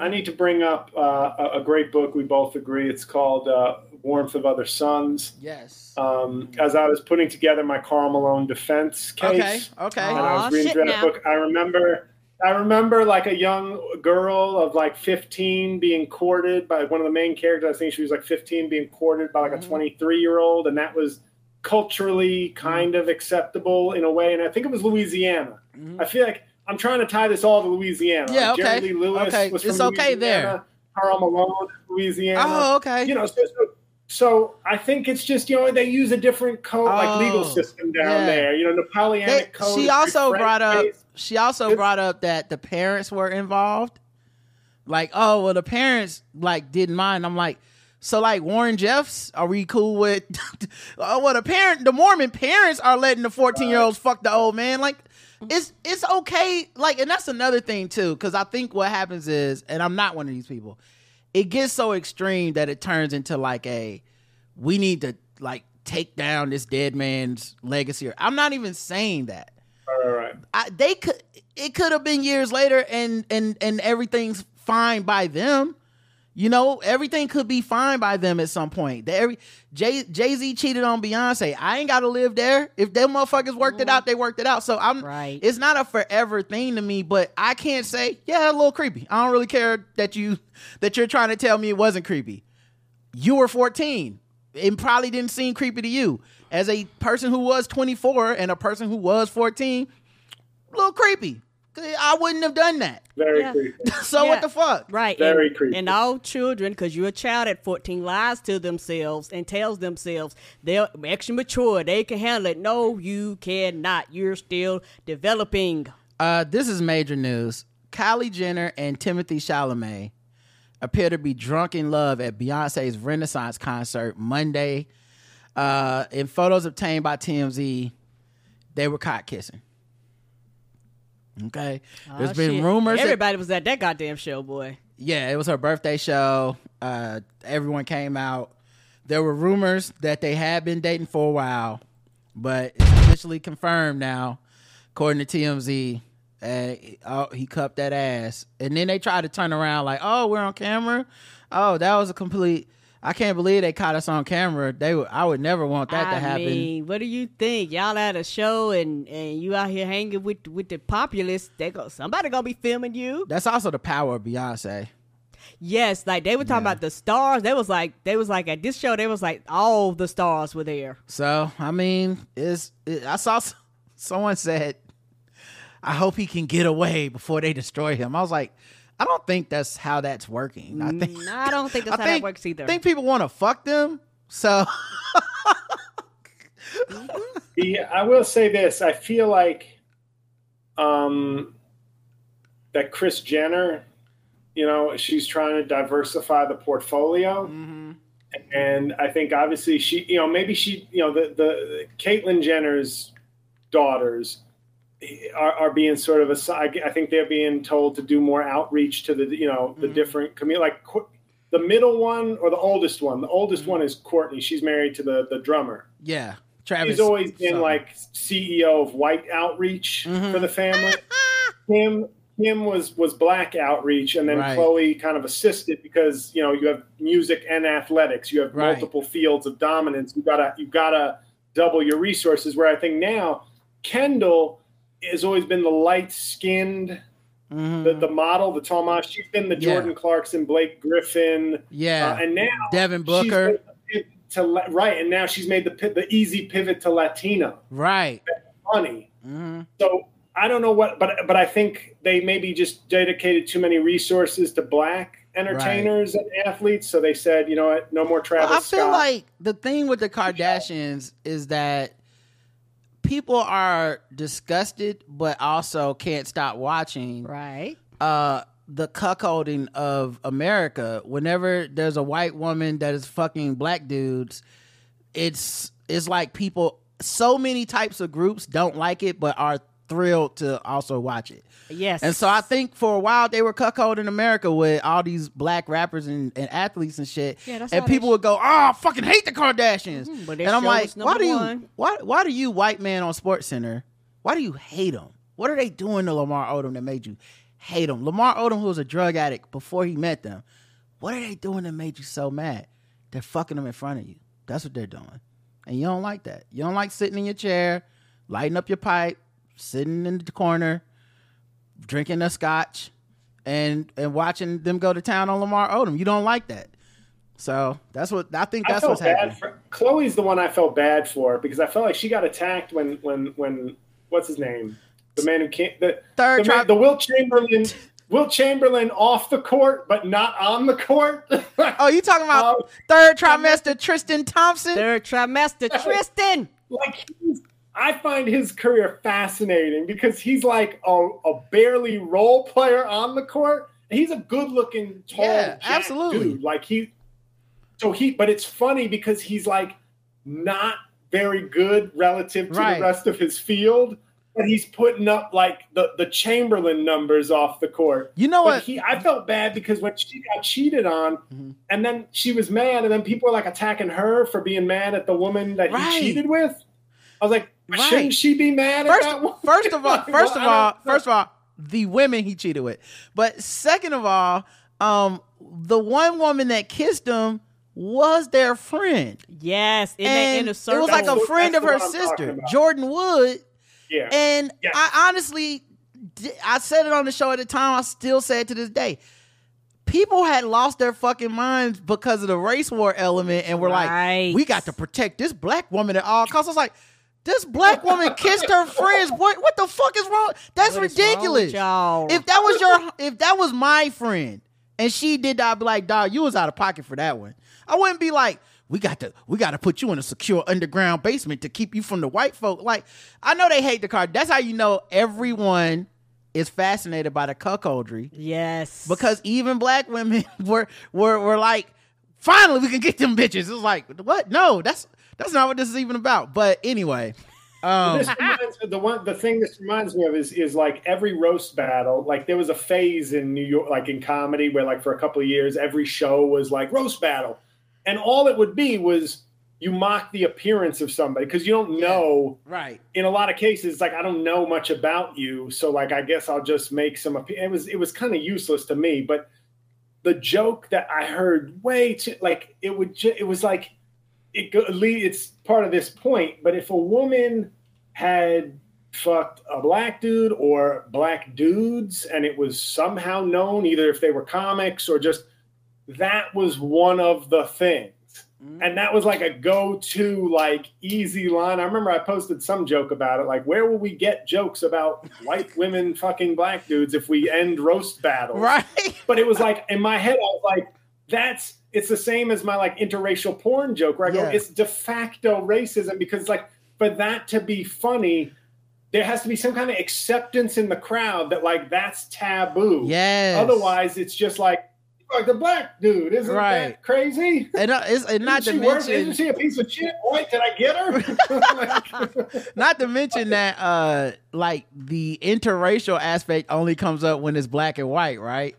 I need to bring up uh, a, a great book. We both agree. It's called uh, "Warmth of Other Suns." Yes. Um, as I was putting together my Karl Malone defense case, Okay. and I was reading shit through that now. book, I remember, I remember like a young girl of like 15 being courted by one of the main characters. I think she was like 15 being courted by like Mm-hmm. a 23 year old, and that was culturally kind of acceptable in a way. And I think it was Louisiana. I feel like I'm trying to tie this all to Louisiana. Mm-hmm. Yeah, Like, Jerry okay. Lee Lewis Okay, was from it's okay there. Louisiana. Karl Malone, Louisiana. Oh, okay. You know, so, so, so I think it's just you know they use a different code, like legal Oh, system down yeah. there. You know, Napoleonic They- code. she also brought up French-based. She also brought up that the parents were involved. Like oh well the parents like didn't mind. I'm like so like warren jeffs are we cool with oh well the parent the mormon parents are letting the 14 year olds fuck the old man. Like it's it's okay. Like and that's another thing too because i think what happens is and i'm not one of these people it gets so extreme that it turns into like a we need to like take down this dead man's legacy. I'm not even saying that Right. I, they could it could have been years later and and and everything's fine by them You know, everything could be fine by them at some point. They- Every Jay Jay Z cheated on Beyonce. I ain't got to live there. If them motherfuckers worked it out, they worked it out. So I'm Right. It's not a forever thing to me, but I can't say yeah, a little creepy. I don't really care that you that you're trying to tell me it wasn't creepy. You were 14. It probably didn't seem creepy to you. As a person who was 24 and a person who was 14, a little creepy. I wouldn't have done that. Very Yeah. creepy. So Yeah. what the fuck? Right. Very and, creepy. And all children, because you're a child at 14, lies to themselves and tells themselves they're extra mature. They can handle it. No, you cannot. You're still developing. Uh, this is major news. Kylie Jenner and Timothée Chalamet appear to be drunk in love at Beyonce's Renaissance concert Monday. Uh, in photos obtained by TMZ, they were caught kissing. Okay, there's been shit. rumors. that- Everybody was at that goddamn show, boy. yeah, it was her birthday show. Uh, everyone came out. There were rumors that they had been dating for a while, but it's officially confirmed now, according to TMZ. Uh, oh, he cupped that ass, and then they tried to turn around like, "Oh, we're on camera." Oh, that was a complete. I can't believe they caught us on camera. They, would, I would never want that I to happen. mean, what do you think? Y'all at a show and and you out here hanging with with the populace. They go somebody gonna be filming you. That's also the power of Beyonce. Yes, like they were talking about the stars. They was like they was like at this show. They was like all the stars were there. So I mean, is it, I saw someone said, "I hope he can get away before they destroy him." I was like, I don't think that's how that's working. I think No, I don't think that's I how think, that works either. I think people want to fuck them. So Yeah, I will say this. I feel like um, that Kris Jenner, you know, she's trying to diversify the portfolio. And I think obviously she, you know, maybe she, you know, the, the Caitlyn Jenner's daughters are, are being sort of a, I think they're being told to do more outreach to the, you know, the different community, like the middle one or the oldest one. The oldest one is Kourtney. She's married to the, the drummer. yeah, Travis. He's always been something. like CEO of White Outreach Mm-hmm. for the family. Kim Kim was was Black Outreach, and then Right. Khloe kind of assisted because you know you have music and athletics. You have Right. multiple fields of dominance. You gotta you gotta double your resources. Where I think now Kendall has always been the light skinned. Mhm. The, the model, the tall model, she's been the Yeah. Jordan Clarkson, Blake Griffin, yeah, uh, and now Devin Booker. made the pivot to right, and now she's made the the easy pivot to Latino right. money. hmm So I don't know what, but but I think they maybe just dedicated too many resources to black entertainers and athletes. So they said, you know what, no more Travis I feel Scott. like the thing with the Kardashians is that people are disgusted, but also can't stop watching. right. uh the cuckolding of America. Whenever there's a white woman that is fucking black dudes, it's it's like people so many types of groups don't like it but are thrilled to also watch it. Yes. And so I think for a while they were cuckolding America with all these black rappers and, and athletes and shit. Yeah, that's and people would go, "Oh, I fucking hate the Kardashians." Mm-hmm, but their and I'm like, "Why do you one." why why do you white man on Sports Center? Why do you hate them? What are they doing to Lamar Odom that made you hate him? Lamar Odom, who was a drug addict before he met them, what are they doing that made you so mad? They're fucking them in front of you. That's what they're doing, and you don't like that. You don't like sitting in your chair, lighting up your pipe, sitting in the corner, drinking a scotch, and and watching them go to town on Lamar Odom. You don't like that. So that's what I think. That's felt what's happening. bad for Khloe's the one I felt bad for because I felt like she got attacked when when when what's his name the man who can't the Third the, man, tri- the Wilt Chamberlain Wilt Chamberlain off the court but not on the court. Oh, you talking about Um, third trimester Tristan Thompson? Third trimester, Tristan. like he's, I find his career fascinating because he's like a, a barely role player on the court. He's a good looking, tall, Yeah, absolutely. dude. Like he, so he, but it's funny because he's like not very good relative to Right. the rest of his field, but he's putting up like the the Chamberlain numbers off the court. You know But what? He, I felt bad because when she got cheated on, Mm-hmm. and then she was mad, and then people were like attacking her for being mad at the woman that Right. he cheated with. I was like, Right. shouldn't she be mad First, at that woman? first of all, Like, first of all, first of all, the women he cheated with. But second of all, um, the one woman that kissed him was their friend. Yes, in that and inner it circle. was like a friend that's of her the one I'm talking sister. Jordan Wood. Yeah. And Yes. I honestly, I said it on the show at the time. I still say it to this day. People had lost their fucking minds because of the race war element, and were Right. like, "We got to protect this black woman at all costs." I was like, "This black woman kissed her friends. What? What the fuck is wrong? That's What wrong ridiculous." y'all? If that was your, if that was my friend, and she did that, I'd be like, "Dog, you was out of pocket for that one." I wouldn't be like, "We got to, we got to put you in a secure underground basement to keep you from the white folk." Like, I know they hate the card. That's how you know everyone is fascinated by the cuckoldry yes. because even black women were were were like, "Finally, we can get them bitches." It was like, what? No, that's that's not what this is even about. But anyway, um, this reminds the one the thing this reminds me of is is like every roast battle like there was a phase in new york like in comedy where like for a couple of years every show was like roast battle and all it would be was you mock the appearance of somebody because you don't know right. in a lot of cases like i don't know much about you so like i guess i'll just make some it was it was kind of useless to me but the joke that i heard way too like it would ju- it was like it it's part of this point but if a woman had fucked a black dude or black dudes and it was somehow known either if they were comics or just that was one of the things. Mm. And that was like a go-to like easy line. I remember i posted some joke about it like where will we get jokes about white women fucking black dudes if we end roast battles? Right. but it was like in my head i was like that's it's the same as my like interracial porn joke where i go Yeah. it's de facto racism because like for that to be funny there has to be some kind of acceptance in the crowd that like that's taboo Yes. otherwise it's just like like the black dude isn't Right. that crazy and, uh, it's, and not to isn't worth- mention isn't she a piece of shit? Boy, did I get her? Not to mention that uh like the interracial aspect only comes up when it's black and white right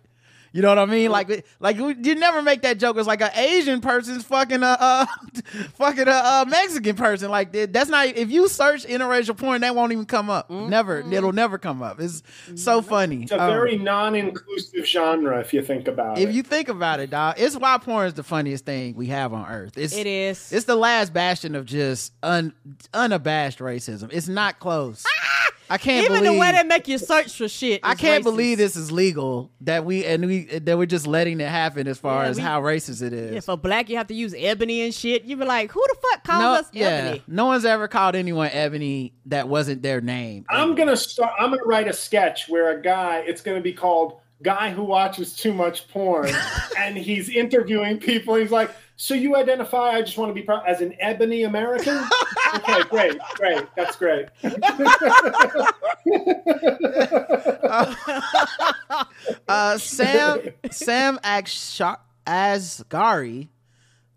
you know what I mean? Like, like you never make that joke. It's like an Asian person's fucking a, uh, fucking a, uh Mexican person. Like that's not. If you search interracial porn, that won't even come up. Never. It'll never come up. It's so funny. it's a Um, very non-inclusive genre if you think about if it. If you think about it, dog, it's why porn is the funniest thing we have on earth. It's It is. It's the last bastion of just un, unabashed racism. It's not close. I can't Even believe the way they make you search for shit. I can't racist. believe this is legal that we and we that we're just letting it happen as far Yeah, as we- how racist it is. Yeah, for black, you have to use ebony and shit. You be like, who the fuck calls no, us yeah, ebony? no one's ever called anyone Ebony that wasn't their name. I'm gonna start. I'm gonna write a sketch where a guy. It's gonna be called "Guy Who Watches Too Much Porn," and he's interviewing people. He's like, "So you identify? I just want to be proud as an ebony American." okay, great, great. That's great. uh, Sam Sam Ash- Asghari,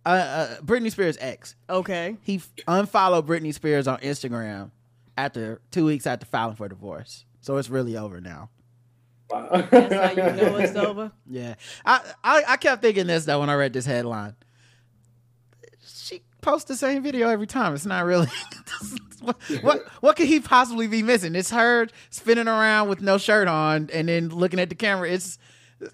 uh, uh, Britney Spears' ex. Okay. He f- unfollowed Britney Spears on Instagram after two weeks after filing for divorce. So it's really over now. That's how you know it's over. Yeah, I, I I kept thinking this though when I read this headline. She posts the same video every time. It's not really. what, what what could he possibly be missing? It's her spinning around with no shirt on and then looking at the camera. It's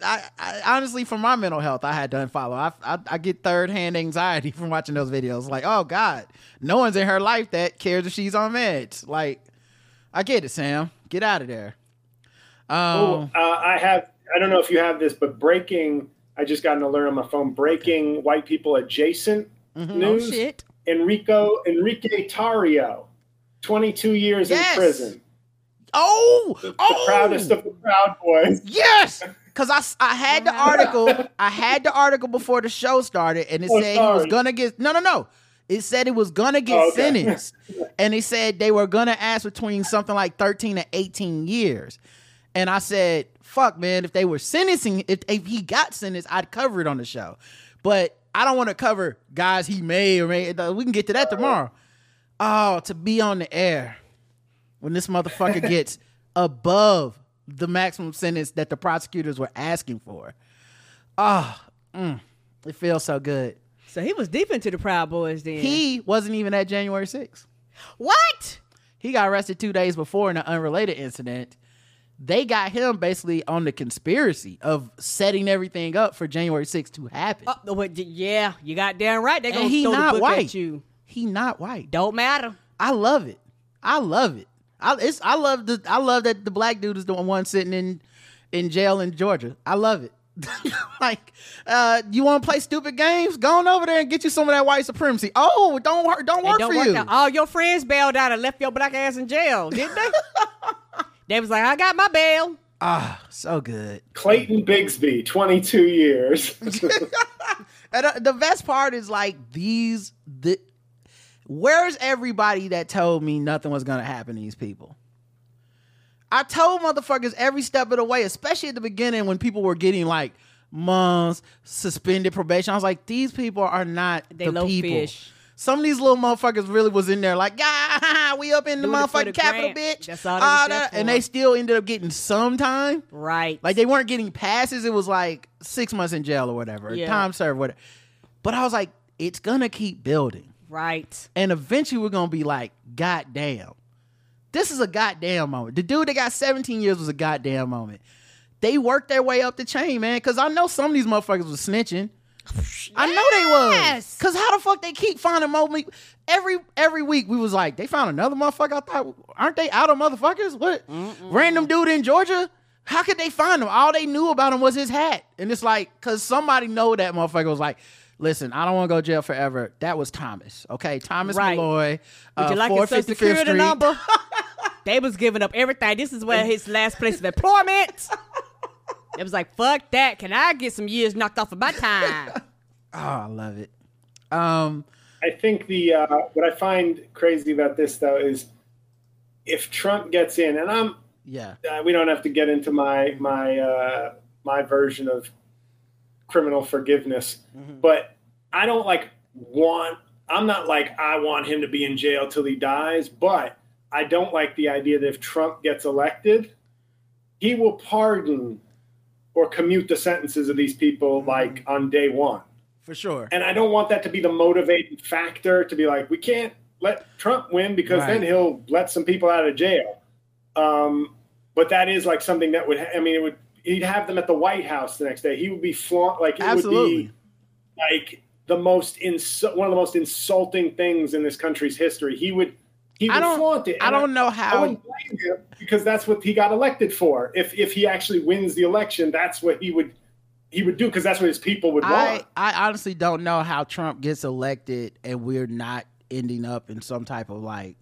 I, I honestly for my mental health, I had to unfollow. I, I I get third hand anxiety from watching those videos. Like, oh God, no one's in her life that cares if she's on meds. Like, I get it, Sam. Get out of there. Um, Oh, uh, I have. I don't know if you have this, but breaking. I just got an alert on my phone. Breaking white people adjacent Mm-hmm. Oh news. shit. Enrico Enrique Tarrio, 22 years Yes. in prison. oh, The oh, proudest of the Proud Boys. Yes, because I, I had the article. I had the article before the show started, and it Oh, said he was gonna get no, no, no. It said he was gonna get Oh, okay. sentenced, and they said they were gonna ask between something like thirteen to eighteen years. And I said, "Fuck, man! If they were sentencing, if, if he got sentenced, I'd cover it on the show. But I don't want to cover guys he may or may. We can get to that tomorrow. Oh, to be on the air when this motherfucker gets above the maximum sentence that the prosecutors were asking for. Ah, mm, it feels so good. So he was deep into the Proud Boys then. He wasn't even at January 6th. what? He got arrested two days before in an unrelated incident. They got him basically on the conspiracy of setting everything up for January 6th to happen. Oh, but yeah, you got damn right. They're gonna he throw the book white. at you. He not white. Don't matter. I love it. I love it. I it's I love the I love that the black dude is the one sitting in in jail in Georgia. I love it. like, uh, you want to play stupid games? Go on over there and get you some of that white supremacy. Oh, don't work, don't work don't for work you. out. All your friends bailed out and left your black ass in jail, didn't they? they was like, I got my bail. Ah, so good. Clayton Bigsby, 22 years. And uh, the best part is like these. The where's everybody that told me nothing was gonna happen to these people? I told motherfuckers every step of the way, especially at the beginning when people were getting like months suspended probation. I was like, these people are not They the low people. fish. Some of these little motherfuckers really was in there like, yeah, we up in the Doing motherfucking the capital, grant. bitch. That's all was Ah, that- and they still ended up getting some time. Right. Like they weren't getting passes. It was like six months in jail or whatever, Yeah. time served, whatever. But I was like, it's gonna keep building, right. and eventually we're gonna be like, God damn, this is a goddamn moment. The dude that got 17 years was a goddamn moment. They worked their way up the chain, man. Because I know some of these motherfuckers was snitching. I know they was. Cause how the fuck they keep finding more? me- Every every week we was like, they found another motherfucker. I thought, aren't they out of motherfuckers? What random dude in Georgia? How could they find him? All they knew about him was his hat, and it's like, cause somebody know that motherfucker was like, listen, I don't want to go to jail forever. That was Thomas, okay? Thomas Right. Malloy. Would uh, you like his social security Street. number? they was giving up everything. This is where his last place of employment. It was like, fuck that. Can I get some years knocked off of my time? Oh, I love it. Um, I think the uh, what I find crazy about this though is if Trump gets in, and I'm yeah, uh, we don't have to get into my my uh, my version of criminal forgiveness, but I don't like want. I'm not like I want him to be in jail till he dies, but I don't like the idea that if Trump gets elected, he will pardon or commute the sentences of these people like on day one. for sure. And I don't want that to be the motivating factor to be like, we can't let Trump win because then he'll let some people out of jail. Um, but that is like something that would, ha- I mean, it would, he'd have them at the White House the next day. He would be flaunt, like, it Absolutely. would be like the most, ins- one of the most insulting things in this country's history. He would, he I don't. flaunt it. I don't know how. I wouldn't blame him because that's what he got elected for. If if he actually wins the election, that's what he would he would do because that's what his people would I, want. I honestly don't know how Trump gets elected and we're not ending up in some type of like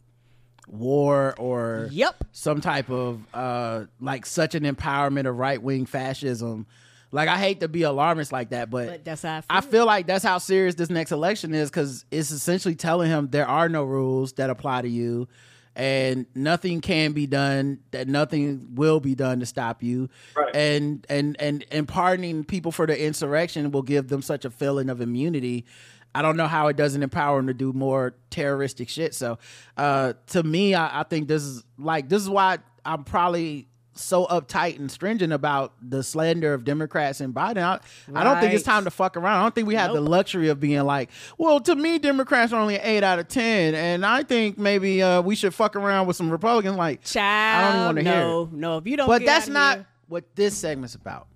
war or Yep. some type of uh like such an empowerment of right wing fascism. Like I hate to be alarmist like that, but, But that's how I feel. I feel like that's how serious this next election is because it's essentially telling him there are no rules that apply to you and nothing can be done that nothing will be done to stop you Right. and and and and pardoning people for the insurrection will give them such a feeling of immunity I don't know how it doesn't empower them to do more terroristic shit. So, uh, to me, I, I think this is like this is why I'm probably so uptight and stringent about the slander of Democrats and Biden. I, I don't think it's time to fuck around. I don't think we have the luxury of being like, well, to me, Democrats are only an eight out of ten, and I think maybe uh, we should fuck around with some Republicans. Like, Child, I don't even want to hear. no, it. no. If you don't, But get that's out not here- what this segment's about.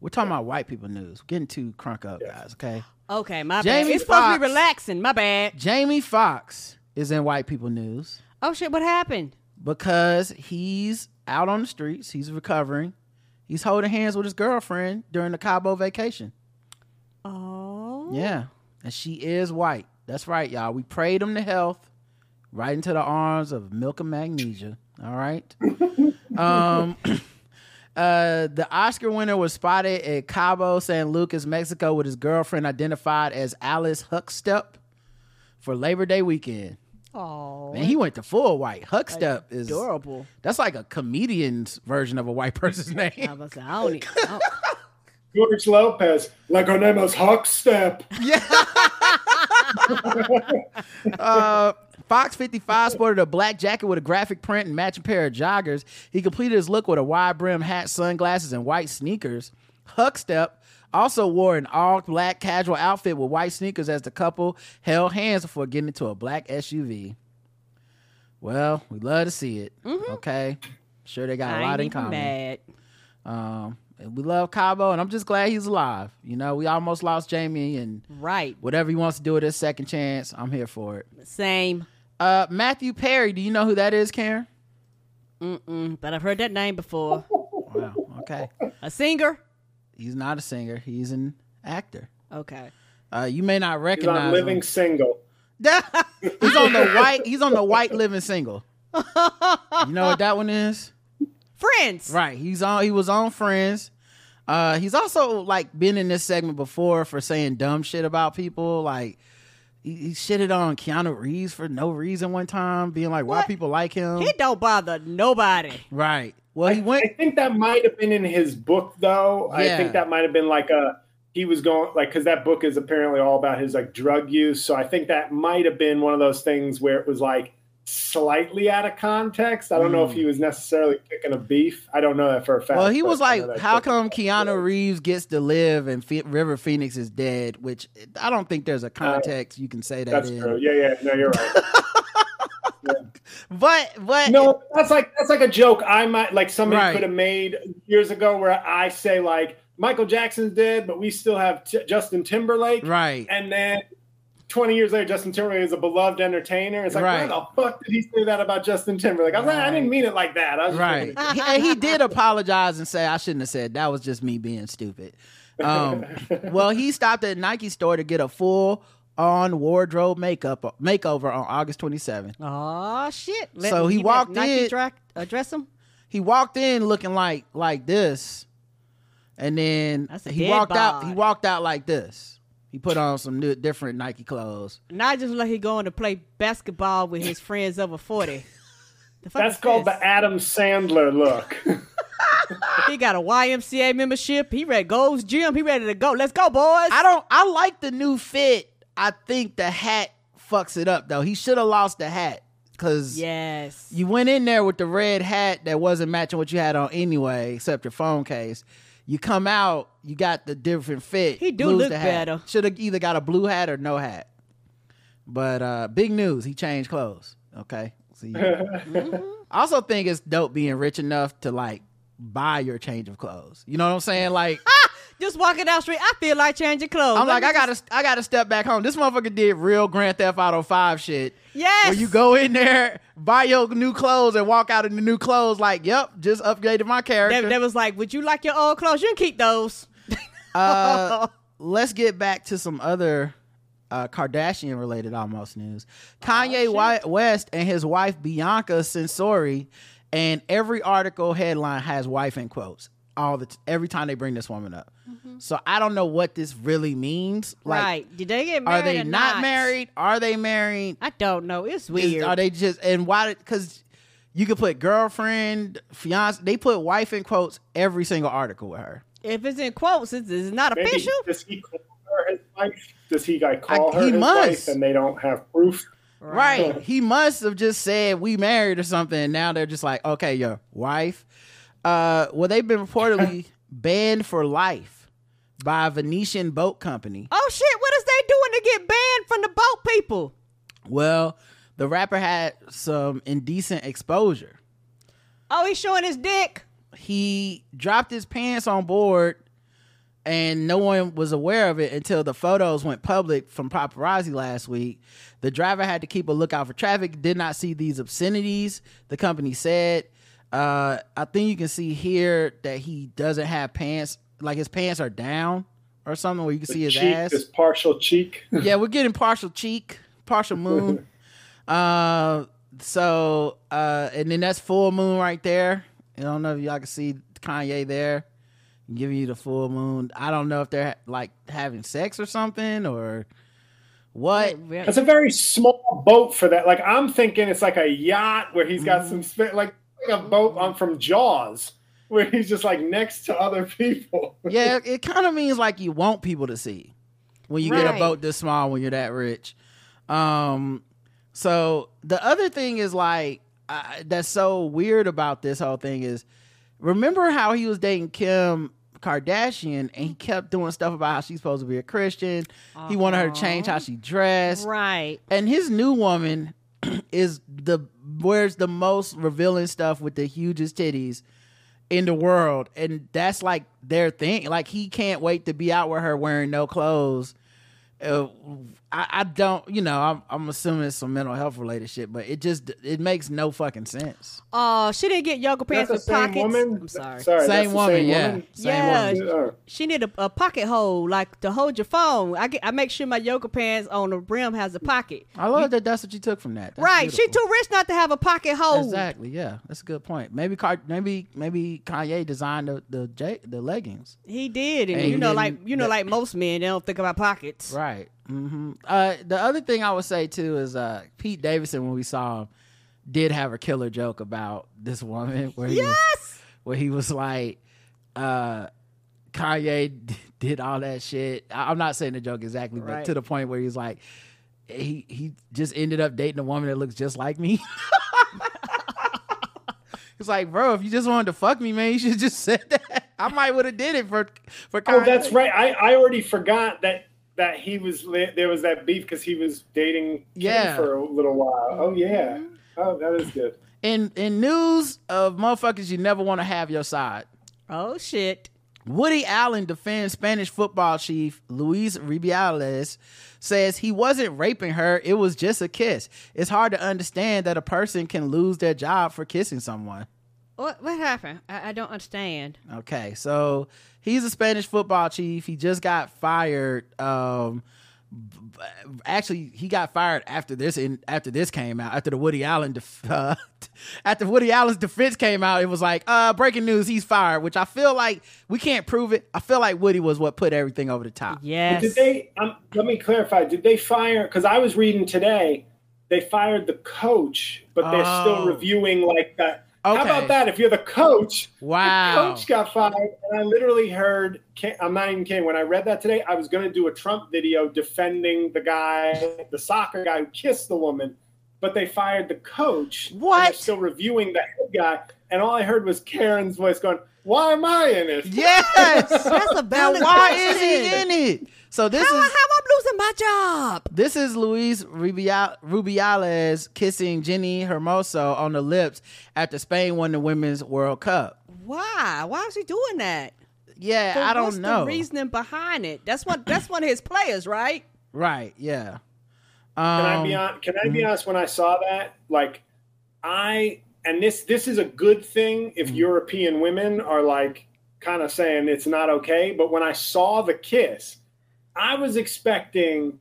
We're talking about white people news. We're getting too crunk up, guys. Okay. okay. My Jamie bad. It's supposed to be relaxing. My bad. Jamie Foxx is in white people news Oh shit! What happened? because he's out on the streets. He's recovering. He's holding hands with his girlfriend during the Cabo vacation. Oh, Yeah. And she is white. That's right, y'all. We prayed him to health right into the arms of milk and magnesia. All right. um uh the Oscar winner was spotted at Cabo San Lucas, Mexico with his girlfriend identified as Alyce Huckstepp for Labor Day weekend. Oh, Man, he went to full white. Huckstepp is adorable. That's like a comedian's version of a white person's I name. was like, I don't, e- I don't George Lopez, like her name is Huckstepp. uh, Foxx 55 sported a black jacket with a graphic print and matching pair of joggers. He completed his look with a wide brim hat, sunglasses, and white sneakers. Huckstepp also wore an all black casual outfit with white sneakers as the couple held hands before getting into a black SUV. Well, we love to see it. Okay. Sure, they got I a lot in common. mad. Um, and we love Cabo, and I'm just glad he's alive. You know, we almost lost Jamie, and Right. whatever he wants to do with his second chance, I'm here for it. Same. Uh, Matthew Perry, do you know who that is, Karen? Mm-mm. But I've heard that name before. Wow. Okay. A singer? He's not a singer. He's an actor. Okay. Uh, you may not He's recognize on Living him. Single. he's on the white. He's on the white living single. You know what that one is? Friends. Right. He's on. He was on Friends. Uh, he's also like been in this segment before for saying dumb shit about people. Like he, he shitted on Keanu Reeves for no reason one time, being like, "Why people like him?" He don't bother nobody. right. Well, he I went. think that might have been in his book, though. I think that might have been like a he was going like because that book is apparently all about his like drug use. So I think that might have been one of those things where it was like slightly out of context. I don't know if he was necessarily picking a beef. I don't know that for a fact. Hmm. Well, he was like, "How come Keanu Reeves gets to live and Fe- River Phoenix is dead?" Which I don't think there's a context you can say that That's in. true. Yeah, yeah. No, you're right. But but no, that's like that's like a joke I might like somebody Right. could have made years ago where I say like Michael Jackson's dead, but we still have T- Justin Timberlake. right. And then 20 years later, Justin Timberlake is a beloved entertainer. It's like, Right. why the fuck did he say that about Justin Timberlake? I was like, I didn't mean it like that. I was Right. making he, and he did apologize and say, I shouldn't have said that was just me being stupid. Um, well, he stopped at a Nike store to get a full on wardrobe makeup makeover on August 27th. Oh shit! So he let walked Nike in- Dra- address him. He walked in looking like like this, and then That's a he dead walked out. He walked out like this. He put on some new, different Nike clothes. Not just like he going to play basketball with his friends over forty. That's called this? the Adam Sandler look. He got a YMCA membership. He ready goes gym. He ready to go. Let's go, boys. I don't. I like the new fit. I think the hat fucks it up though. He should have lost the hat because yes. you went in there with the red hat that wasn't matching what you had on anyway, except your phone case. You come out, you got the different fit. He do look better. Should have either got a blue hat or no hat. But uh big news, he changed clothes. Okay. See. I also think it's dope being rich enough to like buy your change of clothes. You know what I'm saying? Like Just walking down the street, I feel like changing clothes. I'm Let like, I gotta, I gotta step back home. This motherfucker did real Grand Theft Auto Five shit. Yes. Where you go in there, buy your new clothes, and walk out in the new clothes. Like, yep, just upgraded my character. They, they was like, "Would you like your old clothes? You can keep those." uh, let's get back to some other uh, Kardashian related almost news. Kanye Wi- West and his wife Bianca Censori, and every article headline has wife in quotes. All the t- every time they bring this woman up. Mm-hmm. So I don't know what this really means. Like, right? Did they get married? Are they or not, married? Are they married? I don't know. It's Is- weird. are they just and why? Because you could put girlfriend, fiance. They put wife in quotes every single article with her. if it's in quotes, it's, it's not Maybe official. does he call her his wife? Does he like call I- her he his must. wife and they don't have proof? Right. He must have just said we married or something. And now they're just like, okay, your wife. Uh, well, they've been reportedly banned for life by a Venetian boat company. Oh shit! What is they doing to get banned from the boat people? Well, the rapper had some indecent exposure. Oh, he's showing his dick. He dropped his pants on board and no one was aware of it until the photos went public from paparazzi last week. The driver had to keep a lookout for traffic, did not see these obscenities, the company said. Uh, I think you can see here that he doesn't have pants, like his pants are down or something where you can see his cheek, ass. this partial cheek. yeah, we're getting partial cheek, partial moon. uh, so uh, and then that's full moon right there. I don't know if y'all can see Kanye there, giving you the full moon. I don't know if they're like having sex or something or what. That's a very small boat for that. Like I'm thinking it's like a yacht where he's got some spa- like, like a boat on from Jaws where he's just like next to other people. yeah, it kind of means like you want people to see when you get a boat this small when you're that rich. Um, so the other thing is like I, that's so weird about this whole thing is remember how he was dating Kim Kardashian and he kept doing stuff about how she's supposed to be a Christian. He wanted her to change how she dressed. Right. And his new woman is the wears the most revealing stuff with the hugest titties in the world, and that's like their thing. Like he can't wait to be out with her wearing no clothes. Uh, I, I don't, you know, I'm, I'm assuming it's some mental health related shit, but it just it makes no fucking sense. Uh, she didn't get yoga pants the with same pockets. woman. I'm sorry. Sorry, that's same the woman, same yeah, woman? same Yeah. woman. She need a, a pocket hole, like to hold your phone. I get, I make sure my yoga pants on the brim has a pocket. I love that. That's what you took from that. That's right, she too rich not to have a pocket hole. Exactly. Yeah, that's a good point. Maybe maybe maybe Kanye designed the the, the leggings. He did, and And you know, like you know, that- like most men, they don't think about pockets. Right. Hmm Uh, the other thing I would say too is uh, Pete Davidson when we saw him did have a killer joke about this woman where he was, where he was like, uh, Kanye d- did all that shit. I- I'm not saying the joke exactly, but to the point where he's like, he he just ended up dating a woman that looks just like me. It's like, bro, if you just wanted to fuck me, man, you should just said that. I might would have did it for for. Oh, that's right. I, I already forgot that that he was there was that beef because he was dating Kim Yeah. for a little while. Oh mm-hmm. yeah. Oh, that is good. In in news of motherfuckers you never want to have your side. Oh shit. Woody Allen defends Spanish football chief Luis Rubiales says he wasn't raping her, it was just a kiss. It's hard to understand that a person can lose their job for kissing someone. What what happened? I, I don't understand. Okay, so he's a Spanish football chief. He just got fired. Um, b- b- actually, he got fired after this. In after this came out, after the Woody Allen, def- uh, after Woody Allen's defense came out, it was like, uh, breaking news, he's fired. Which I feel like we can't prove it. I feel like Woody was what put everything over the top. Yes. Did they? Um, let me clarify. Did they fire? Because I was reading today, they fired the coach, but they're Oh. still reviewing like that. How Okay. about that? If you're the coach, Wow. the coach got fired, and I literally heard. I'm not even kidding. When I read that today, I was going to do a Trump video defending the guy, the soccer guy who kissed the woman, but they fired the coach. and What? They're still reviewing the head guy, and all I heard was Karen's voice going, "Why am I in it?" Yes. That's a valid why is he in it? So this How, is how I'm losing my job? This is Luis Rubiales kissing Jenni Hermoso on the lips after Spain won the Women's World Cup. Why? Why is he doing that? Yeah, But I don't what's know. the reasoning behind it. That's what that's one of his players, right? Right? Yeah. Um, Can I be on? Can I be honest? When I saw that, like, I and this this is a good thing if European women are like kind of saying it's not okay. But when I saw the kiss, I was expecting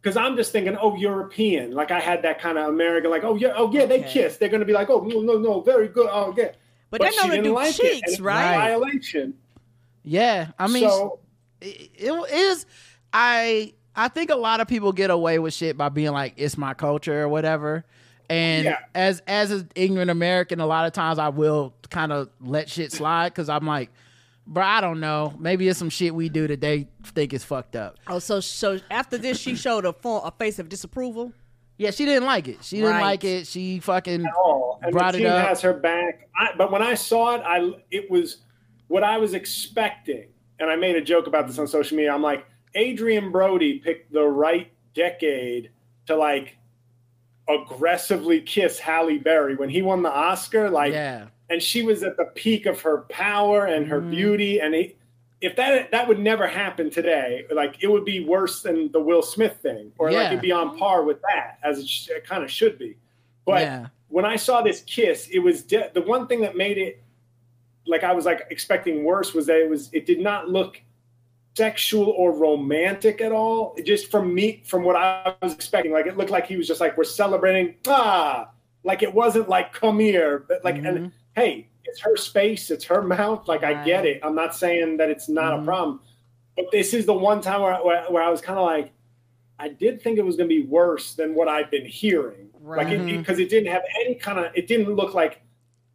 because I'm just thinking, oh, European. Like I had that kind of American, like, oh yeah, oh yeah, they Okay. kiss. They're gonna be like, oh no, no, no, very good. Oh yeah. But, they she didn't do like it, cheeks, a right? Violation. Yeah, I mean, so it, it is. I I think a lot of people get away with shit by being like, "It's my culture" or whatever. And Yeah. as as an ignorant American, a lot of times I will kind of let shit slide because I'm like, bro, I don't know. Maybe it's some shit we do that they think is fucked up. Oh, so so after this, she showed a form, a face of disapproval. Yeah, she didn't like it. She didn't Right. like it. She fucking all. And brought the it team up. has her back. I, but when I saw it, I it was what I was expecting. And I made a joke about this on social media. I'm like, Adrien Brody picked the right decade to like aggressively kiss Halle Berry when he won the Oscar. Like, yeah. And she was at the peak of her power and her Mhm. beauty. And it, if that that would never happen today, like it would be worse than the Will Smith thing, or like it'd be on par with that, as it, sh- it kind of should be. But yeah. when I saw this kiss, it was de- the one thing that made it like I was like expecting worse was that it was it did not look sexual or romantic at all. Just from me from what I was expecting, like it looked like he was just like we're celebrating ah, like it wasn't like come here, but like Mm-hmm. and hey, it's her space, it's her mouth. Like I get it. I'm not saying that it's not Mhm. a problem, but this is the one time where where, where I was kind of like. I did think it was going to be worse than what I've been hearing, like Right. Mhm. because it, didn't have any kind of. It didn't look like.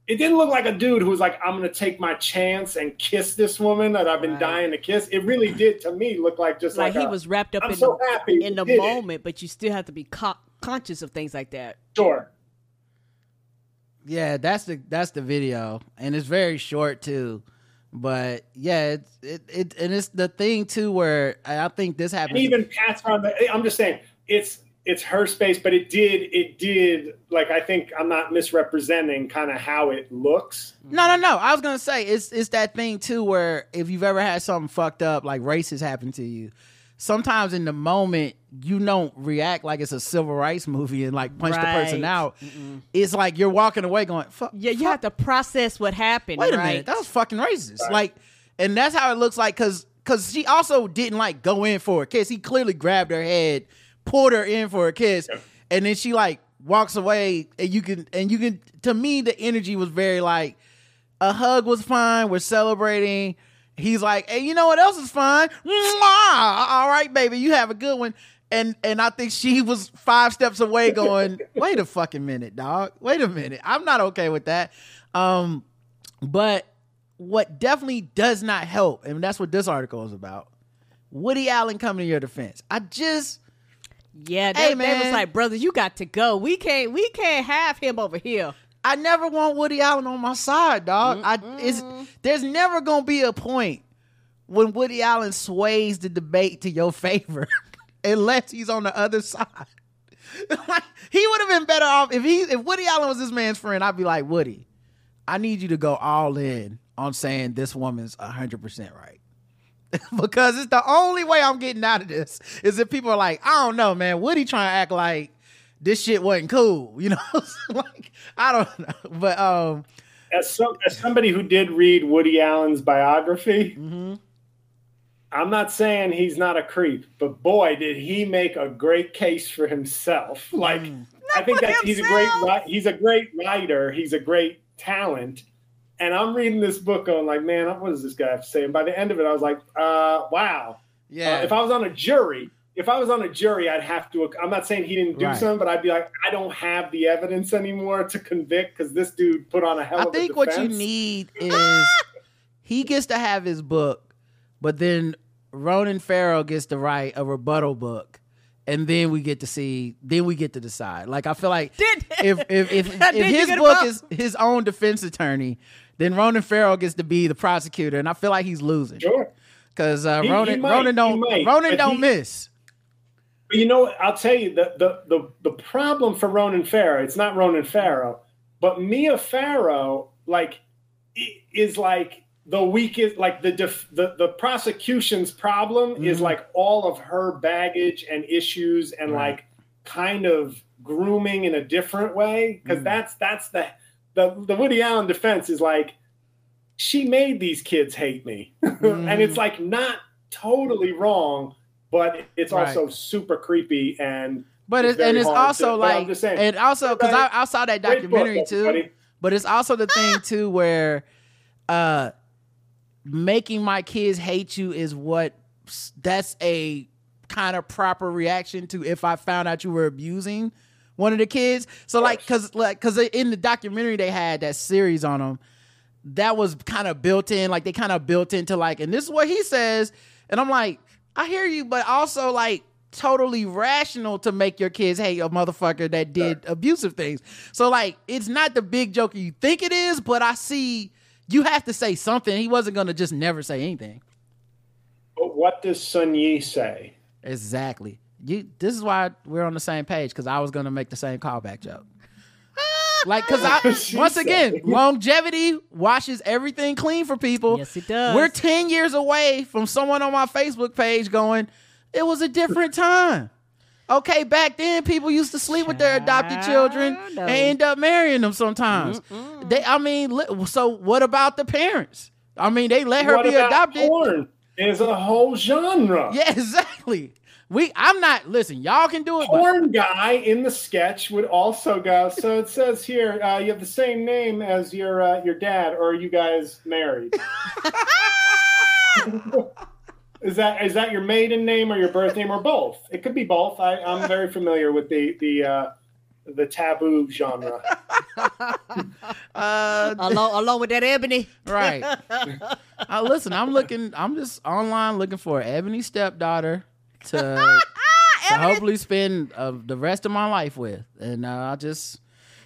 It didn't look like a dude who was like, "I'm going to take my chance and kiss this woman that I've been Right. dying to kiss." It really did to me look like just Like, like, he a- was wrapped up I'm in so the, happy in the did it. moment, but you still have to be co- conscious of things like that. Sure. Yeah, that's the that's the video, and it's very short too. But yeah, it's it, it and it's the thing too where I think this And happens. even pats on the. I'm just saying, it's it's her space, but it did it did like I think I'm not misrepresenting kind of how it looks. No, no, no. I was gonna say it's it's that thing too where if you've ever had something fucked up like racist happen to you, sometimes in the moment you don't react like it's a civil rights movie and like punch the person Right. out. It's like you're walking away going, "Fuck." Yeah, you have to process what happened. Wait a right? minute, that was fucking racist. Like, and that's how it looks like because because she also didn't like go in for a kiss. He clearly grabbed her head, pulled her in for a kiss, and then she like walks away. And you can and you can to me the energy was very like a hug was fine. We're celebrating. He's like, hey, you know what else is fine? Mwah! All right, baby, you have a good one. And and I think she was five steps away, going, wait a fucking minute, dog. Wait a minute. I'm not okay with that. Um, but what definitely does not help, and that's what this article is about. Woody Allen coming to your defense. I just Yeah, they, Hey, they was like, brother, you got to go. We can't we can't have him over here. I never want Woody Allen on my side, dog. I it's there's never gonna be a point when Woody Allen sways the debate to your favor unless he's on the other side. like he would have been better off if he if Woody Allen was this man's friend, I'd be like, Woody, I need you to go all in on saying this woman's hundred percent right. because it's the only way I'm getting out of this is if people are like, I don't know, man, Woody trying to act like this shit wasn't cool, you know? like I don't know, but um, As some as somebody who did read Woody Allen's biography, I'm not saying he's not a creep, but boy, did he make a great case for himself. Like I think that he's a great he's a great writer, he's a great talent. And I'm reading this book going like, man, what does this guy have to say? And by the end of it, I was like, uh, wow. yeah, Uh, if I was on a jury, if I was on a jury, I'd have to. I'm not saying he didn't do Right. something, but I'd be like, I don't have the evidence anymore to convict because this dude put on a hell I of a think what you need is he gets to have his book, but then Ronan Farrow gets to write a rebuttal book. And then we get to see, then we get to decide. Like I feel like Did- if if if, if his book is his own defense attorney, then Ronan Farrow gets to be the prosecutor, and I feel like he's losing Sure. because uh, He- he Ronan might, Ronan don't might, Ronan don't he- miss. But you know. I'll tell you the the the, the problem for Ronan Farrow. It's not Ronan Farrow, but Mia Farrow, like, is like the weakest. Like the def, the the prosecution's problem is Mhm. like all of her baggage and issues and Right. like kind of grooming in a different way because Mhm. that's that's the the the Woody Allen defense is like she made these kids hate me, and it's like not totally wrong, but it's Right. also super creepy and But It's it's, and it's also to- like, saying, and also because I, I saw that great book, documentary too. everybody. But it's also the thing too where uh making my kids hate you is what that's a kind of proper reaction to if I found out you were abusing one of the kids. So like cuz like cuz in the documentary they had that series on them that was kind of built in like they kind of built into like and this is what he says and I'm like I hear you but also like totally rational to make your kids hate a motherfucker that did abusive things. So like it's not the big joke you think it is, but I see you have to say something. He wasn't gonna just never say anything. But what does Soon-Yi say? Exactly. You this is why we're on the same page because I was gonna make the same callback joke. Like, cause I once again, longevity washes everything clean for people. Yes, it does. We're ten years away from someone on my Facebook page going, "It was a different time." Okay, back then people used to sleep with their adopted children and end up marrying them sometimes. They, I mean, so what about the parents? I mean, they let her what be about adopted. porn? There's a whole genre. Yeah, exactly. We, I'm not. Listen, y'all can do it, but Porn guy in the sketch would also go. So it says here, uh, you have the same name as your uh, your dad, or are you guys married? is that is that your maiden name or your birth name or both? It could be both. I, I'm very familiar with the the uh, the taboo genre. uh, along along with that ebony. right. uh, listen, I'm looking. I'm just online looking for an ebony stepdaughter to, to hopefully spend uh, the rest of my life with, and uh, I just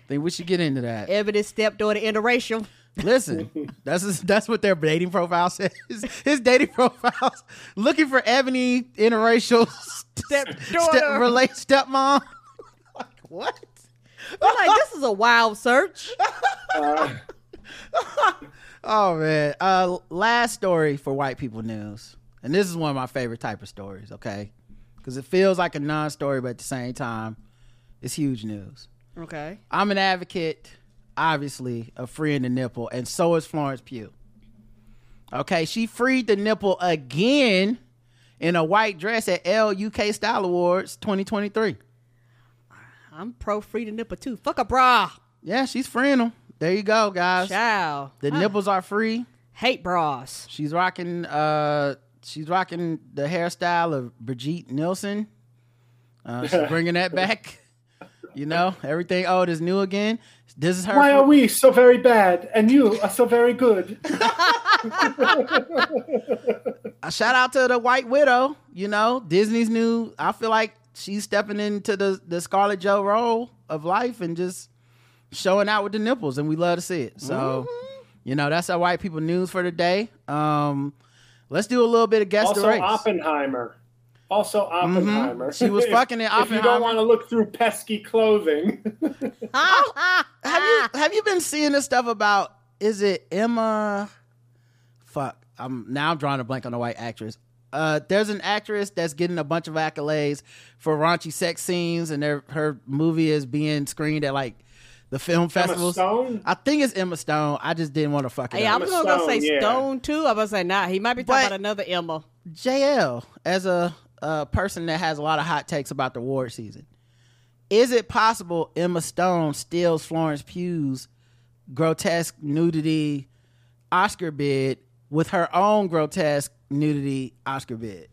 think we should get into that. Ebony stepdaughter interracial. Listen, that's that's what their dating profile says. His dating profile's looking for ebony interracial step Daughter. relate stepmom. like what? I'm like, this is a wild search. Oh man. Uh last story for white people news. And this is one of my favorite type of stories, okay? Cuz it feels like a non-story but at the same time it's huge news. Okay. I'm an advocate, obviously, of freeing the nipple, and so is Florence Pugh. Okay, she freed the nipple again in a white dress at ELLE UK Style Awards 2023. I'm pro freedom nipple too. Fuck a bra. Yeah, she's freeing them. There you go, guys. Child. The nipples are free. Hate bras. She's rocking uh she's rocking the hairstyle of Brigitte Nielsen. Uh, she's bringing that back. You know, everything old is new again. This is her. Why are we so very bad and you are so very good? a shout out to the White Widow. You know, Disney's new. I feel like she's stepping into the the Scarlet Joe role of life and just showing out with the nipples, and we love to see it. So, you know, that's our white people news for today. Um, let's do a little bit of guess the also, race. Oppenheimer. Also, Oppenheimer. She was fucking in If you don't want to look through pesky clothing, have you have you been seeing this stuff about? Is it Emma? Fuck, I'm now I'm drawing a blank on the white actress. Uh, there's an actress that's getting a bunch of accolades for raunchy sex scenes, and their her movie is being screened at like the film festivals. Stone? I think it's Emma Stone. I just didn't want to fuck it Yeah, I up. was gonna go say Stone, yeah. Stone too. I was gonna say nah. He might be talking But- about another Emma. JL as a, a person that has a lot of hot takes about the award season. Is it possible Emma Stone steals Florence Pugh's grotesque nudity Oscar bid with her own grotesque nudity Oscar bid?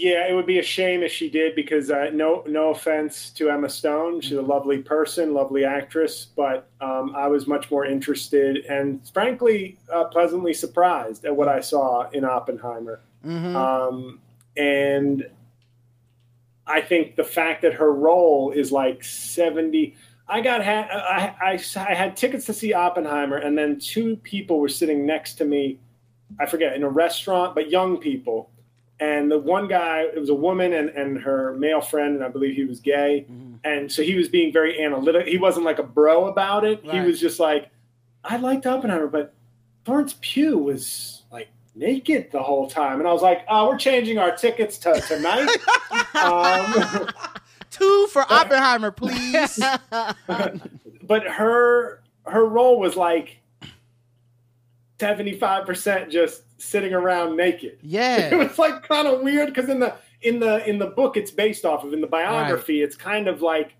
Yeah, it would be a shame if she did because uh, no, no offense to Emma Stone, she's a lovely person, lovely actress, but um, I was much more interested and frankly uh, pleasantly surprised at what I saw in Oppenheimer. Um, and I think the fact that her role is like 70. I got ha- I, I, I had tickets to see Oppenheimer, and then two people were sitting next to me. I forget in a restaurant, but young people. And the one guy, it was a woman and, and her male friend, and I believe he was gay. And so he was being very analytic. He wasn't like a bro about it. He was just like, I liked Oppenheimer, but Florence Pugh was like naked the whole time. And I was like, oh, we're changing our tickets to tonight. um, Two for Oppenheimer, please. but her her role was like 75% just sitting around naked. Yeah. It was like kind of weird because in the in the in the book it's based off of in the biography it's kind of like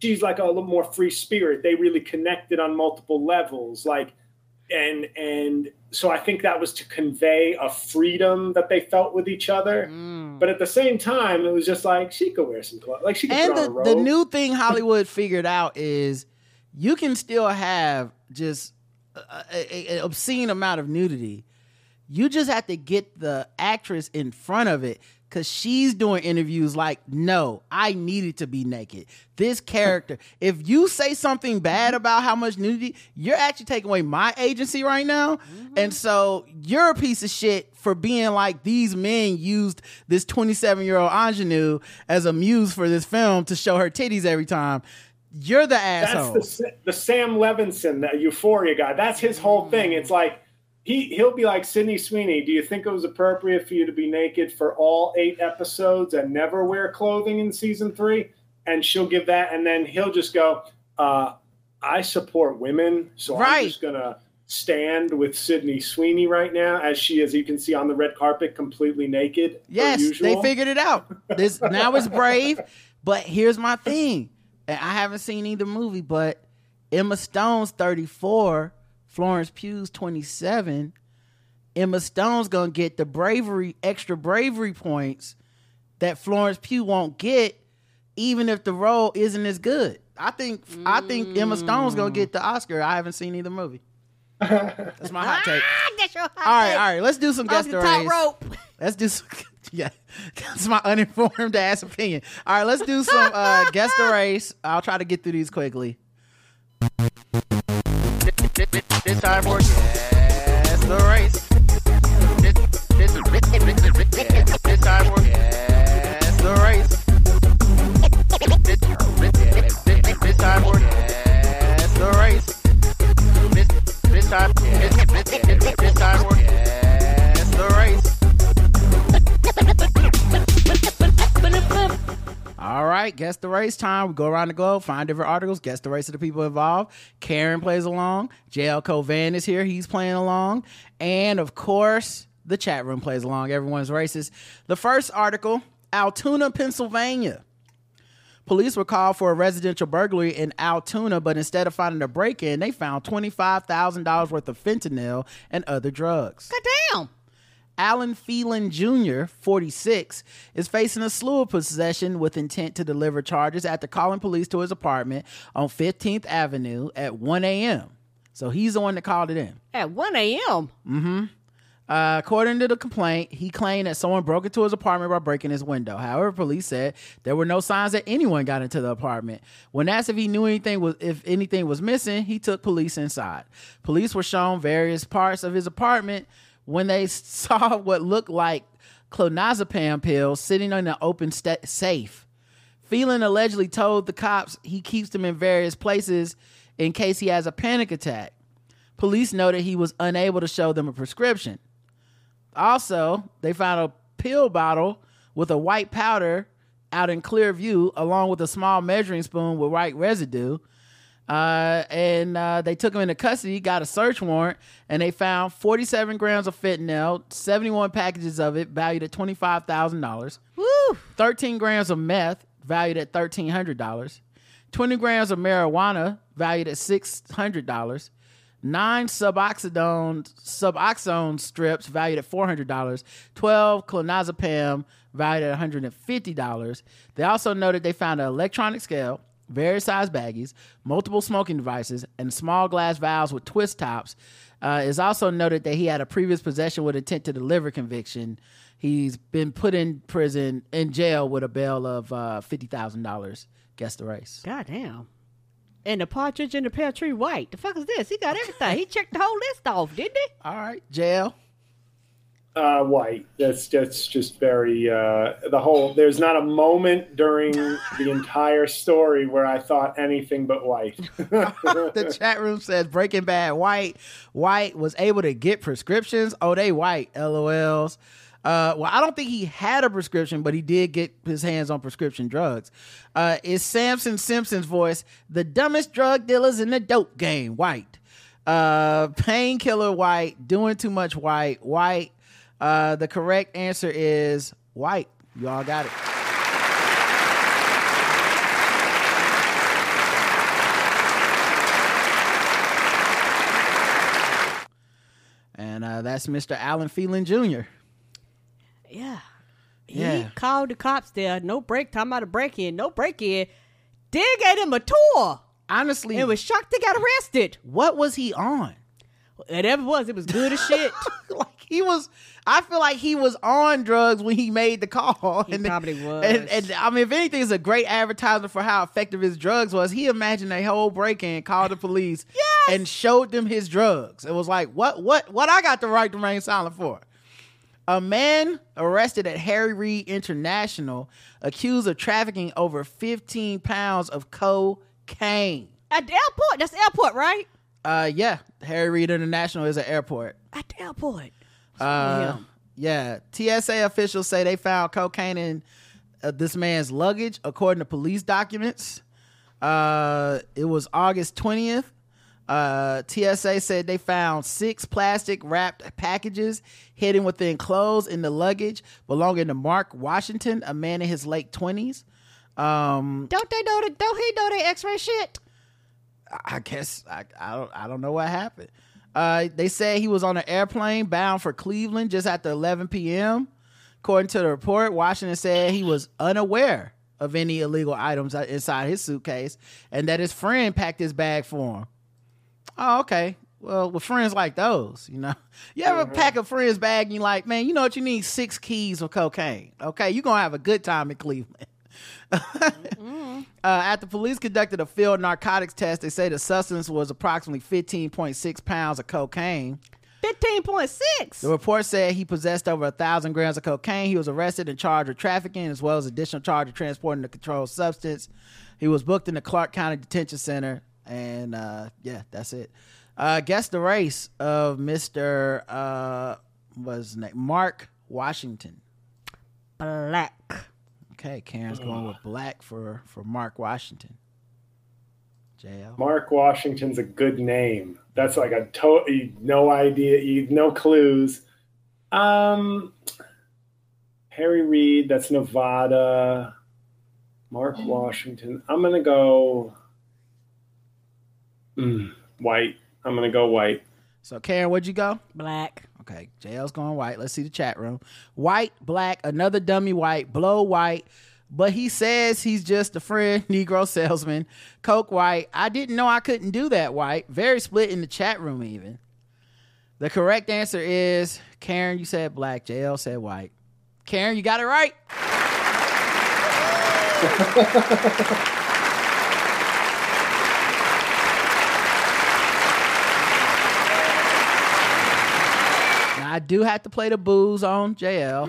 she's like a little more free spirit. They really connected on multiple levels like and and so I think that was to convey a freedom that they felt with each other. Mm. But at the same time, it was just like she could wear some clothes. Like she could and the, the new thing Hollywood figured out is you can still have just an obscene amount of nudity. You just have to get the actress in front of it because she's doing interviews like, no, I needed to be naked. This character, if you say something bad about how much nudity, you're actually taking away my agency right now. Mm-hmm. And so you're a piece of shit for being like, these men used this 27 year old ingenue as a muse for this film to show her titties every time. You're the That's asshole. the, the Sam Levinson, the Euphoria guy. That's his whole thing. It's like he he'll be like Sydney Sweeney. Do you think it was appropriate for you to be naked for all eight episodes and never wear clothing in season three? And she'll give that, and then he'll just go, uh, "I support women, so Right. I'm just gonna." Stand with Sydney Sweeney right now, as she, as you can see on the red carpet, completely naked. Yes, they figured it out. This now it's brave, but here's my thing. And I haven't seen either movie, but Emma Stone's 34, Florence Pugh's 27. Emma Stone's gonna get the bravery, extra bravery points that Florence Pugh won't get, even if the role isn't as good. I think I think Emma Stone's gonna mm. get the Oscar. I haven't seen either movie. That's my hot take. Ah, that's your hot All right, take. all right. Let's do some Off guest the top rope. Let's do some, yeah. That's my uninformed ass opinion. All right, let's do some uh guess the race. I'll try to get through these quickly. this, this, this time for guess the race. This, this, this, this time for All right, guess the race time. We go around the globe, find different articles, guess the race of the people involved. Karen plays along. JL Cauvin is here. He's playing along. And of course, the chat room plays along. Everyone's races. The first article Altoona, Pennsylvania. Police were called for a residential burglary in Altoona, but instead of finding a break in, they found $25,000 worth of fentanyl and other drugs. God damn. Alan Phelan Jr., 46, is facing a slew of possession with intent to deliver charges after calling police to his apartment on 15th Avenue at 1 a.m. So he's the one that called it in. At 1 a.m. Mm-hmm. Uh, according to the complaint, he claimed that someone broke into his apartment by breaking his window. However, police said there were no signs that anyone got into the apartment. When asked if he knew anything was if anything was missing, he took police inside. Police were shown various parts of his apartment when they saw what looked like clonazepam pills sitting in an open sta- safe. Phelan allegedly told the cops he keeps them in various places in case he has a panic attack. Police noted he was unable to show them a prescription. Also, they found a pill bottle with a white powder out in clear view, along with a small measuring spoon with white residue. Uh, and uh, they took him into custody, got a search warrant, and they found 47 grams of fentanyl, 71 packages of it, valued at $25,000. Woo. 13 grams of meth, valued at $1,300. 20 grams of marijuana, valued at $600. Nine suboxidone, suboxone strips, valued at $400. 12 clonazepam, valued at $150. They also noted they found an electronic scale, various size baggies, multiple smoking devices, and small glass vials with twist tops. Uh, it's also noted that he had a previous possession with intent to deliver conviction. He's been put in prison, in jail with a bail of uh, $50,000. Guess the race. God damn. And the partridge in the pear tree white. The fuck is this? He got everything. he checked the whole list off, didn't he? All right, jail. Uh, white. That's that's just very uh, the whole. There's not a moment during the entire story where I thought anything but white. the chat room says Breaking Bad White. White was able to get prescriptions. Oh, they white. LOLs. Uh, well, I don't think he had a prescription, but he did get his hands on prescription drugs. Uh, it's Samson Simpson's voice. The dumbest drug dealers in the dope game. White. Uh, painkiller white. Doing too much white. White. Uh, the correct answer is white. You all got it. And uh, that's Mr. Allen Phelan Jr. Yeah. He called the cops there. No break. Talking about a break in. No break in. Then gave him a tour. Honestly, And was shocked they got arrested. what was he on? Whatever it was, it was good as shit. like he was I feel like he was on drugs when he made the call. He probably was. And, and I mean, if anything, is a great advertisement for how effective his drugs was. He imagined a whole break-in, called the police, Yes! and showed them his drugs. It was like, what, what, what? I got the right to remain silent for. A man arrested at Harry Reid International, accused of trafficking over 15 pounds of cocaine. At the airport. That's the airport, right? Uh, yeah, Harry Reid International is an airport. At the airport. Uh, yeah, TSA officials say they found cocaine in uh, this man's luggage, according to police documents. Uh, it was August twentieth. Uh, TSA said they found six plastic wrapped packages hidden within clothes in the luggage belonging to Mark Washington, a man in his late twenties. Um, Don't they know that? Don't he know they X-ray shit? I guess I, I don't I don't know what happened. Uh, they say he was on an airplane bound for Cleveland just after 11 p.m. According to the report, Washington said he was unaware of any illegal items inside his suitcase and that his friend packed his bag for him. Oh, okay. Well, with friends like those, you know, you ever pack a friend's bag and you're like, man, you know what? You need six keys of cocaine. Okay, you're gonna have a good time in Cleveland. Uh, after police conducted a field narcotics test, they say the substance was approximately 15.6 pounds of cocaine. Fifteen point six. The report said he possessed over a thousand grams of cocaine. He was arrested and charged with trafficking, as well as additional charge of transporting a controlled substance. He was booked in the Clark County Detention Center, and uh, yeah, that's it. Uh, guess the race of Mister uh, was his name Mark Washington. Black. Okay, Karen's going with black for for Mark Washington. JL. Mark Washington's a good name. That's like a to- no idea, you no clues. Um, Harry Reid, that's Nevada. Mark Washington. I'm gonna go mm, white. I'm gonna go white. So Karen, where'd you go? Black. Okay, JL's going white. Let's see the chat room. White, black, another dummy white, blow white. But he says he's just a friend, Negro salesman. Coke white. I didn't know I couldn't do that white. Very split in the chat room, even. The correct answer is Karen, you said black. JL said white. Karen, you got it right. I do have to play the booze on JL.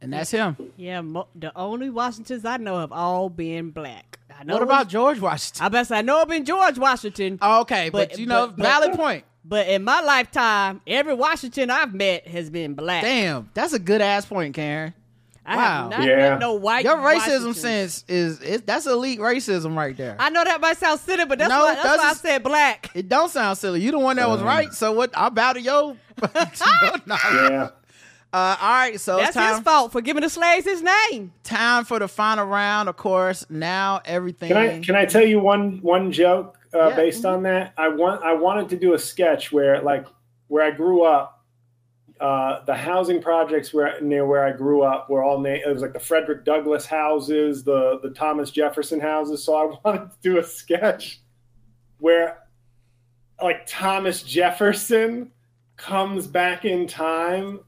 And that's him. Yeah, mo- the only Washingtons I know have all been black. I know What about was- George Washington? I bet I know it been George Washington. Oh, okay, but, But- you know, but- but- valid point. But in my lifetime, every Washington I've met has been black. Damn, that's a good ass point, Karen. I wow. have not Yeah. met no white. Your racism sense is, is that's elite racism right there. I know that might sound silly, but that's No, why, that's why I said black. it don't sound silly. You the one that was right. So what? I bow to yo. your. Yeah. Uh, all right, so That's it's time, his fault for giving the slaves his name. time for the final round. Of course, now everything. Can I can I tell you one one joke uh, Yeah. based on that? I want I wanted to do a sketch where like where I grew up, uh, the housing projects where near where I grew up were all named. It was like the Frederick Douglass houses, the the Thomas Jefferson houses. So I wanted to do a sketch where like Thomas Jefferson comes back in time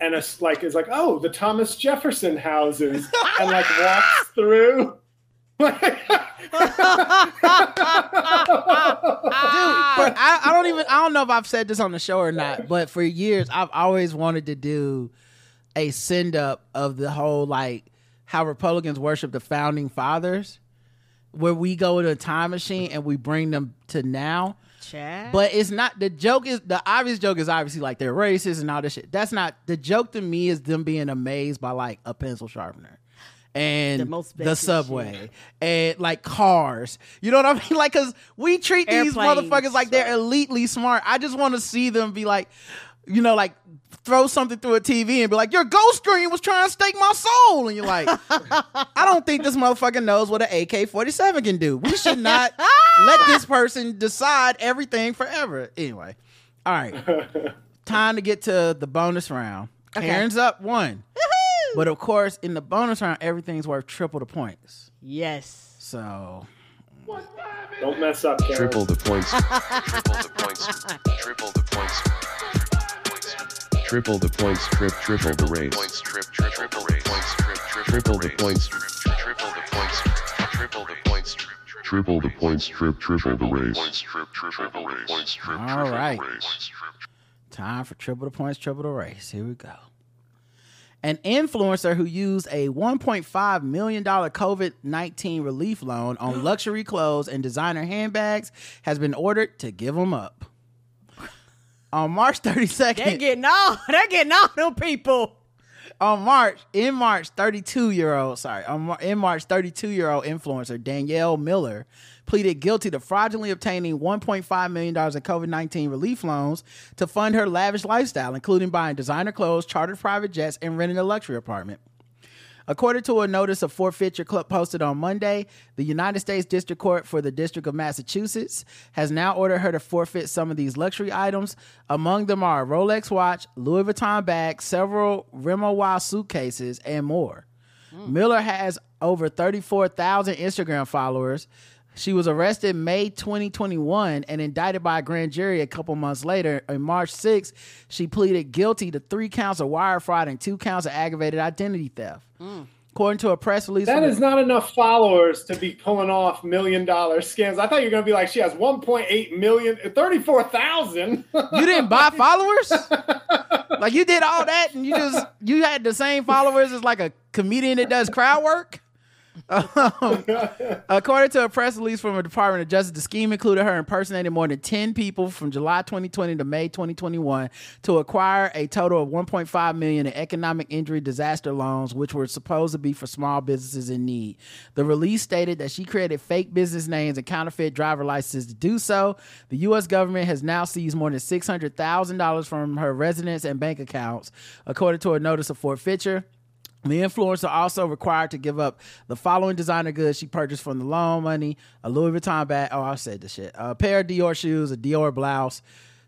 and it's like is like oh the Thomas Jefferson houses and like walks through. But I, I don't even I don't know if I've said this on the show or not, but for years I've always wanted to do a send up of the whole like how Republicans worship the founding fathers, where we go to a time machine and we bring them to now. Chad. But it's not the joke is the obvious joke is obviously like they're racist and all this shit. That's not the joke to me is them being amazed by like a pencil sharpener. And The the, most basic subway and like cars, you know what I mean? Like, cause we treat these motherfuckers like they're elitely smart. I just want to see them be like, you know, like throw something through a TV and be like, your ghost screen was trying to stake my soul, and you're like, I don't think this motherfucker knows what an AK 47 can do. We should not let this person decide everything forever. Anyway, all right. Time to get to the bonus round. Karen's up one. But of course, in the bonus round, everything's worth triple the points. yes. So Don't mess up, Karen. Triple the points. Triple the points. Triple the points. Triple the points. Trip. Triple the race. Points. Trip. Triple the points. Trip. Triple the points. Triple the points. Triple the points. Triple the points, trip, triple the race. All right. Time for triple the points, triple the race. Here we go. An influencer who used a $1.5 million COVID 19 relief loan on luxury clothes and designer handbags has been ordered to give them up. On March 32nd, They're getting all They're getting all them people. On March, in March, 32 year old, sorry, on, in March, 32 year old influencer Danielle Miller pleaded guilty to fraudulently obtaining $1.5 million in COVID 19 relief loans to fund her lavish lifestyle, including buying designer clothes, chartered private jets, and renting a luxury apartment. According to a notice of forfeiture club posted on Monday, the United States District Court for the District of Massachusetts has now ordered her to forfeit some of these luxury items. Among them are a Rolex watch, Louis Vuitton bag, several Rimowa suitcases, and more. Hmm. Miller has over 34,000 Instagram followers She was arrested May 2021 and indicted by a grand jury a couple months later. On March 6th, she pleaded guilty to three counts of wire fraud and two counts of aggravated identity theft. According to a press release, that is the- not enough followers to be pulling off million dollar scams. I thought you were going to be like, she has 1.8 million, 34,000. you didn't buy followers. like you did all that, and you just you had the same followers as like a comedian that does crowd work. Um, according to a press release from the Department of Justice, the scheme included her impersonating more than 10 people from July 2020 to May 2021 to acquire a total of 1.5 million in economic injury disaster loans, which were supposed to be for small businesses in need. The release stated that she created fake business names and counterfeit driver licenses to do so. The U.S. government has now seized more than $600,000 from her residence and bank accounts, according to a notice of forfeiture. The influencer also required to give up the following designer goods she purchased from the loan money: a Louis Vuitton bag. Oh, I said this shit. A pair of Dior shoes, a Dior blouse,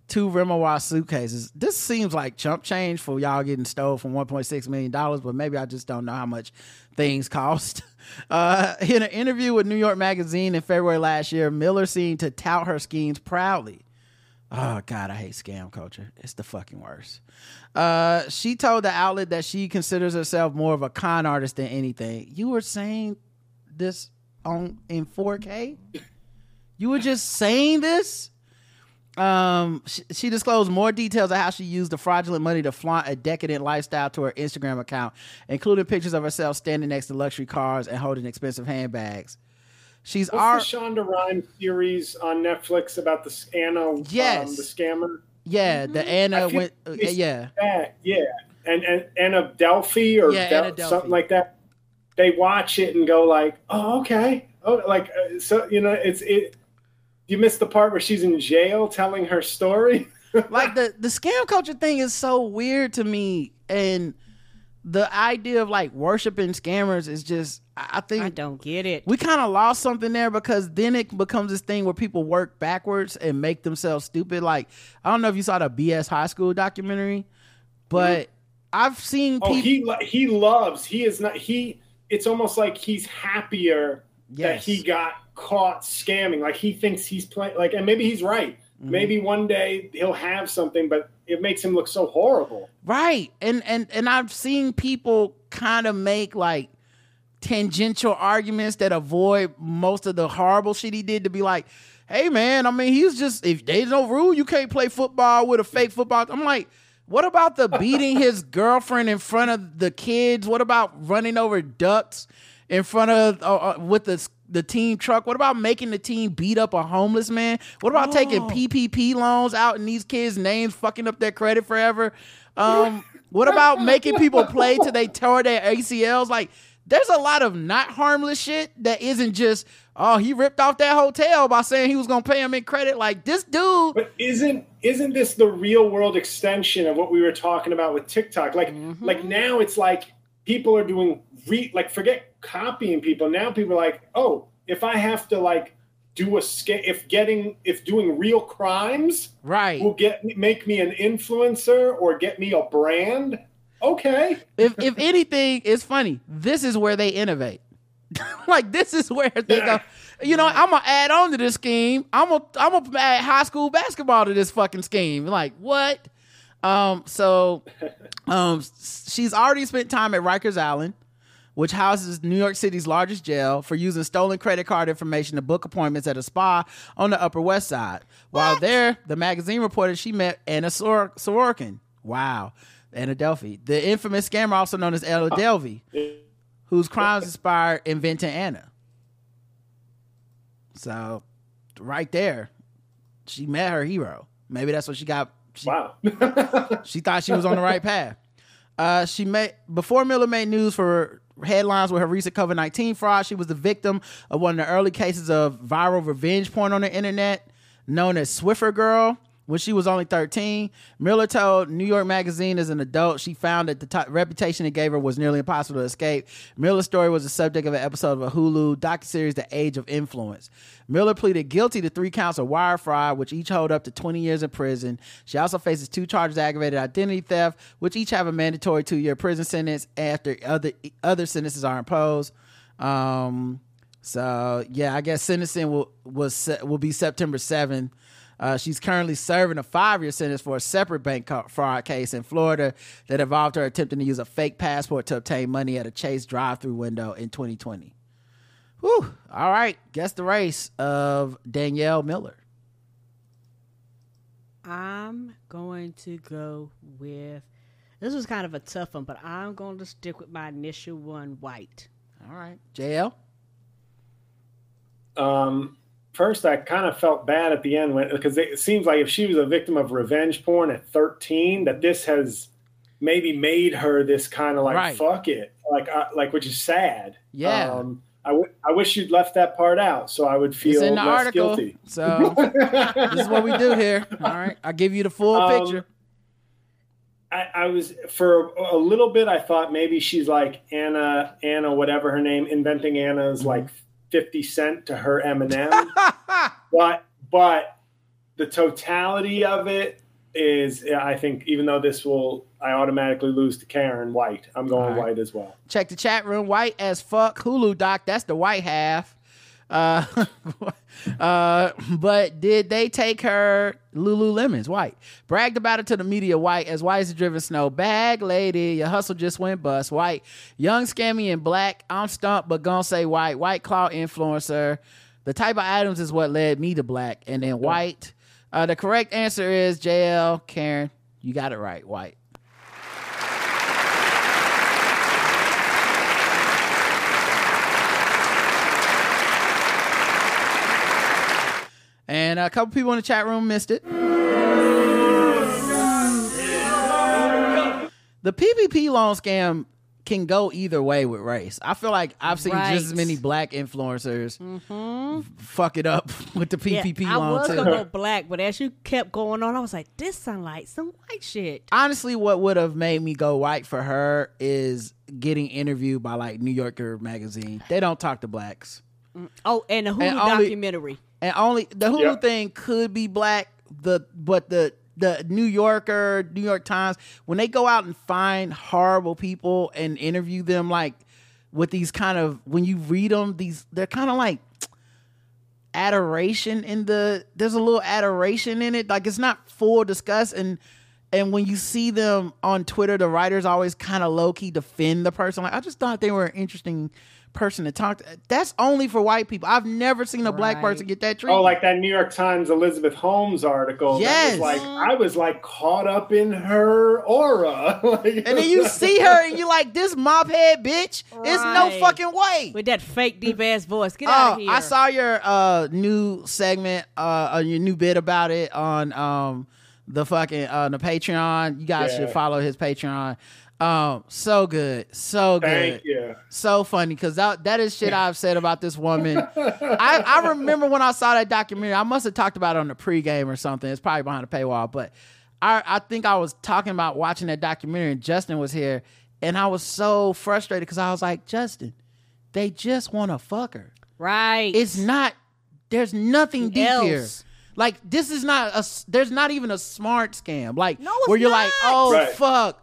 two Rimowa suitcases. This seems like chump change for y'all getting stole from 1.6 million dollars, but maybe I just don't know how much things cost. Uh, in an interview with New York Magazine in February last year, Miller seemed to tout her schemes proudly. Oh God, I hate scam culture. It's the fucking worst. Uh, she told the outlet that she considers herself more of a con artist than anything. You were saying this on in 4K. You were just saying this. Um, she, she disclosed more details of how she used the fraudulent money to flaunt a decadent lifestyle to her Instagram account, including pictures of herself standing next to luxury cars and holding expensive handbags. She's our the Shonda Rhimes series on Netflix about the Anna, Yes. um, the scammer? yeah, the Anna went uh, yeah. that, yeah, and and Anna Delvey or Yeah, Del- Anna Delvey. something like that. They watch it and go like, "Oh, okay." Oh, like uh, so, you know, it's it. You missed the part where she's in jail telling her story. like the the scam culture thing is so weird to me and the idea of like worshiping scammers is just i I think I don't get it. we kind of lost something there because then it becomes this thing where people work backwards and make themselves stupid like i don't know if you saw the bs high school documentary but mm-hmm. i've seen Oh, people he lo- he loves. He is not. He. It's almost like he's happier that he got caught scamming. Like he thinks he's playing. Like, and maybe he's right. Mm-hmm. Maybe one day he'll have something, but it makes him look so horrible. Right. And and and I've seen people kind of make like tangential arguments that avoid most of the horrible shit he did to be like, hey man, I mean he's just if there's no rule, you can't play football with a fake football. I'm like, what about the beating his girlfriend in front of the kids? What about running over ducks in front of uh, uh, with the the team truck? What about making the team beat up a homeless man? What about taking PPP loans out and these kids' names fucking up their credit forever? Um, what about making people play till they tore their ACLs? Like, there's a lot of not harmless shit that isn't just oh he ripped off that hotel by saying he was gonna pay him in credit. Like this dude, But isn't isn't this the real world extension of what we were talking about with TikTok? Like Mm-hmm. like now it's like people are doing re like forget copying people. Now people are like, oh, if I have to like do a scam, if getting if doing real crimes right? will get make me an influencer or get me a brand, okay. if if anything, it's funny. This is where they innovate. like this is where they go. You know, I'm gonna add on to this scheme. I'm gonna I'm gonna add high school basketball to this fucking scheme. Like what? Um. So, um, she's already spent time at Rikers Island, which houses New York City's largest jail, for using stolen credit card information to book appointments at a spa on the Upper West Side. While there, the magazine reported she met Anna Sor- Sorokin. Wow. Anna Delvey, the infamous scammer also known as Ella Delvey, whose crimes inspired Inventing Anna. So, right there, she met her hero. Maybe that's what she got. She, Wow. she thought she was on the right path. Uh, she made before Miller made news for headlines with her recent COVID nineteen fraud. She was the victim of one of the early cases of viral revenge porn on the internet, known as Swiffer Girl. When she was only 13, Miller told New York Magazine as an adult she found that the t- reputation it gave her was nearly impossible to escape. Miller's story was the subject of an episode of a Hulu docuseries, The Age of Influence. Miller pleaded guilty to three counts of wire fraud, which each hold up to 20 years in prison. She also faces two charges of aggravated identity theft, which each have a mandatory two-year prison sentence after other other sentences are imposed. Um, So yeah, I guess sentencing will se- will be September seventh. Uh, she's currently serving a five year sentence for a separate bank fraud case in Florida that involved her attempting to use a fake passport to obtain money at a Chase drive through window in 2020. Whew. All right. Guess the race of Danielle Miller. I'm going to go with. This was kind of a tough one, but I'm going to stick with my initial one, White. All right. JL? Um, first, I kind of felt bad at the end when because it seems like if she was a victim of revenge porn at 13, that this has maybe made her this kind of like Right. fuck it, like uh, like which is sad. Yeah. Um, I, w- I wish you'd left that part out so I would feel less article. guilty. So this is what we do here. All right. I'll give you the full Um, picture. I, I was for a little bit. I thought maybe she's like Anna, Anna, whatever her name, inventing Anna's Mm-hmm. like fifty cent to her Eminem. but but the totality of it is, I think, even though this will, I automatically lose to Karen White. I'm going right. White as well. Check the chat room. White as fuck. Hulu doc. That's the white half. Uh, uh, but did they take her Lululemon's white? Bragged about it to the media. White as white as the driven snow. Bag lady, your hustle just went bust. White, young, scammy, and black. I'm stumped, but gonna say white. White claw influencer. The type of items is what led me to black, and then white. Uh, the correct answer is JL Karen. You got it right. White. And a couple people in the chat room missed it. The PPP loan scam can go either way with race. I feel like I've seen just as many black influencers mm-hmm. fuck it up with the PPP yeah, I loan was too. gonna go black, but as you kept going on, I was like, "This sound like some white shit." Honestly, what would have made me go white for her is getting interviewed by like New Yorker magazine. They don't talk to blacks. Mm, oh, and a Hulu And only- documentary. And only the Hulu Yep. thing could be black. The but the the New Yorker, New York Times, when they go out and find horrible people and interview them, like with these kind of when you read them, these they're kind of like adoration in the. There's a little adoration in it, like it's not full disgust and. And when you see them on Twitter, the writers always kind of low key defend the person. Like, I just thought they were an interesting person to talk to. That's only for white people. I've never seen a black Right. person get that treatment. Oh, like that New York Times Elizabeth Holmes article. Yes. That was like I was like caught up in her aura. Like, and then you see her and you're like, this mop head bitch. It's no fucking way. with that fake deep ass voice. Get out Oh, of here! I saw your uh new segment, uh, uh your new bit about it on um the fucking uh the Patreon. You guys Yeah. should follow his Patreon. Um, so good, so good. Thank you. so funny because that that is shit I've said about this woman. I, I remember when I saw that documentary. I must have talked about it on the pregame or something. It's probably behind a paywall, but I I think I was talking about watching that documentary and Justin was here, and I was so frustrated because I was like, Justin, they just want to fuck her. right. It's not. There's nothing deep Else. here. Like this is not a. There's not even a smart scam. Like No, where you're like, oh Right. fuck,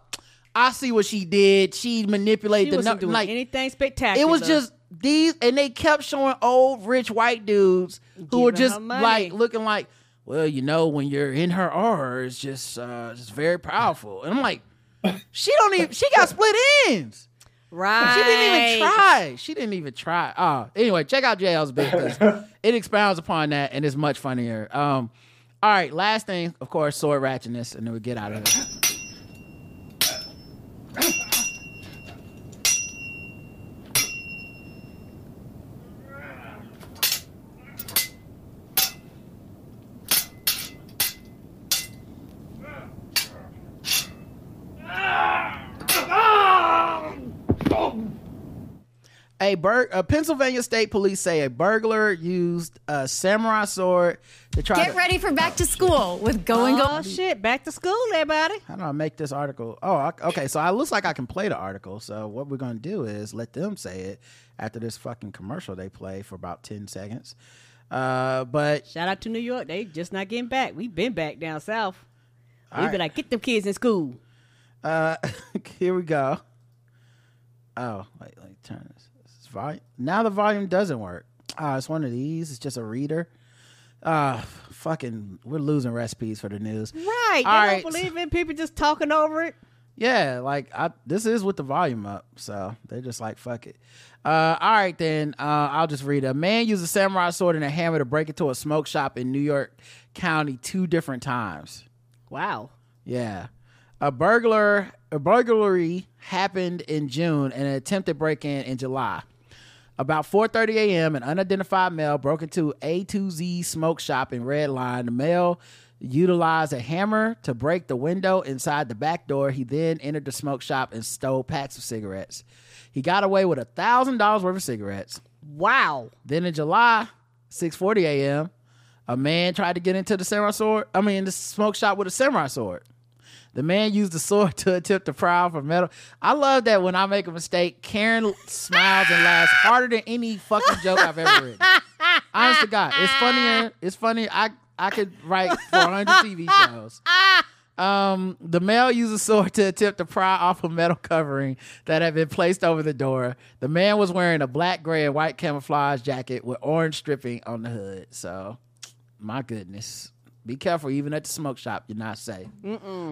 I see what she did. She manipulated she the wasn't num- doing like anything spectacular. it was just these, and they kept showing old rich white dudes who were just like looking like, well, you know, when you're in her aura, it's just, uh, just very powerful. And I'm like, she don't even, she got split ends. right. She didn't even try. She didn't even try. Oh, anyway, check out JL's bit 'cause it expounds upon that and it's much funnier. Um, all right, last thing, of course, sword ratchetness, and then we get out of it. A, bur- a Pennsylvania State Police say a burglar used a samurai sword to try Get to. ready for back to school with Going Oh Go. shit! Back to school, everybody. How do I make this article? Oh, I- okay. So it looks like I can play the article. So what we're gonna do is let them say it after this fucking commercial they play for about ten seconds. Uh, but Shout out to New York. They just not getting back. We've been back down south. We All be right. like, get them kids in school. uh, here we go. Oh, wait, let me turn this. Volume. Now the volume doesn't work. Uh, it's one of these. It's just a reader. Uh, fucking, we're losing recipes for the news. Right. All right. don't believe in people just talking over it. Yeah, like I, this is with the volume up, so they're just like fuck it. Uh, all right, then uh, I'll just read. it. A man used a samurai sword and a hammer to break into a smoke shop in New York County two different times. Wow. Yeah, a burglar, a burglary happened in June and an attempted break-in in July. About 4:30 a.m., an unidentified male broke into A2Z smoke shop in Red Lion. The male utilized a hammer to break the window inside the back door. He then entered the smoke shop and stole packs of cigarettes. He got away with a thousand dollars worth of cigarettes. Wow. Then in July, 6:40 a.m., a man tried to get into the samurai sword. I mean, the smoke shop with a samurai sword. The man used the sword to attempt to pry off a metal. I love that when I make a mistake, Karen smiles and laughs harder than any fucking joke I've ever written. Honest to God, it's funnier. It's funny. I I could write for 100 TV shows. Um, the male used a sword to attempt to pry off a metal covering that had been placed over the door. The man was wearing a black, gray, and white camouflage jacket with orange stripping on the hood. So, my goodness. Be careful, even at the smoke shop, you're not safe.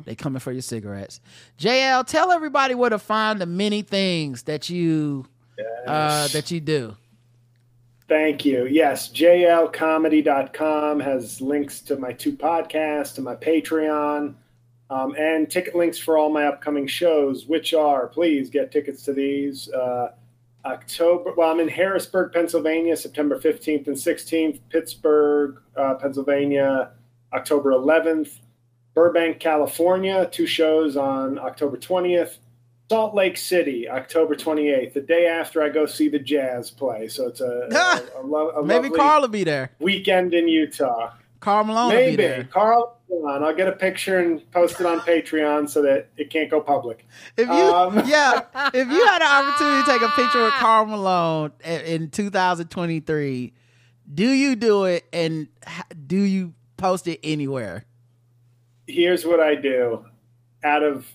They coming for your cigarettes. JL, tell everybody where to find the many things that you uh, that you do. Thank you. Yes, jlcomedy.com has links to my two podcasts, to my Patreon, um, and ticket links for all my upcoming shows, which are please get tickets to these. Uh, October, well, I'm in Harrisburg, Pennsylvania, September 15th and 16th, Pittsburgh, uh, Pennsylvania, October 11th, Burbank, California, two shows on October 20th. Salt Lake City, October 28th, the day after I go see the Jazz play. So it's a, a, a, lo- a Maybe Karl will be there. weekend in Utah. Karl Malone Maybe. Karl, come on, I'll get a picture and post it on Patreon so that it can't go public. If you, Um, yeah, if you had an opportunity to take a picture with Karl Malone in 2023, do you do it and do you post it anywhere? Here's what I do. Out of,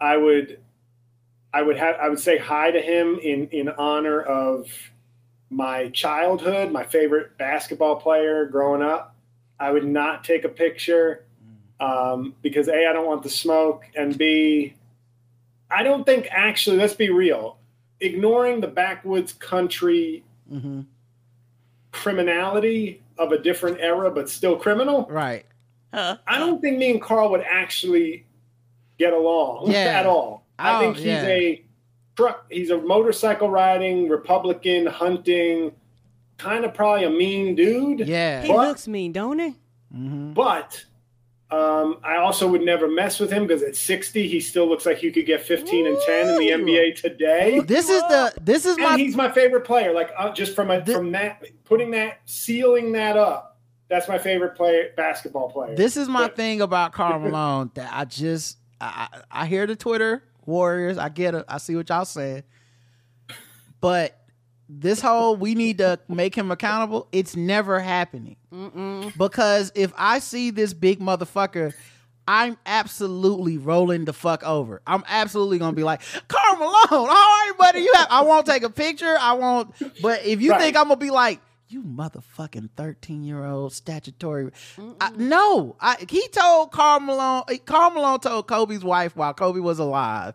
I would, I would have, I would say hi to him in in honor of my childhood, my favorite basketball player growing up. I would not take a picture um, because a I don't want the smoke, and b I don't think actually. Let's be real. Ignoring the backwoods country Mm-hmm. criminality of a different era, but still criminal. Right. Huh. I don't think me and Karl would actually get along Yeah. at all. I Oh, think he's yeah. a truck. He's a motorcycle riding Republican hunting, kind of probably a mean dude. Yeah. He But- looks mean, don't he? Mm-hmm. But um, I also would never mess with him because at 60, he still looks like you could get 15 and 10 in the NBA today. This is the this is and my he's my favorite player. Like uh, just from a, Thi- from that, putting that, sealing that up. That's my favorite player, basketball player. this is my But- thing about Karl Malone that I just I, I I hear the Twitter warriors. I get it. I see what y'all saying, but this whole we need to make him accountable. It's never happening because if I see this big motherfucker. I'm absolutely rolling the fuck over. I'm absolutely gonna be like, Karl Malone, all right, buddy. You have I won't take a picture. I won't but if you Right. think I'm gonna be like, you motherfucking 13 year old statutory. I, no, I, he told Karl Malone, eh, Karl Malone told Kobe's wife while Kobe was alive,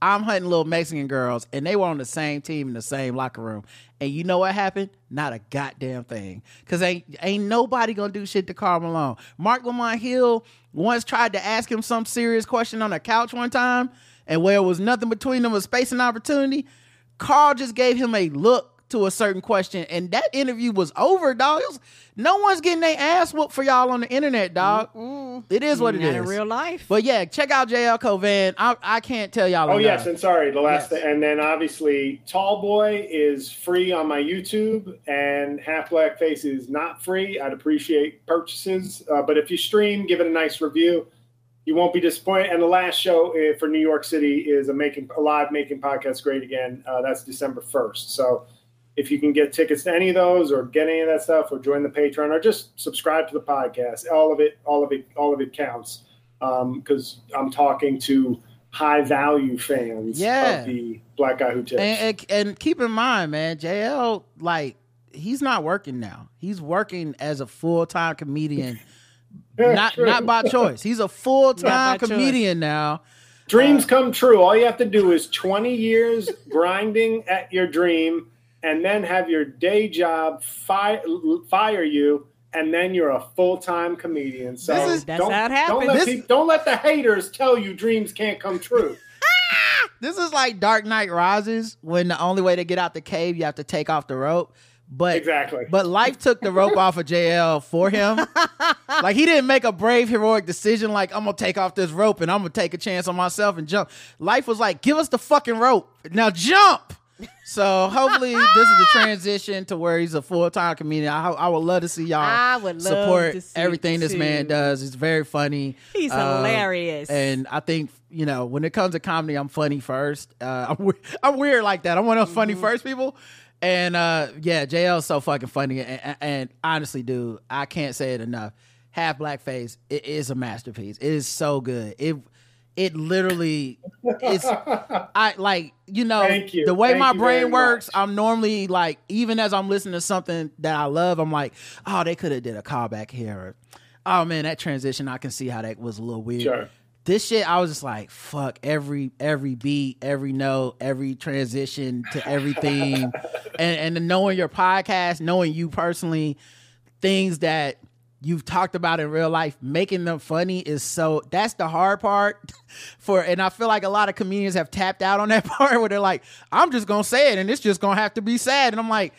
I'm hunting little Mexican girls, and they were on the same team in the same locker room. And you know what happened? Not a goddamn thing. Cause ain't ain't nobody gonna do shit to Karl Malone. Marc Lamont Hill once tried to ask him some serious question on a couch one time, and where it was nothing between them but space and opportunity. Karl just gave him a look to a certain question, and that interview was over, dog. Was- no one's getting their ass whooped for y'all on the internet, dog. It is what it Not is. in real life. But yeah, check out JL Cauvin. I, I can't tell y'all. Oh enough. yes, and sorry, the last Yes. thing, and then obviously Tall Boy is free on my YouTube, and Half Black Face is not free. I'd appreciate purchases, uh, but if you stream, give it a nice review. You won't be disappointed. And the last show uh, for New York City is a making a live making podcast great again. Uh, that's December first. So if you can get tickets to any of those, or get any of that stuff, or join the Patreon, or just subscribe to the podcast, all of it, all of it, all of it counts. Um, because I'm talking to high value fans Yeah. of the Black Guy Who Tips. And, and, and keep in mind, man, JL, like he's not working now. He's working as a full time comedian, not True. not by choice. He's a full time Not by choice. comedian now. Dreams uh, come true. All you have to do is 20 years grinding at your dream and then have your day job fi- fire you and then you're a full-time comedian. So is- don't, Don't let, This- peop- don't let the haters tell you dreams can't come true. This is like Dark Knight Rises when the only way to get out the cave you have to take off the rope. But Exactly. But life took the rope off of JL for him. like he didn't make a brave heroic decision like I'm gonna take off this rope and I'm gonna take a chance on myself and jump. Life was like, give us the fucking rope. Now jump. So hopefully this is the transition to where he's a full time comedian. I, I would love to see y'all I would love support everything this man does. It's very funny. He's Um, hilarious. and I think you know when it comes to comedy, I'm funny first. Uh, I'm I'm weird like that. I'm one of those funny Mm-hmm. first people. And uh, yeah, JL's so fucking funny. And, and, and honestly, dude, I can't say it enough. Half Blackface, it is a masterpiece. It is so good. It it literally is. I like you know you. the way Thank my brain works. much. I'm normally like even as I'm listening to something that I love, I'm like, oh, they could have did a callback here. Or, oh man, that transition, I can see how that was a little weird Sure. this shit i was just like fuck every every beat every note every transition to everything and and knowing your podcast knowing you personally things that you've talked about in real life making them funny is so that's the hard part for and i feel like a lot of comedians have tapped out on that part where they're like i'm just gonna say it and it's just gonna have to be sad and i'm like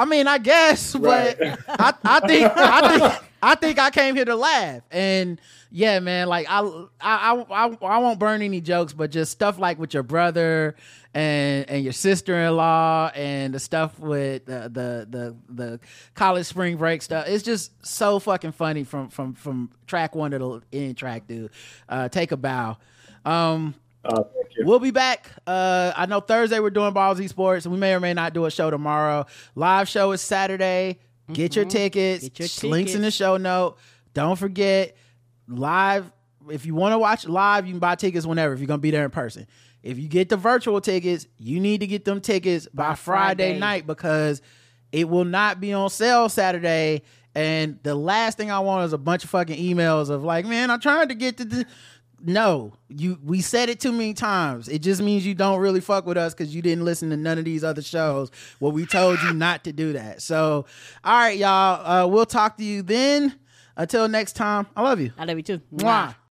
I mean, I guess, but I, I think I think I think I came here to laugh, and yeah, man, like I I I, I, I won't burn any jokes, but just stuff like with your brother and and your sister in law, and the stuff with the, the the the college spring break stuff. It's just so fucking funny from from from track one to the end track, dude. Uh, take a bow. Um, Uh. We'll be back. Uh, I know Thursday we're doing Ball Z Sports. We may or may not do a show tomorrow. Live show is Saturday. Get your tickets. Mm-hmm. Get your Links in the show note. Don't forget live. If you want to watch live, you can buy tickets whenever. If you're gonna be there in person. If you get the virtual tickets, you need to get them tickets by, By Friday. Friday. night because it will not be on sale Saturday. And the last thing I want is a bunch of fucking emails of like, man, I tried to get to the. No, you. We said it too many times. It just means you don't really fuck with us because you didn't listen to none of these other shows where we told you not to do that. So, all right, y'all. Uh, we'll talk to you then. Until next time, I love you. I love you too. Mwah.